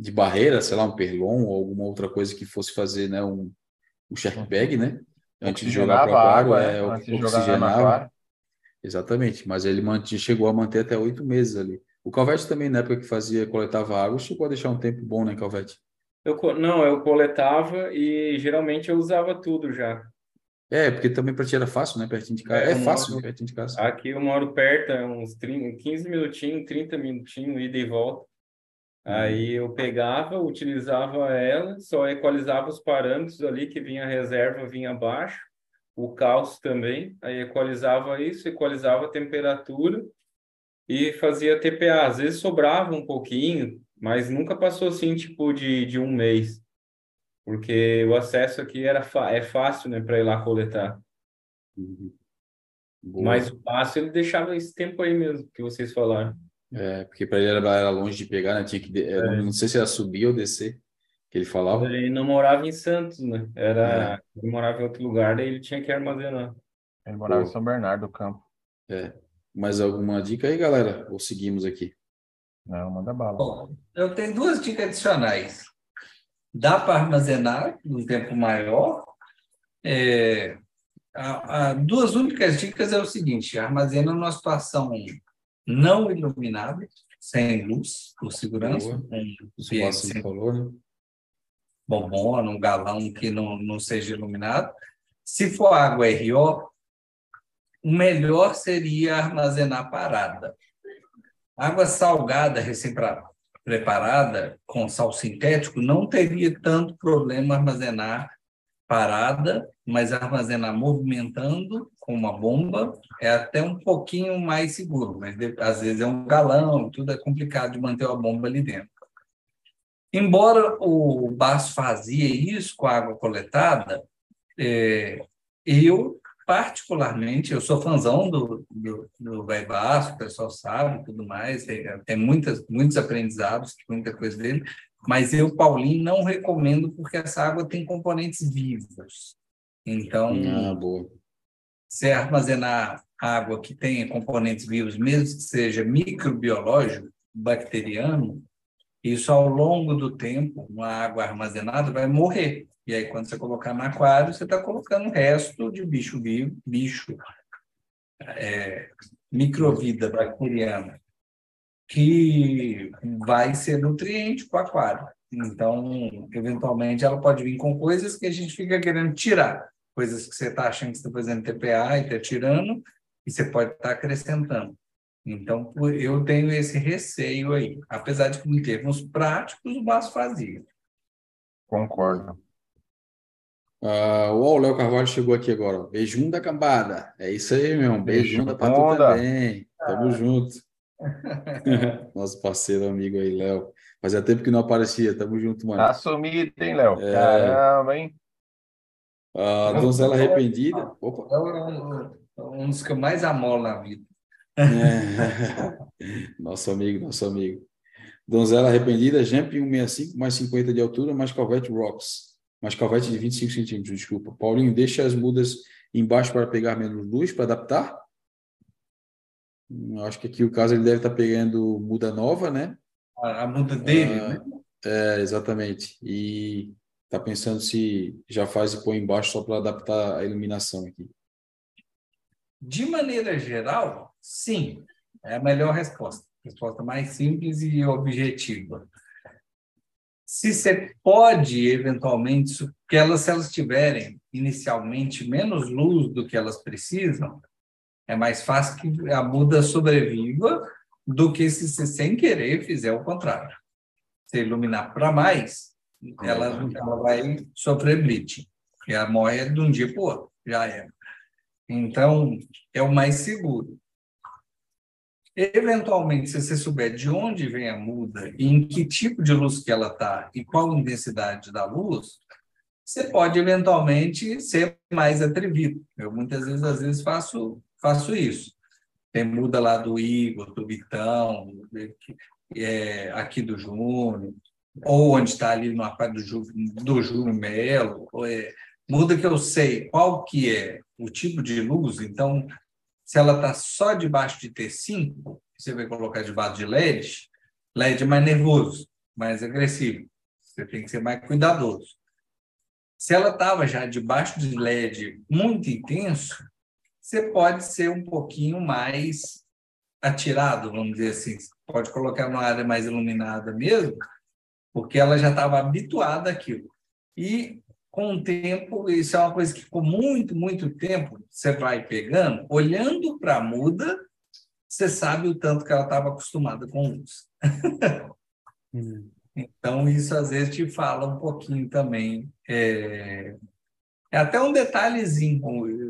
de barreira, sei lá, um perlon ou alguma outra coisa que fosse fazer, né, um, um shark bag, né? Antes de jogar para a água, é, né? Antes de oxigenava. Exatamente, mas ele mantinha, chegou a manter até oito meses ali. O Calvete também, na época que fazia, coletava água, chegou a deixar um tempo bom, né, Calvete? Eu, não, eu coletava e geralmente eu usava tudo já. É, porque também para ti era fácil, né, pertinho de casa. É, É eu fácil, moro- né, pertinho de casa. Aqui eu moro perto, é uns 30, 15 minutinhos, 30 minutinhos, ida e volta. Aí eu pegava, utilizava ela, só equalizava os parâmetros ali, que vinha a reserva, vinha abaixo, o cálcio também, aí equalizava isso, equalizava a temperatura e fazia TPA. Às vezes sobrava um pouquinho, mas nunca passou assim, tipo, de, de um mês, porque o acesso aqui era é fácil, né, para ir lá coletar. Uhum. Mas o passo ele deixava esse tempo aí mesmo, que vocês falaram. É, porque para ele era, era longe de pegar, né? Tinha que, eu não, não sei se era subir ou descer, que ele falava. Ele não morava em Santos, né? Era, ele morava em outro lugar, daí ele tinha que armazenar. Ele morava em Pô. São Bernardo do Campo. Mais alguma dica aí, galera? Ou seguimos aqui? Não, manda bala. Bom, eu tenho duas dicas adicionais. Dá para armazenar um tempo maior. É, a- a- duas únicas dicas é o seguinte: armazena numa situação não iluminada, sem luz, por segurança, Boa. um O ambiente sem falou, né? bombona, um galão que não, não seja iluminado. Se for água RO, o melhor seria armazenar parada. Água salgada, recém-preparada, com sal sintético, não teria tanto problema armazenar parada, mas armazenar movimentando com uma bomba é até um pouquinho mais seguro, mas às vezes é um galão, tudo é complicado de manter a bomba ali dentro. Embora o Baço fazia isso com a água coletada, é, eu, particularmente, eu sou fãzão do, do, do Vai Baço, o pessoal sabe tudo mais, tem, tem muitas, muitos aprendizados, muita coisa dele, mas eu, Paulinho, não recomendo porque essa água tem componentes vivos. Então, Ah, boa. se armazenar água que tenha componentes vivos, mesmo que seja microbiológico, bacteriano, isso ao longo do tempo, uma água armazenada vai morrer. E aí, quando você colocar no aquário, você está colocando o resto de bicho vivo, bicho, é, microvida bacteriana, que vai ser nutriente para o aquário. Então, eventualmente, ela pode vir com coisas que a gente fica querendo tirar coisas que você está achando que você está fazendo TPA e está tirando, e você pode estar acrescentando. Então, eu tenho esse receio aí. Apesar de que, em termos práticos, o Baço fazia. Concordo. Ah, ó, o Léo Carvalho chegou aqui agora. Beijão da cambada. É isso aí, meu irmão. Beijão da pra tu também. Tamo junto. Nosso parceiro, amigo aí, Léo. Fazia tempo que não aparecia. Tamo junto, mano. Tá sumido, hein, Léo? É. Caramba, hein? A donzela arrependida. Opa. É um, dos que eu mais amolo na vida. É. Nosso amigo, nosso amigo. Donzela arrependida, Jump 165, mais 50 de altura, mais Calvete Rocks. Mais Calvete de 25 centímetros, desculpa. Paulinho, deixa as mudas embaixo para pegar menos luz, para adaptar? Eu acho que aqui o caso ele deve estar pegando muda nova, né? A, a muda dele, Ah, né? É, exatamente. E tá pensando se já faz e põe embaixo só para adaptar a iluminação aqui. De maneira geral, sim. É a melhor resposta. Resposta mais simples e objetiva. Se você pode, eventualmente, Porque elas, se elas tiverem inicialmente menos luz do que elas precisam, é mais fácil que a muda sobreviva do que se você, sem querer, fizer o contrário. Se iluminar para mais, ela, ela vai sofrer bleaching. E a morre de um dia para o outro, já é. Então, é o mais seguro. Eventualmente, se você souber de onde vem a muda e em que tipo de luz que ela está e qual a intensidade da luz, você pode eventualmente ser mais atrevido. Eu muitas vezes, às vezes, faço, faço isso. Tem muda lá do Igor, do Vitão, é, aqui do Júnior, ou onde está ali no parte do, Ju, do Júnior Melo, é, muda que eu sei qual que é o tipo de luz, então, se ela está só debaixo de T5, você vai colocar debaixo de LED, LED é mais nervoso, mais agressivo. Você tem que ser mais cuidadoso. Se ela estava já debaixo de LED muito intenso, você pode ser um pouquinho mais atirado, vamos dizer assim. Você pode colocar numa área mais iluminada mesmo, porque ela já estava habituada àquilo. E com o tempo, isso é uma coisa que com muito, muito tempo você vai pegando, olhando para a muda, você sabe o tanto que ela estava acostumada com luz. Hum. Então, isso às vezes te fala um pouquinho também. É, é até um detalhezinho,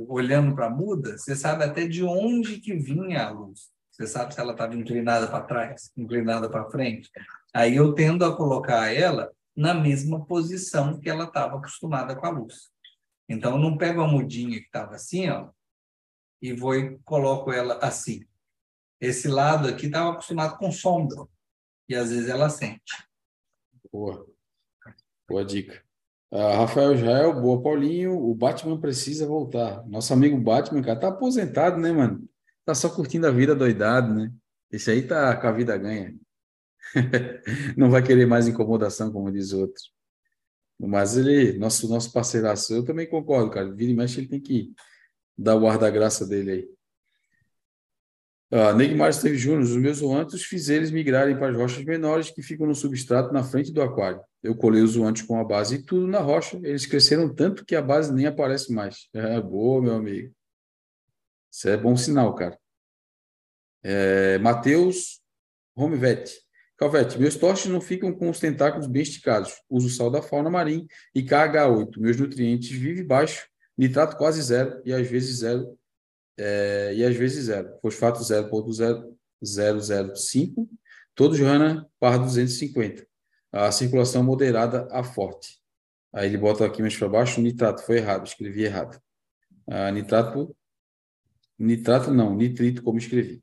olhando para a muda, você sabe até de onde que vinha a luz. Você sabe se ela estava inclinada para trás, inclinada para frente. Aí eu tendo a colocar ela na mesma posição que ela estava acostumada com a luz. Então, eu não pego a mudinha que estava assim, ó, e vou e coloco ela assim. Esse lado aqui estava acostumado com sombra, e às vezes ela sente. Boa. Boa dica. Uh, Rafael Jael, boa, Paulinho. O Batman precisa voltar. Nosso amigo Batman, cara, tá aposentado, né, mano? Tá só curtindo a vida doidado, né? Esse aí tá com a vida ganha. Não vai querer mais incomodação, como diz outro. Mas ele, nosso, nosso parceiraço, eu também concordo, cara. Vira e mexe, ele tem que dar o ar da graça dele aí. Ah, Neymar Esteves Júnior, os meus zoantes fiz eles migrarem para as rochas menores que ficam no substrato na frente do aquário. Eu colei os zoantes com a base e tudo na rocha. Eles cresceram tanto que a base nem aparece mais. É boa, meu amigo. Isso é bom sinal, cara. É, Matheus Romevetti. Calvete, meus tostes não ficam com os tentáculos bem esticados. Uso sal da fauna marinha e KH8. Meus nutrientes vivem baixo, nitrato quase zero e às vezes zero é, e às vezes zero. Fosfato 0.005, todos Rana par 250. A circulação moderada a forte. Aí ele bota aqui mais para baixo, nitrato, foi errado, escrevi errado. Ah, nitrato, nitrato não, nitrito como escrevi.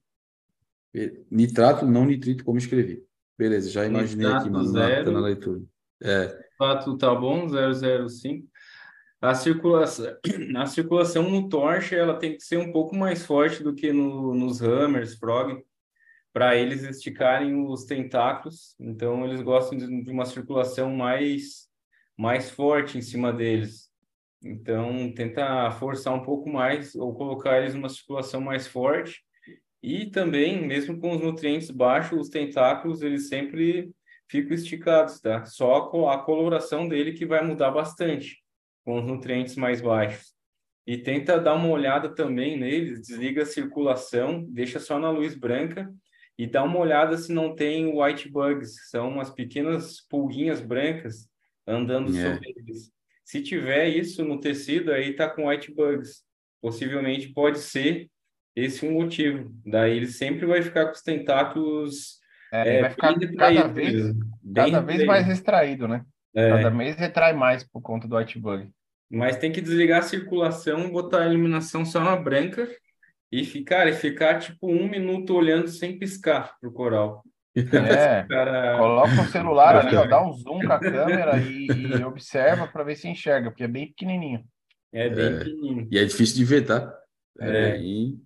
Nitrato não nitrito como escrevi. Beleza, já imaginei nitrato aqui, mano, na, na leitura. É. Fato tá bom, 005. A circulação, a circulação no torche ela tem que ser um pouco mais forte do que no, nos hammers, frog, para eles esticarem os tentáculos. Então eles gostam de, de uma circulação mais mais forte em cima deles. Então tenta forçar um pouco mais ou colocar eles numa circulação mais forte. E também, mesmo com os nutrientes baixos, os tentáculos eles sempre ficam esticados, tá? Só a coloração dele que vai mudar bastante com os nutrientes mais baixos. E tenta dar uma olhada também neles, desliga a circulação, deixa só na luz branca e dá uma olhada se não tem white bugs, são umas pequenas pulguinhas brancas andando é. sobre eles. Se tiver isso no tecido, aí tá com white bugs. Possivelmente pode ser esse um motivo. Daí ele sempre vai ficar com os tentáculos é, é, vai ficar cada vez, cada vez mais extraído, né? É. Cada mês retrai mais por conta do white bug. Mas tem que desligar a circulação, botar a iluminação só na branca e ficar, e ficar tipo um minuto olhando sem piscar pro coral. É, cara... coloca o celular ali, ó, dá um zoom com a câmera e, e observa para ver se enxerga, porque é bem pequenininho. É bem é, pequenininho. E é difícil de ver, tá? É. Bem...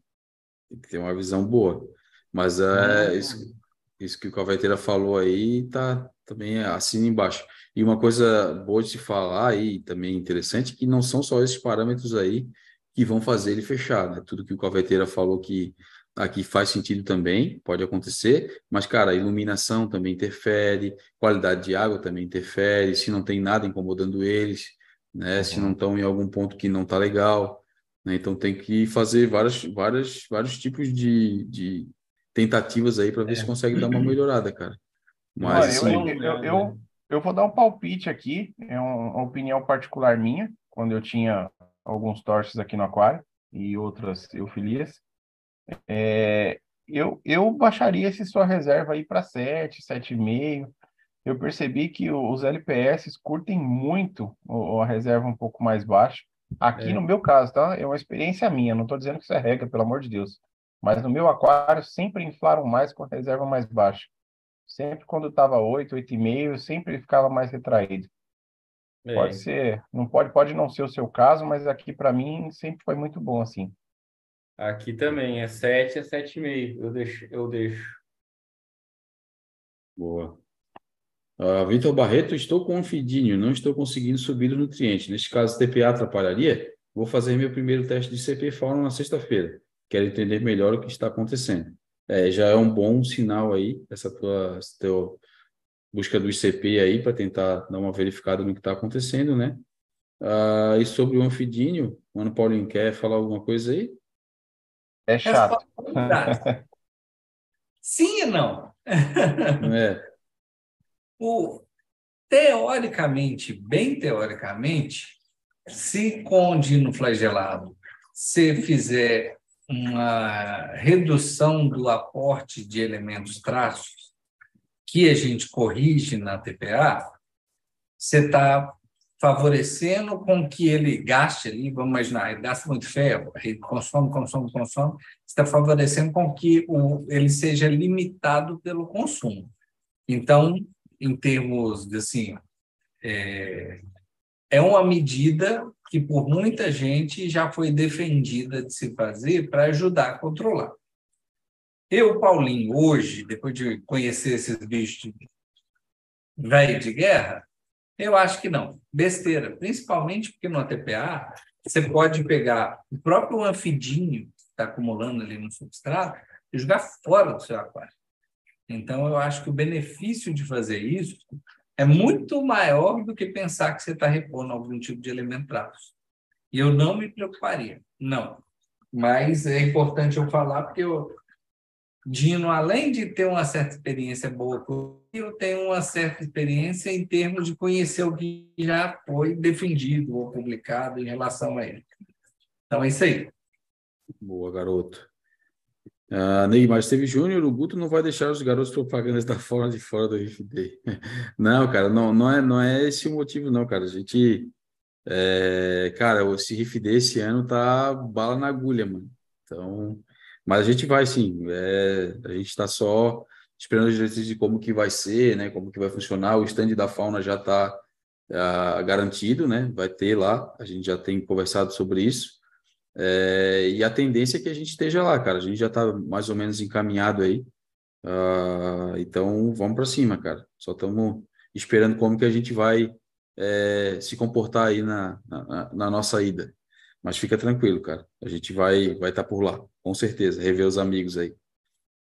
Tem que ter uma visão boa. Mas é, isso, isso que o Calveteira falou aí tá também assim embaixo. E uma coisa boa de se falar aí, também interessante, que não são só esses parâmetros aí que vão fazer ele fechar, né? Tudo que o Calveteira falou que aqui faz sentido também, pode acontecer, mas, cara, a iluminação também interfere, qualidade de água também interfere, se não tem nada incomodando eles, né? Uhum. Se não estão em algum ponto que não está legal, né? Então tem que fazer várias, várias, vários tipos de, de tentativas aí para ver é. se consegue dar uma melhorada, cara. Mas Olha, assim, eu, eu, eu, eu, vou dar um palpite aqui, é uma opinião particular minha, quando eu tinha alguns torces aqui no aquário e outras eufilias. É, eu, eu baixaria esse sua reserva aí para 7, 7,5. Eu percebi que os LPS curtem muito a reserva um pouco mais baixa. Aqui é. no meu caso, tá? É uma experiência minha, não estou dizendo que isso é regra, pelo amor de Deus. Mas no meu aquário sempre inflaram mais com a reserva mais baixa. Sempre quando estava 8, 8,5, sempre ficava mais retraído. É. Pode ser, não pode, pode não ser o seu caso, mas aqui para mim sempre foi muito bom assim. Aqui também é 7 a 7,5. Eu deixo, eu deixo. Boa. Uh, Vitor Barreto, estou com anfidínio, não estou conseguindo subir o nutriente. Neste caso, TPA atrapalharia? Vou fazer meu primeiro teste de CP fauna na sexta-feira. Quero entender melhor o que está acontecendo. É, já é um bom sinal aí, essa tua, essa tua busca do ICP aí, para tentar dar uma verificada no que está acontecendo, né? Uh, e sobre o anfidínio, Mano Paulinho, quer falar alguma coisa aí? É chato. Sim e não. É. o, teoricamente, bem teoricamente, se com no flagelado se fizer uma redução do aporte de elementos traços que a gente corrige na TPA, você está favorecendo com que ele gaste ali, vamos imaginar, ele gasta muito ferro, ele consome, consome, consome, está favorecendo com que o, ele seja limitado pelo consumo. Então, em termos de assim, é, é uma medida que por muita gente já foi defendida de se fazer para ajudar a controlar. Eu, Paulinho, hoje, depois de conhecer esses bichos velho de guerra, eu acho que não. Besteira. Principalmente porque no TPA você pode pegar o próprio anfidinho que está acumulando ali no substrato e jogar fora do seu aquário. Então, eu acho que o benefício de fazer isso é muito maior do que pensar que você está repondo algum tipo de elemento traços. E eu não me preocuparia, não. Mas é importante eu falar porque eu, Dino, além de ter uma certa experiência boa, eu tenho uma certa experiência em termos de conhecer o que já foi defendido ou publicado em relação a ele. Então é isso aí. Boa, garoto. Uh, Neymar Esteve Júnior, o Guto não vai deixar os garotos propagandas da fora de fora do RFD. Não, cara, não, não, é, não é esse o motivo, não, cara. A gente. É, cara, esse RFD esse ano tá bala na agulha, mano. Então, mas a gente vai sim, é, a gente está só esperando as diretrizes de como que vai ser, né, como que vai funcionar, o stand da fauna já está uh, garantido, né, vai ter lá, a gente já tem conversado sobre isso, é, e a tendência é que a gente esteja lá, cara, a gente já está mais ou menos encaminhado aí, uh, então vamos para cima, cara, só estamos esperando como que a gente vai é, se comportar aí na, na, na nossa ida. Mas fica tranquilo, cara. A gente vai vai estar tá por lá, com certeza, rever os amigos aí.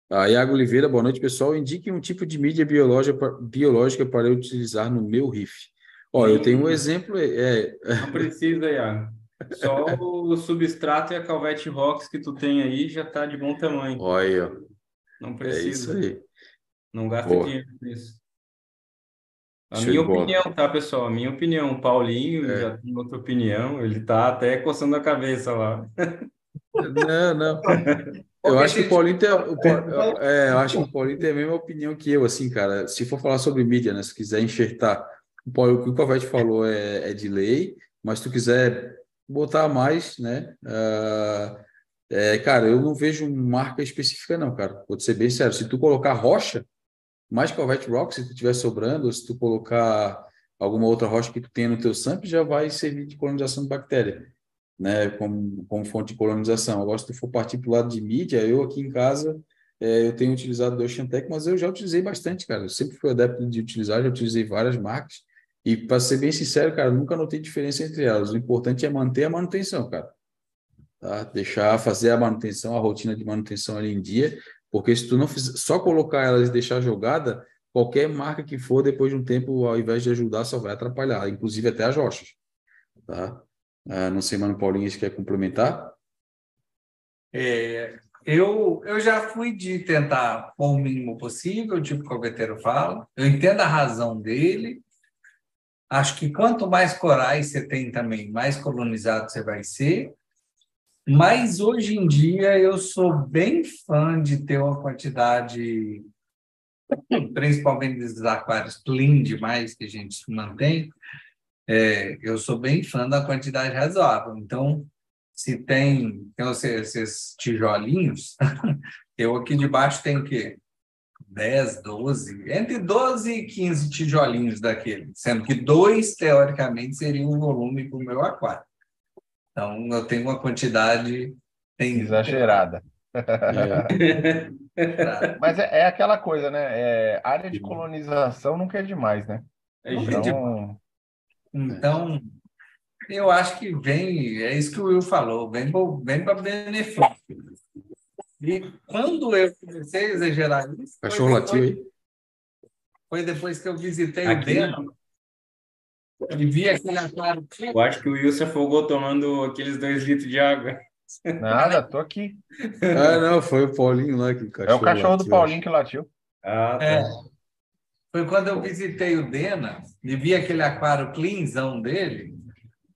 Ah, Iago Oliveira, boa noite, pessoal. Indique um tipo de mídia biológica, biológica para eu utilizar no meu riff. Ó, eu tenho um exemplo. É... Não precisa, Iago. Só o substrato e a Calvete Rocks que tu tem aí já está de bom tamanho. Olha. Não precisa. É isso aí. Não gasta Boa. dinheiro com isso. A minha opinião, tá, pessoal? A minha opinião. O Paulinho é. já tem outra opinião. Ele tá até coçando a cabeça lá. Não, não. Eu acho que o Paulinho tem, o, é, eu acho que o Paulinho tem a mesma opinião que eu, assim, cara. Se for falar sobre mídia, né? Se quiser enxertar, o, Paulo, o que o Covete falou é, é, de lei, mas se tu quiser botar mais, né? Uh, é, cara, eu não vejo marca específica, não, cara. Vou te ser bem sério. Se tu colocar rocha, mais White Rock, se tu tiver sobrando, ou se tu colocar alguma outra rocha que tu tenha no teu sample, já vai servir de colonização de bactéria, né, como, como fonte de colonização. Agora, se tu for partir para o lado de mídia, eu aqui em casa, é, eu tenho utilizado o Oceantec, mas eu já utilizei bastante, cara. Eu sempre fui adepto de utilizar, já utilizei várias marcas, e para ser bem sincero, cara, nunca notei diferença entre elas. O importante é manter a manutenção, cara. Tá? Deixar fazer a manutenção, a rotina de manutenção ali em dia, porque se tu não fizer, só colocar elas e deixar jogada, qualquer marca que for, depois de um tempo, ao invés de ajudar, só vai atrapalhar, inclusive até as rochas. tá? Ah, não sei, Mano Paulinho, se quer complementar? É, eu, eu já fui de tentar pôr o mínimo possível, tipo que o fala. Eu entendo a razão dele. Acho que quanto mais corais você tem também, mais colonizado você vai ser. Mas hoje em dia eu sou bem fã de ter uma quantidade, principalmente desses aquários clean demais que a gente mantém. É, eu sou bem fã da quantidade razoável. Então, se tem, tem esses tijolinhos, eu aqui debaixo tenho o quê? 10, 12, entre 12 e 15 tijolinhos daquele, sendo que dois, teoricamente, seriam o volume para o meu aquário. Então, eu tenho uma quantidade. Tem... Exagerada. É. Mas é, é, aquela coisa, né? É, área de colonização nunca é demais, né? É então, então eu acho que vem, é isso que o Will falou, vem, vem para benefício. E quando eu comecei a exagerar isso. Cachorro latiu aí? Foi depois que eu visitei Aqui, o Deno. E vi aquele aquário. Eu acho que o Will se afogou tomando aqueles dois litros de água. Nada, tô aqui. Ah, não, foi o Paulinho lá que cachorro. É o cachorro latiu, do Paulinho que latiu. Ah, tá. É. Foi quando eu visitei o Dena e vi aquele aquário cleanzão dele.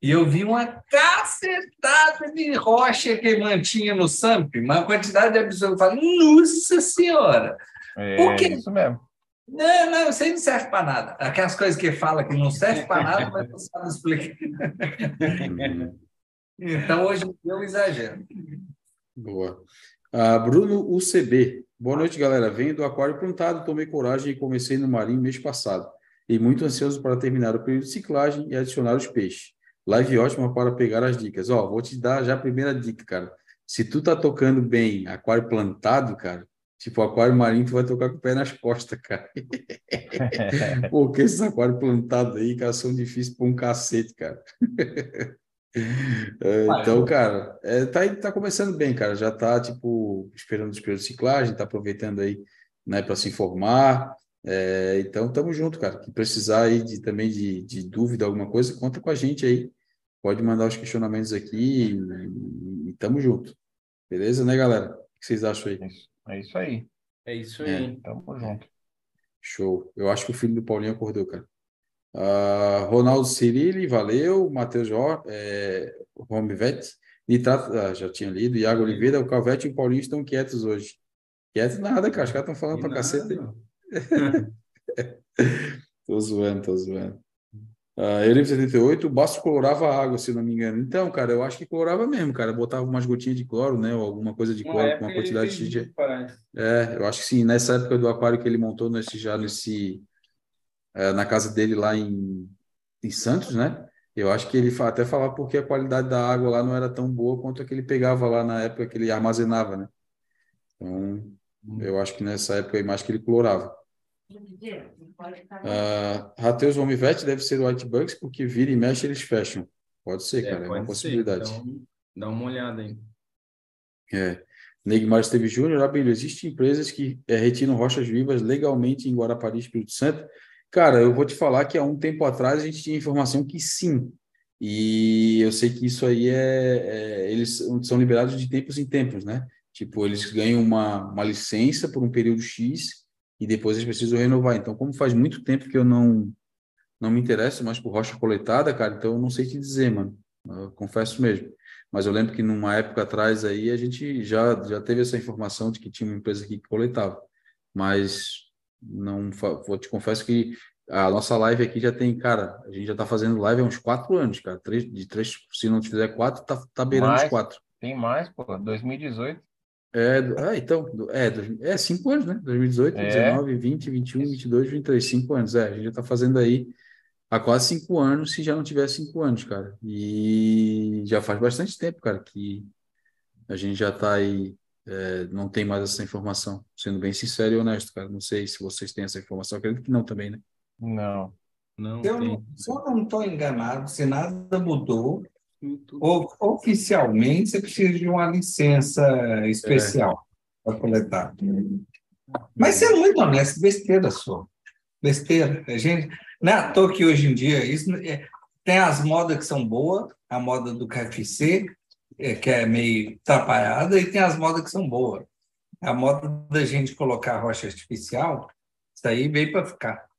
E eu vi uma cacetada de rocha que mantinha no SAMP, uma quantidade absurda. Eu falei, nossa senhora! É Por quê? isso mesmo. Não, não, isso aí não serve para nada. Aquelas coisas que fala que não serve para nada, mas não sabe explicar. então, hoje eu exagero. Boa. Uh, Bruno UCB. Boa noite, galera. Venho do aquário plantado, tomei coragem e comecei no marinho mês passado. E muito ansioso para terminar o período de ciclagem e adicionar os peixes. Live ótima para pegar as dicas. Ó, vou te dar já a primeira dica, cara. Se tu tá tocando bem aquário plantado, cara, tipo aquário marinho, tu vai tocar com o pé nas costas, cara. Porque esses aquários plantados aí, cara, são difíceis para um cacete, cara. É, então, cara, é, tá, tá começando bem, cara. Já tá, tipo, esperando os períodos de ciclagem, tá aproveitando aí, né, para se informar. É, então, estamos junto, cara. Que precisar aí de, também de, de dúvida, alguma coisa, conta com a gente aí. Pode mandar os questionamentos aqui e, e tamo junto. Beleza, né, galera? O que vocês acham aí? É isso aí. É isso aí. É. Tamo junto. Show. Eu acho que o filho do Paulinho acordou, cara. Uh, Ronaldo Cirilli, valeu. Matheus Jó, é, Romivete, Nitrato, ah, já tinha lido. Iago Oliveira, o Calvete e o Paulinho estão quietos hoje. Quietos nada, cara. Os caras estão falando pra caceta. tô zoando, tô zoando. Uh, Euripe 78, o Basto colorava água, se não me engano. Então, cara, eu acho que colorava mesmo, cara. Botava umas gotinhas de cloro, né? Ou alguma coisa de cloro com uma quantidade de. É, eu acho que sim. Nessa época do aquário que ele montou nesse já nesse. É, na casa dele lá em, em Santos, né? Eu acho que ele até falava porque a qualidade da água lá não era tão boa quanto a que ele pegava lá na época que ele armazenava, né? Então, eu acho que nessa época aí mais que ele clorava. Uh, Rateus Omivete deve ser o White Bucks, porque vira e mexe eles fecham. Pode ser, é, cara, é uma possibilidade. Então, dá uma olhada aí. É. Neymar Esteve Júnior, Abelho, existem empresas que é, retiram rochas vivas legalmente em Guarapari, Espírito Santo? Cara, eu vou te falar que há um tempo atrás a gente tinha informação que sim. E eu sei que isso aí é, é eles são liberados de tempos em tempos, né? Tipo, eles ganham uma, uma licença por um período X e depois eles precisam renovar. Então, como faz muito tempo que eu não não me interesso mais por rocha coletada, cara, então eu não sei te dizer, mano. Eu confesso mesmo. Mas eu lembro que numa época atrás aí a gente já já teve essa informação de que tinha uma empresa aqui que coletava. Mas não vou te confesso que a nossa live aqui já tem, cara, a gente já tá fazendo live há uns quatro anos, cara. Três, de três, se não fizer quatro, tá, tá beirando mais, os quatro. Tem mais, pô, 2018. É, ah, então, é, é cinco anos, né? 2018, é. 19, 20, 21, 22, 23, cinco anos. É, a gente já está fazendo aí há quase cinco anos, se já não tiver cinco anos, cara. E já faz bastante tempo, cara, que a gente já está aí, é, não tem mais essa informação. Sendo bem sincero e honesto, cara. Não sei se vocês têm essa informação, acredito que não também, né? Não. Não, eu, se eu não estou enganado, se nada mudou, oficialmente, você precisa de uma licença especial é. para coletar. Mas você é muito honesto, besteira sua. Besteira. A gente, não é à toa que hoje em dia, isso, é, tem as modas que são boas, a moda do KFC, é, que é meio atrapalhada, e tem as modas que são boas. A moda da gente colocar rocha artificial, isso aí veio para ficar.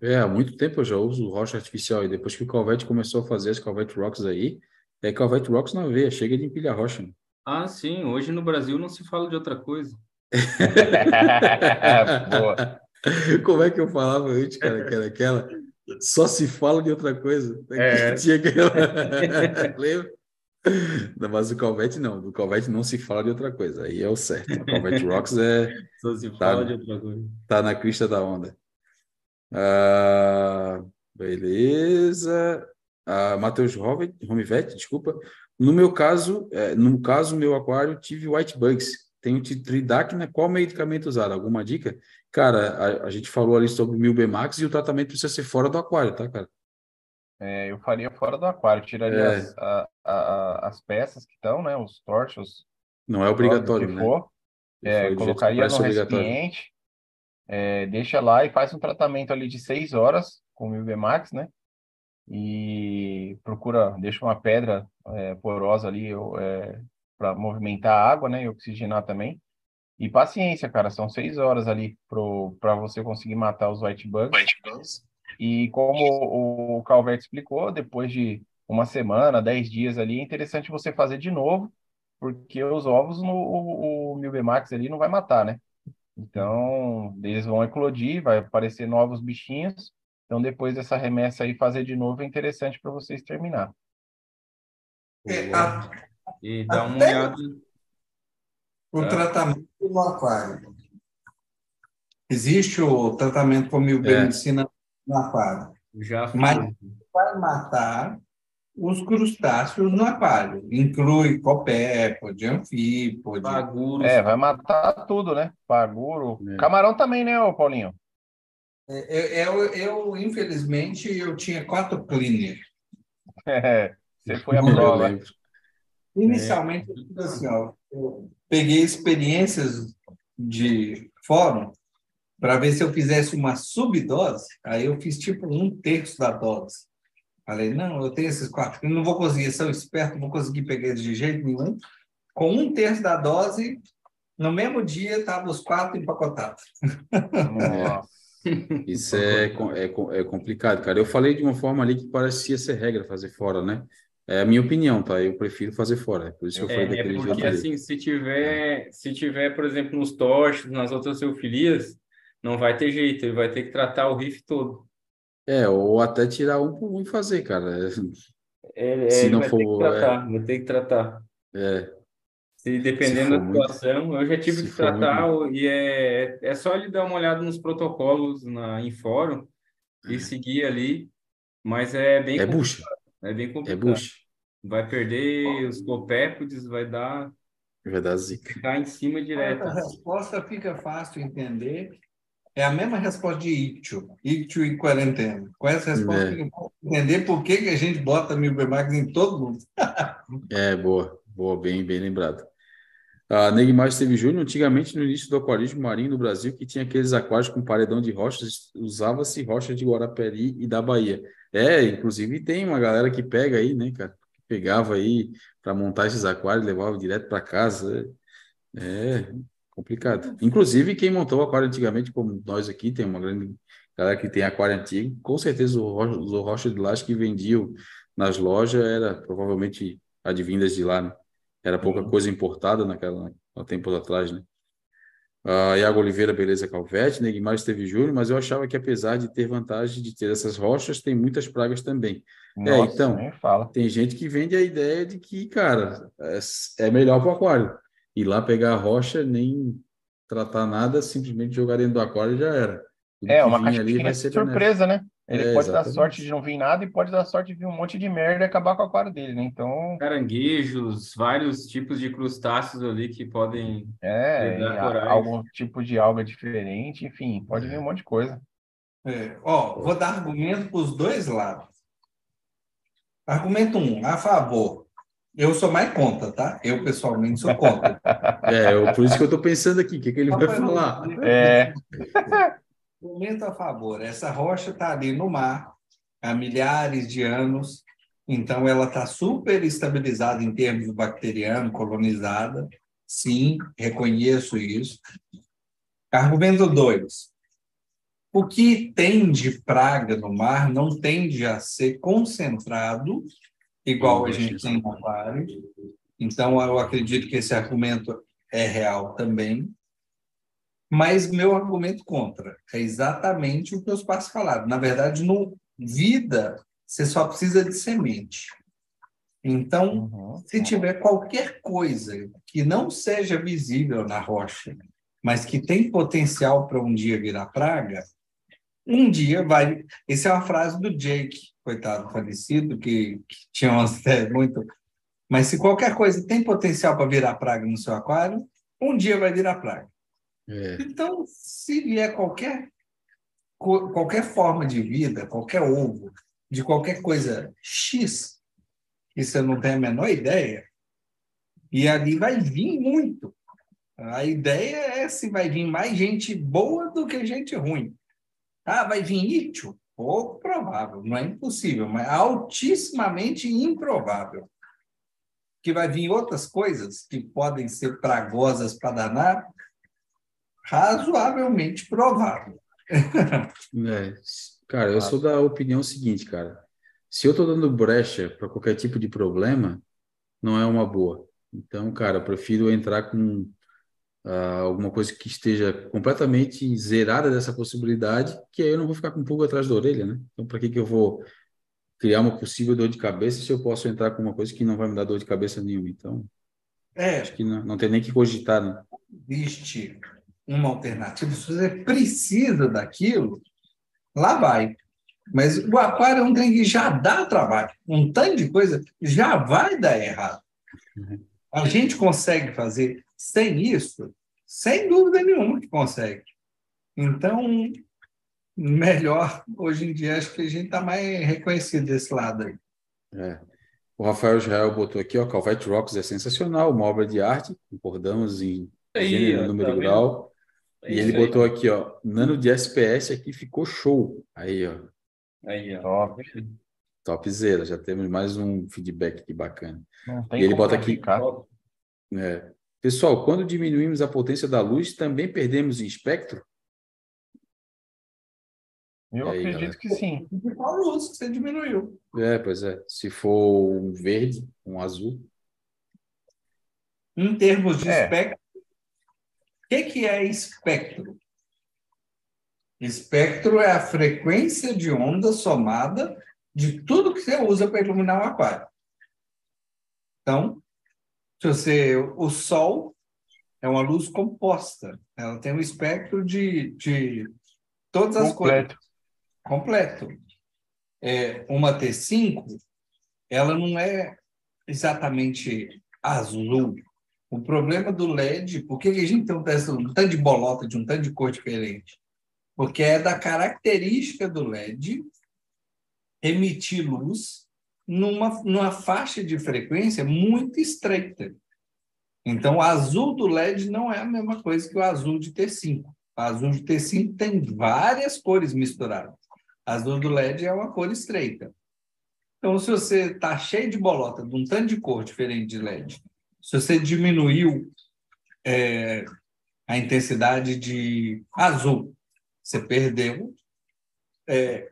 É, há muito tempo eu já uso rocha artificial, e depois que o Calvete começou a fazer as Calvete Rocks aí, é Calvete Rocks na veia, chega de empilhar rocha. Né? Ah, sim, hoje no Brasil não se fala de outra coisa. Boa. Como é que eu falava antes, cara, que era aquela? Só se fala de outra coisa. É. Tinha aquela... Lembra? Mas o Calvete não. Do Calvete não se fala de outra coisa. Aí é o certo. O Calvete Rocks é. Só se fala tá, de outra coisa. Tá na crista da onda. Ah, beleza. Ah, Matheus Romivet, desculpa. No meu caso, é, no caso, meu aquário tive white bugs. Tenho tridacna. Qual medicamento usar? Alguma dica? Cara, a, a gente falou ali sobre o Milbemax e o tratamento precisa ser fora do aquário, tá, cara? É, eu faria fora do aquário, tiraria é. as, a, a, as peças que estão, né? Os torchos. Não é obrigatório, né? For, é, colocaria no recipiente, é, deixa lá e faz um tratamento ali de seis horas com o Milbemax, né? E procura, deixa uma pedra é, porosa ali é, para movimentar a água, né? E oxigenar também. E paciência, cara, são seis horas ali para você conseguir matar os white bugs. White bugs. E como o Calvert explicou, depois de uma semana, dez dias ali, é interessante você fazer de novo, porque os ovos no o, o Milbemax ali não vai matar, né? Então, eles vão eclodir, vai aparecer novos bichinhos. Então, depois dessa remessa aí, fazer de novo é interessante para vocês terminar. É, a, e dá uma olhada o é. tratamento no aquário. Existe o tratamento com milbenicina é. no aquário. Já mas vai matar os crustáceos no aquário. Inclui copépode, anfípode. Paguro. É, vai matar tudo, né? Paguro. É. Camarão também, né, Paulinho? É, eu, eu, eu, infelizmente, eu tinha quatro cleaner. É, você foi a prova. Inicialmente, assim, ó, eu peguei experiências de fórum para ver se eu fizesse uma subdose. Aí eu fiz tipo um terço da dose. Falei, não, eu tenho esses quatro, não vou conseguir, sou esperto, não vou conseguir pegar eles de jeito nenhum. Com um terço da dose, no mesmo dia, estavam os quatro empacotados. Isso é, é, é complicado, cara. Eu falei de uma forma ali que parecia ser regra fazer fora, né? É a minha opinião, tá? Eu prefiro fazer fora. Por isso que eu falei é, é daquele é porque, assim, se tiver, se tiver, por exemplo, nos torches, nas outras eufilias, não vai ter jeito, ele vai ter que tratar o riff todo. É, ou até tirar um por um e fazer, cara. É, se não vai for. Ter que tratar, é... Vai ter que tratar. É. Se dependendo se da situação, muito... eu já tive se que tratar, muito... e é, é só ele dar uma olhada nos protocolos na, em fórum e é. seguir ali, mas é bem. É bucha. É bem É complicado. bucha. Vai perder os copépodes, vai dar. Vai dar zica. Ficar em cima direto. A resposta fica fácil entender. É a mesma resposta de Ictio, Ictio e quarentena. Com essa resposta, É. fácil entender por que, que a gente bota Milbermax em todo mundo. É, boa, boa, bem, bem lembrado. A Neymar Esteve Júnior, antigamente no início do aquarismo marinho no Brasil, que tinha aqueles aquários com paredão de rochas, usava-se rocha de Guarapari e da Bahia. É, inclusive tem uma galera que pega aí, né, cara? Que pegava aí para montar esses aquários, levava direto para casa. É complicado. Inclusive, quem montou o aquário antigamente, como nós aqui, tem uma grande galera que tem aquário antigo, com certeza o rocha, os rocha de lá que vendiam nas lojas era provavelmente advindas de lá, né? Era pouca Uhum. coisa importada naquela há tempos atrás, né? Ah, Iago Oliveira, beleza, Calvete, Neguimar esteve Júnior, mas eu achava que apesar de ter vantagem de ter essas rochas, tem muitas pragas também. Nossa, então, nem fala. Tem gente que vende a ideia de que, cara, é, é melhor para o aquário. Ir lá pegar a rocha, nem tratar nada, simplesmente jogar dentro do aquário e já era. Tudo É, uma vinha ali vai ser surpresa, né? Ele É, pode dar exatamente. sorte de não vir nada e pode dar sorte de vir um monte de merda e acabar com o aquário dele, né? Então, Caranguejos, vários tipos de crustáceos ali que podem. é, a- algum tipo de alga diferente, enfim, pode vir um monte de coisa. É, ó, vou dar argumento para os dois lados. Argumento um, a favor. Eu sou mais contra, tá? Eu, pessoalmente, sou contra. É, eu- por isso que eu estou pensando aqui, o que, que ele vai falar? É, Argumento a favor. Essa rocha está ali no mar. há milhares de anos, então ela está super estabilizada em termos bacteriano, colonizada. Sim, reconheço isso. Argumento 2. O que tem de praga no mar não tende a ser concentrado, igual a gente tem no aquário. Então, eu acredito que esse argumento é real também. Mas meu argumento contra é exatamente o que os pais falaram. Na verdade, no vida, você só precisa de semente. Então, uhum. se tiver qualquer coisa que não seja visível na rocha, mas que tem potencial para um dia virar praga, um dia vai. Essa é uma frase do Jake, coitado falecido, que, que tinha uma série muito. Mas se qualquer coisa tem potencial para virar praga no seu aquário, um dia vai virar praga. É. Então, se vier qualquer, qualquer forma de vida, qualquer ovo, de qualquer coisa X, que você não tem a menor ideia, e ali vai vir muito. A ideia é se vai vir mais gente boa do que gente ruim. Ah, vai vir ítio? Pouco provável, não é impossível, mas altissimamente improvável. Que vai vir outras coisas que podem ser pragosas para danar, razoavelmente provável. É, cara, eu sou da opinião seguinte, cara. Se eu estou dando brecha para qualquer tipo de problema, não é uma boa. Então, cara, prefiro entrar com uh, alguma coisa que esteja completamente zerada dessa possibilidade, que aí eu não vou ficar com um pulga atrás da orelha, né? Então, para que, que eu vou criar uma possível dor de cabeça se eu posso entrar com uma coisa que não vai me dar dor de cabeça nenhuma? Então, é, acho que não, não tem nem que cogitar, né? Existe uma alternativa. Se você precisa daquilo, lá vai. Mas o aquário é um trem que já dá trabalho. Um tanto de coisa já vai dar errado. Uhum. A gente consegue fazer sem isso, sem dúvida nenhuma que consegue. Então, melhor, hoje em dia, acho que a gente está mais reconhecido desse lado aí. É. O Rafael Israel botou aqui, ó, Calvete Rocks é sensacional, uma obra de arte, concordamos em aí, gênero, número tá grau. É e ele botou aí, aqui, ó, nano de SPS aqui ficou show. Aí, ó. Aí, ó. Top. Topzera, já temos mais um feedback aqui bacana. E ele bota aqui. É, Pessoal, quando diminuímos a potência da luz, também perdemos em espectro? Eu aí, acredito galera? que sim. Qual luz você diminuiu? É, pois é. Se for um verde, um azul. Em termos de é. espectro, o que, que é espectro? Espectro é a frequência de onda somada de tudo que você usa para iluminar o aquário. Então, você, o Sol é uma luz composta, ela tem um espectro de, de todas as Completo. cores. Completo. É, uma T5, ela não é exatamente azul. O problema do LED, por que a gente tem um, um tanto de bolota de um tanto de cor diferente? Porque é da característica do LED emitir luz numa, numa faixa de frequência muito estreita. Então, o azul do LED não é a mesma coisa que o azul de T5. O azul de T5 tem várias cores misturadas. Azul do LED é uma cor estreita. Então, se você está cheio de bolota, de um tanto de cor diferente de LED, se você diminuiu é, a intensidade de azul, você perdeu é,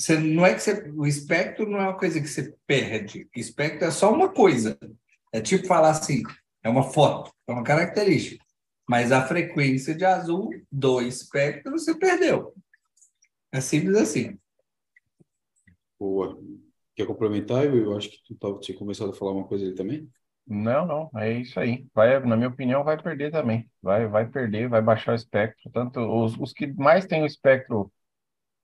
você, não é que você, o espectro não é uma coisa que você perde. O espectro é só uma coisa. É tipo falar assim, é uma foto, é uma característica. Mas a frequência de azul do espectro você perdeu. É simples assim. Boa. Quer complementar? Eu acho que tu tava, tinha começado a falar uma coisa ali também. Não, não, é isso aí. Vai, na minha opinião, vai perder também. Vai, vai perder, vai baixar o espectro. Tanto os, os que mais têm o espectro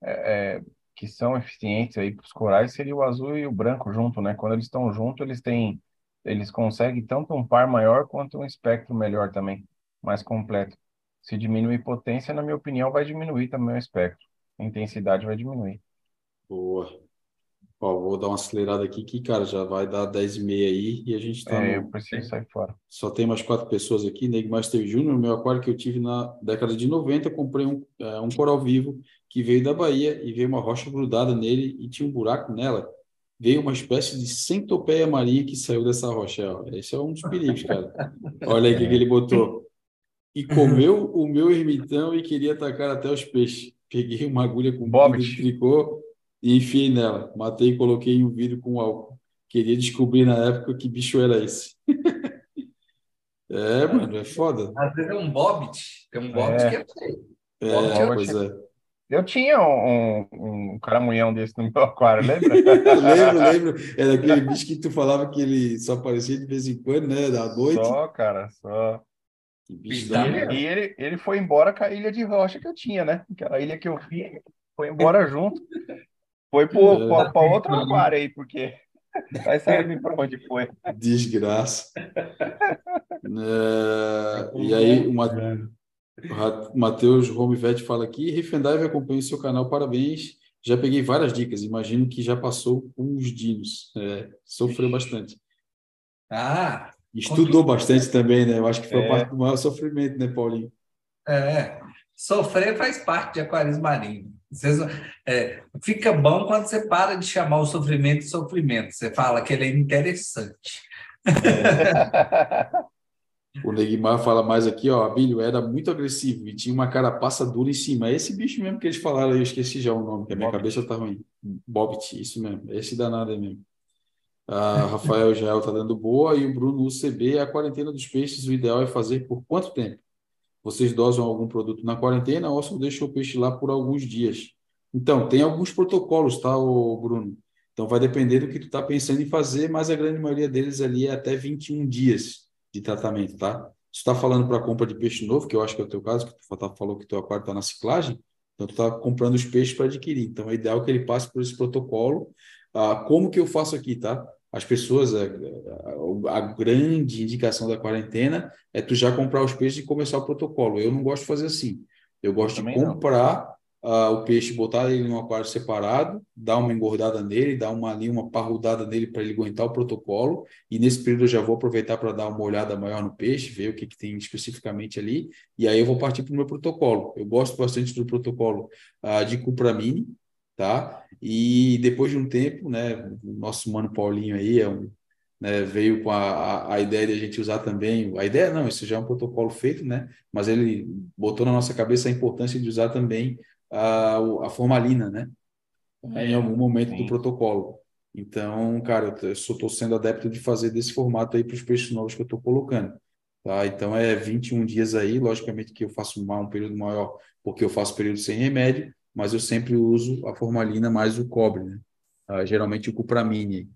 é, é que são eficientes aí para os corais seria o azul e o branco junto, né? Quando eles estão juntos, eles têm, eles conseguem tanto um par maior quanto um espectro melhor também, mais completo. Se diminuir potência, na minha opinião, vai diminuir também o espectro. A intensidade vai diminuir. Boa. Ó, vou dar uma acelerada aqui que, cara, já vai dar 10 e meia aí e a gente tá É, no... eu preciso sair fora. Só tem mais quatro pessoas aqui. Neggmaster Júnior, meu aquário que eu tive na década de 90, comprei um, é, um coral vivo que veio da Bahia e veio uma rocha grudada nele e tinha um buraco nela. Veio uma espécie de centopeia marinha que saiu dessa rocha. Ó. Esse é um dos perigos, cara. Olha aí o que, que ele botou. E comeu o meu ermitão e queria atacar até os peixes. Peguei uma agulha com Bobbit. de tricô e enfiei nela. Matei e coloquei em um vidro com álcool. Queria descobrir na época que bicho era esse. É, mano, é foda. Às vezes é um bobbit. Tem um bobbit É. que é feio. É, Eu pois é. Eu tinha um, um, um caramunhão desse no meu aquário, lembra? lembro, lembro. Era aquele bicho que tu falava que ele só aparecia de vez em quando, né? Da noite. Só, cara, só. Que bicho E da ele, e ele, ele foi embora com a ilha de rocha que eu tinha, né? Aquela ilha que eu vi, foi embora junto. Foi para outro aquário aí, porque vai saber para onde foi. Desgraça. É, e aí, o Ma- o Matheus Romivete fala aqui: Rifendive acompanha o seu canal, parabéns. Já peguei várias dicas, imagino que já passou com os dinos. É, sofreu bastante. Ah, Estudou bastante também, né? Eu acho que foi a É. parte do maior sofrimento, né, Paulinho? é. Sofrer faz parte de aquarismo marinho. Vocês- é, fica bom quando você para de chamar o sofrimento de sofrimento. Você fala que ele é interessante. O Neguimar fala mais aqui, ó. Abílio era muito agressivo e tinha uma carapaça dura em cima. É esse bicho mesmo que eles falaram eu esqueci já o nome, que a minha Bobbit. cabeça tá ruim. Bobbit, isso mesmo. Esse danado aí mesmo. A Rafael Jael tá dando boa e o Bruno UCB. A quarentena dos peixes, o ideal é fazer por quanto tempo? Vocês dosam algum produto na quarentena ou só deixam o peixe lá por alguns dias? Então, tem alguns protocolos, tá, ô Bruno? Então, vai depender do que tu tá pensando em fazer, mas a grande maioria deles ali é até 21 dias de tratamento, tá? Se tu tá falando para compra de peixe novo, que eu acho que é o teu caso, que tu falou que teu aquário está na ciclagem, então tu tá comprando os peixes para adquirir. Então, é ideal que ele passe por esse protocolo. Ah, como que eu faço aqui, tá? As pessoas, a, a- a grande indicação da quarentena é tu já comprar os peixes e começar o protocolo. Eu não gosto de fazer assim. Eu gosto de Também não. Ah, o peixe, botar ele num aquário separado, dar uma engordada nele, dar uma ali uma parrudada nele para ele aguentar o protocolo. E nesse período eu já vou aproveitar para dar uma olhada maior no peixe, ver o que, que tem especificamente ali. E aí eu vou partir para o meu protocolo. Eu gosto bastante do protocolo ah, de Cupramine, tá? E depois de um tempo, né, o nosso mano Paulinho aí é um, né, veio com a, a, a ideia de a gente usar também, a ideia não, isso já é um protocolo feito, né, mas ele botou na nossa cabeça a importância de usar também a, a formalina, né, em algum momento do Sim. protocolo. Então, cara, eu estou sendo adepto de fazer desse formato aí para os peixes novos que eu estou colocando. Tá? Então, é 21 dias aí, logicamente que eu faço um período maior, porque eu faço período sem remédio, mas eu sempre uso a formalina mais o cobre, né? Ah, geralmente o cupramine.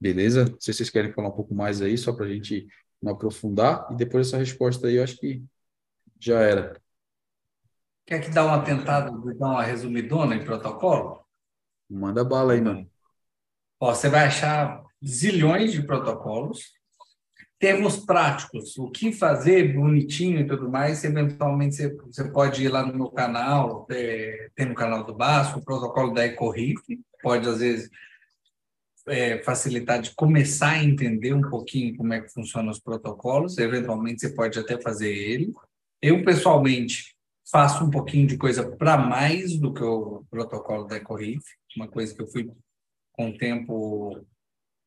Beleza? Não sei se vocês querem falar um pouco mais aí, só para a gente não aprofundar, e depois dessa resposta aí, eu acho que já era. Quer que dá uma tentada, dar uma resumidona em protocolo? Manda bala aí, mano. Ó, você vai achar zilhões de protocolos. Termos práticos, o que fazer bonitinho e tudo mais. Eventualmente, você, você pode ir lá no meu canal, é, tem no canal do Basco, o protocolo da EcoRif, pode, às vezes, é, facilitar de começar a entender um pouquinho como é que funcionam os protocolos. Eventualmente, você pode até fazer ele. Eu, pessoalmente, faço um pouquinho de coisa para mais do que o protocolo da EcoRif, uma coisa que eu fui com o tempo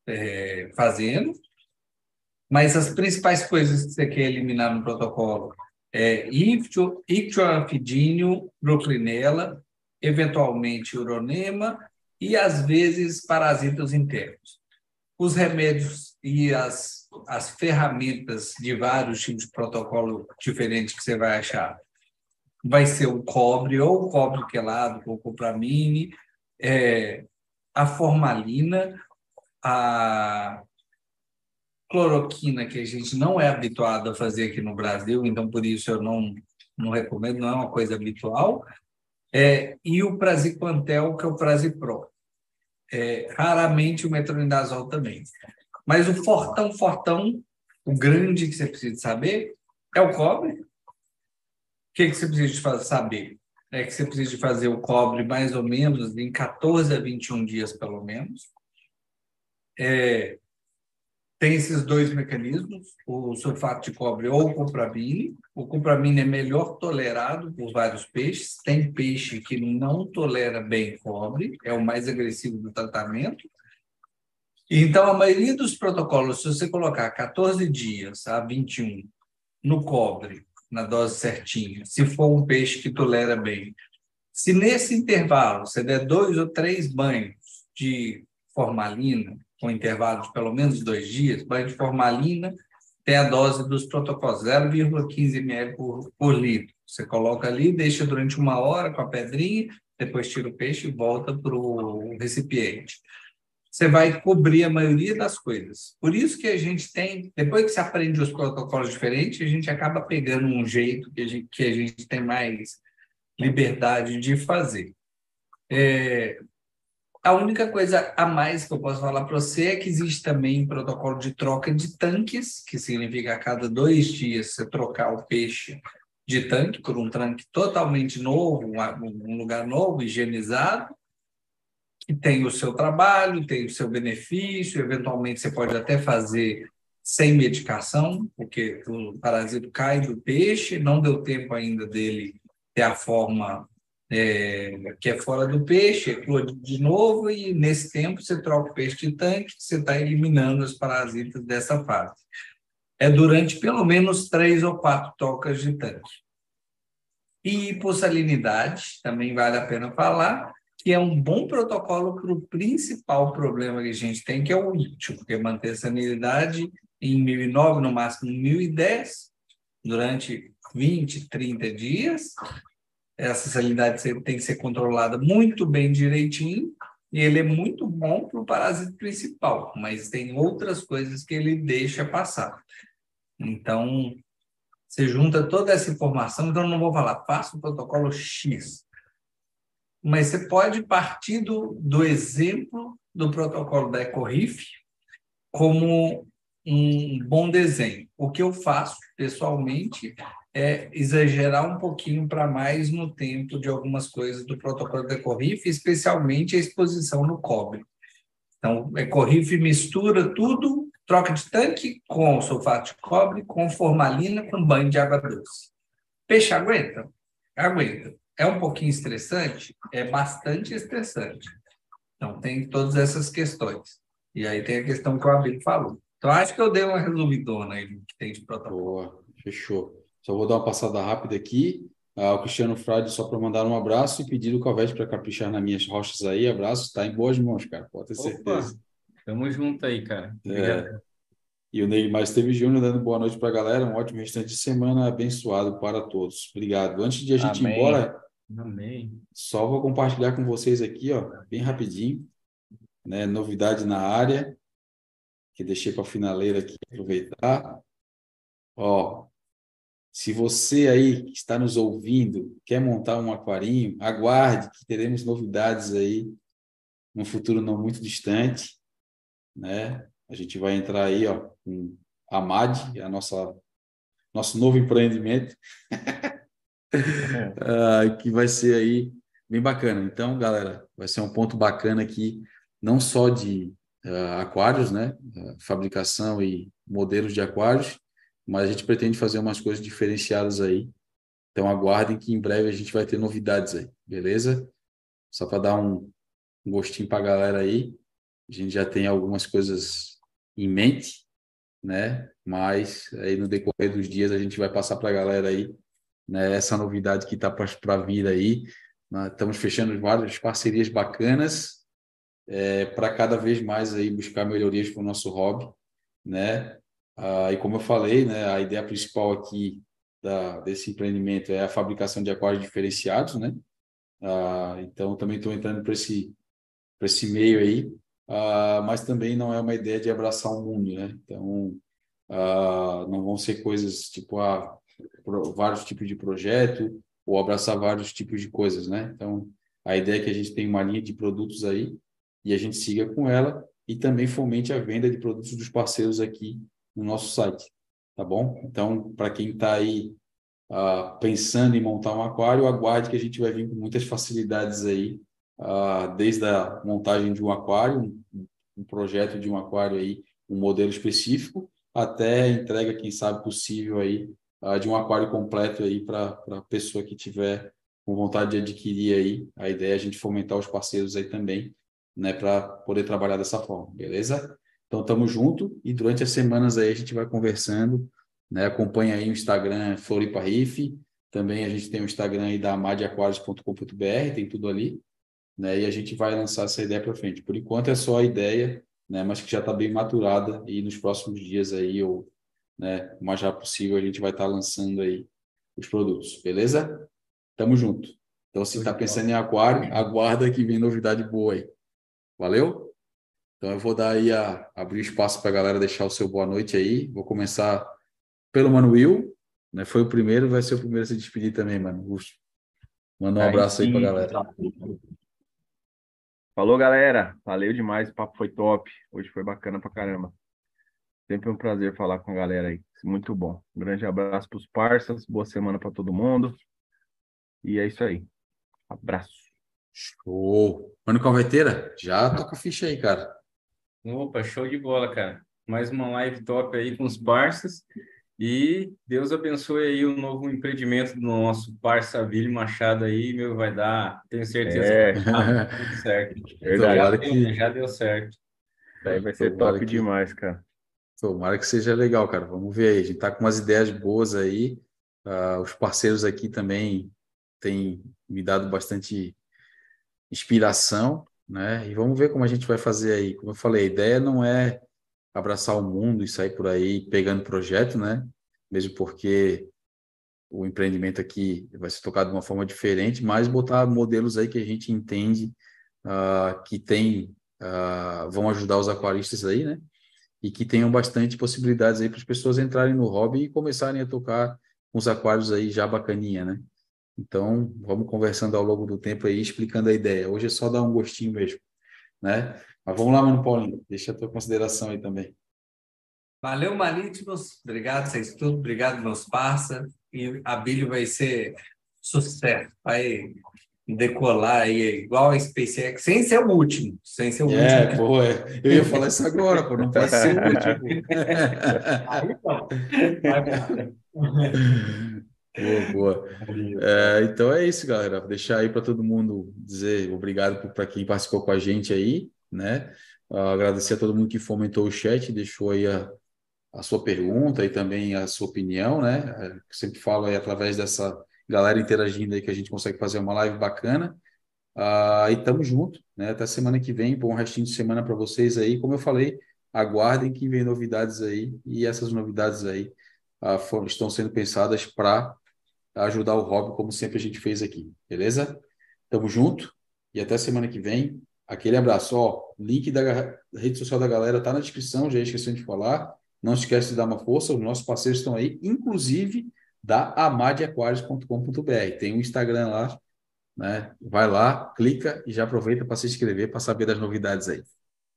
é, fazendo. Mas as principais coisas que você quer eliminar no protocolo é ictio- ictioanfidínio, brooklynella, eventualmente uronema e, às vezes, parasitas internos. Os remédios e as, as ferramentas de vários tipos de protocolo diferentes que você vai achar vai ser o cobre ou o cobre quelado com copramine, é, a formalina, a cloroquina, que a gente não é habituado a fazer aqui no Brasil, então por isso eu não, não recomendo, não é uma coisa habitual, é, e o praziquantel, que é o prazipro. É, raramente o metronidazol também. Mas o fortão, fortão, o grande que você precisa saber, é o cobre. O que, que você precisa de fazer, saber? é que você precisa fazer o cobre mais ou menos em 14 a 21 dias, pelo menos. É, tem esses dois mecanismos, o sulfato de cobre ou o cupramine. O cupramine é melhor tolerado por vários peixes. Tem peixe que não tolera bem cobre, é o mais agressivo do tratamento. Então, a maioria dos protocolos, se você colocar 14 dias a 21 no cobre, na dose certinha, se for um peixe que tolera bem. Se nesse intervalo você der dois ou três banhos de formalina, com intervalo de pelo menos dois dias, banho de formalina tem a dose dos protocolos, 0,15 ml por, por litro. Você coloca ali, deixa durante uma hora com a pedrinha, depois tira o peixe e volta para o recipiente você vai cobrir a maioria das coisas. Por isso que a gente tem, depois que se aprende os protocolos diferentes, a gente acaba pegando um jeito que a gente, que a gente tem mais liberdade de fazer. É, a única coisa a mais que eu posso falar para você é que existe também protocolo de troca de tanques, que significa a cada dois dias você trocar o peixe de tanque por um tanque totalmente novo, um lugar novo, higienizado, que tem o seu trabalho, tem o seu benefício, eventualmente você pode até fazer sem medicação, porque o parasito cai do peixe, não deu tempo ainda dele ter a forma é, que é fora do peixe, eclode de novo, e nesse tempo você troca o peixe de tanque, você está eliminando os parasitas dessa fase. É durante pelo menos três ou quatro tocas de tanque. E hipossalinidade, também vale a pena falar, que é um bom protocolo para o principal problema que a gente tem, que é o lítio, porque manter a sanidade em 1009, no máximo 1010, durante 20, 30 dias. Essa salinidade tem que ser controlada muito bem direitinho, e ele é muito bom para o parasito principal, mas tem outras coisas que ele deixa passar. Então, você junta toda essa informação, então não vou falar, faça o protocolo X mas você pode partir do, do exemplo do protocolo da EcoRIF como um bom desenho. O que eu faço, pessoalmente, é exagerar um pouquinho para mais no tempo de algumas coisas do protocolo da EcoRIF, especialmente a exposição no cobre. Então, EcoRIF mistura tudo, troca de tanque com sulfato de cobre, com formalina, com banho de água doce. Peixe aguenta? Aguenta. É um pouquinho estressante? É bastante estressante. Então, tem todas essas questões. E aí tem a questão que o Abel falou. Então, acho que eu dei uma resumidona aí que tem de protocolo. Boa, fechou. Só vou dar uma passada rápida aqui. Ah, o Cristiano Frade, só para mandar um abraço e pedir o Calvete para caprichar nas minhas rochas aí. Abraço, está em boas mãos, cara, pode ter Opa, certeza. Tamo junto aí, cara. É. E o Neymar Esteves Júnior dando boa noite para a galera. Um ótimo restante de semana abençoado para todos. Obrigado. Antes de a gente Amém. ir embora, Amém. Só vou compartilhar com vocês aqui, ó, bem rapidinho, né? Novidade na área, que deixei para a finaleira aqui aproveitar. Ó, se você aí que está nos ouvindo quer montar um aquarinho, aguarde que teremos novidades aí num futuro não muito distante, né? A gente vai entrar aí, ó, com a MAD, a nossa nosso novo empreendimento. uh, que vai ser aí bem bacana. Então, galera, vai ser um ponto bacana aqui, não só de uh, aquários, né? Uh, fabricação e modelos de aquários, mas a gente pretende fazer umas coisas diferenciadas aí. Então, aguardem que em breve a gente vai ter novidades aí, beleza? Só para dar um, um gostinho para a galera aí. A gente já tem algumas coisas em mente, né? Mas aí no decorrer dos dias a gente vai passar para a galera aí né, essa novidade que está para vir aí. Né? Estamos fechando várias parcerias bacanas é, para cada vez mais aí buscar melhorias para o nosso hobby, né? Ah, e como eu falei, né, a ideia principal aqui da, desse empreendimento é a fabricação de aquários diferenciados, né? Ah, então também estou entrando para esse para esse meio aí, ah, mas também não é uma ideia de abraçar o mundo, né? Então ah, não vão ser coisas tipo ah, vários tipos de projeto ou abraçar vários tipos de coisas, né? Então, a ideia é que a gente tenha uma linha de produtos aí e a gente siga com ela e também fomente a venda de produtos dos parceiros aqui no nosso site, tá bom? Então, para quem está aí uh, pensando em montar um aquário, aguarde que a gente vai vir com muitas facilidades aí, uh, desde a montagem de um aquário, um, um, projeto de um aquário aí, um modelo específico, até entrega, quem sabe, possível aí, uh, de um aquário completo aí para a pessoa que tiver com vontade de adquirir aí. A ideia é a gente fomentar os parceiros aí também, né, para poder trabalhar dessa forma, beleza? Então, estamos junto e durante as semanas aí a gente vai conversando, né? Acompanha aí o Instagram Floripa Riff, também a gente tem o Instagram aí da amadiaquarios.com.br, tem tudo ali, né? E a gente vai lançar essa ideia para frente. Por enquanto é só a ideia, né? Mas que já está bem maturada e nos próximos dias aí, ou né, o mais rápido possível, a gente vai estar tá lançando aí os produtos, beleza? Tamo junto. Então, se está pensando em aquário, aguarda que vem novidade boa aí. Valeu? Então, eu vou dar aí a abrir espaço para a galera deixar o seu boa noite aí. Vou começar pelo Mano Will, né? Foi o primeiro, vai ser o primeiro a se despedir também, mano. Manda um abraço aí pra galera. Falou, galera. Valeu demais, o papo foi top. Hoje foi bacana pra caramba. Sempre um prazer falar com a galera aí. Muito bom. Um grande abraço pros parceiros, boa semana para todo mundo. E é isso aí. Abraço. Show. Mano Calveteira, já toca a ficha aí, cara. Opa, show de bola, cara. Mais uma live top aí com os parceiros. E Deus abençoe aí o novo empreendimento do nosso parça Vili Machado aí, meu, vai dar, tenho certeza é. que vai dar tudo certo. Verdade. Já, deu, já deu certo. Aí vai ser top que... demais, cara. Tomara que seja legal, cara. Vamos ver aí. A gente tá com umas ideias boas aí. Uh, os parceiros aqui também têm me dado bastante inspiração, né? E vamos ver como a gente vai fazer aí. Como eu falei, a ideia não é abraçar o mundo e sair por aí pegando projeto, né? Mesmo porque o empreendimento aqui vai ser tocado de uma forma diferente, mas botar modelos aí que a gente entende uh, que tem uh, vão ajudar os aquaristas aí, né? E que tenham bastante possibilidades aí para as pessoas entrarem no hobby e começarem a tocar uns aquários aí já bacaninha, né? Então, vamos conversando ao longo do tempo aí, explicando a ideia. Hoje é só dar um gostinho mesmo, né? Mas vamos lá, mano Paulinho, deixa a tua consideração aí também. Valeu, Marítimos. Obrigado, vocês tudo. Obrigado, meus parceiros. E a Billy vai ser sucesso. Vai decolar aí, igual a SpaceX, sem ser o último. Sem ser o é, último. Pô, é. Eu ia falar isso agora, pô, não vai ser o último. aí não. Boa, boa. É, então é isso, galera. Vou deixar aí para todo mundo dizer obrigado para quem participou com a gente aí né? Uh, agradecer a todo mundo que fomentou o chat, deixou aí a, a sua pergunta e também a sua opinião, né? É, eu sempre falo aí através dessa galera interagindo aí que a gente consegue fazer uma live bacana. Uh, e tamo junto, né? Até semana que vem, bom restinho de semana para vocês aí. Como eu falei, aguardem que vem novidades aí e essas novidades aí uh, foram, estão sendo pensadas para ajudar o hobby, como sempre a gente fez aqui, beleza? Tamo junto e até semana que vem. Aquele abraço. Ó, link da rede social da galera tá na descrição, já esqueci de falar. Não esquece de dar uma força, os nossos parceiros estão aí, inclusive da amadiaquarios.com.br. Tem um Instagram lá, né? Vai lá, clica e já aproveita para se inscrever para saber das novidades aí.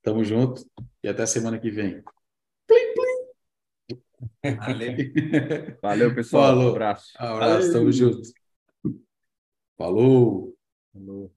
Tamo junto e até semana que vem. Plim, plim. Valeu. Valeu, pessoal. Falou. Um abraço. Abraço, tamo junto. Falou. Falou.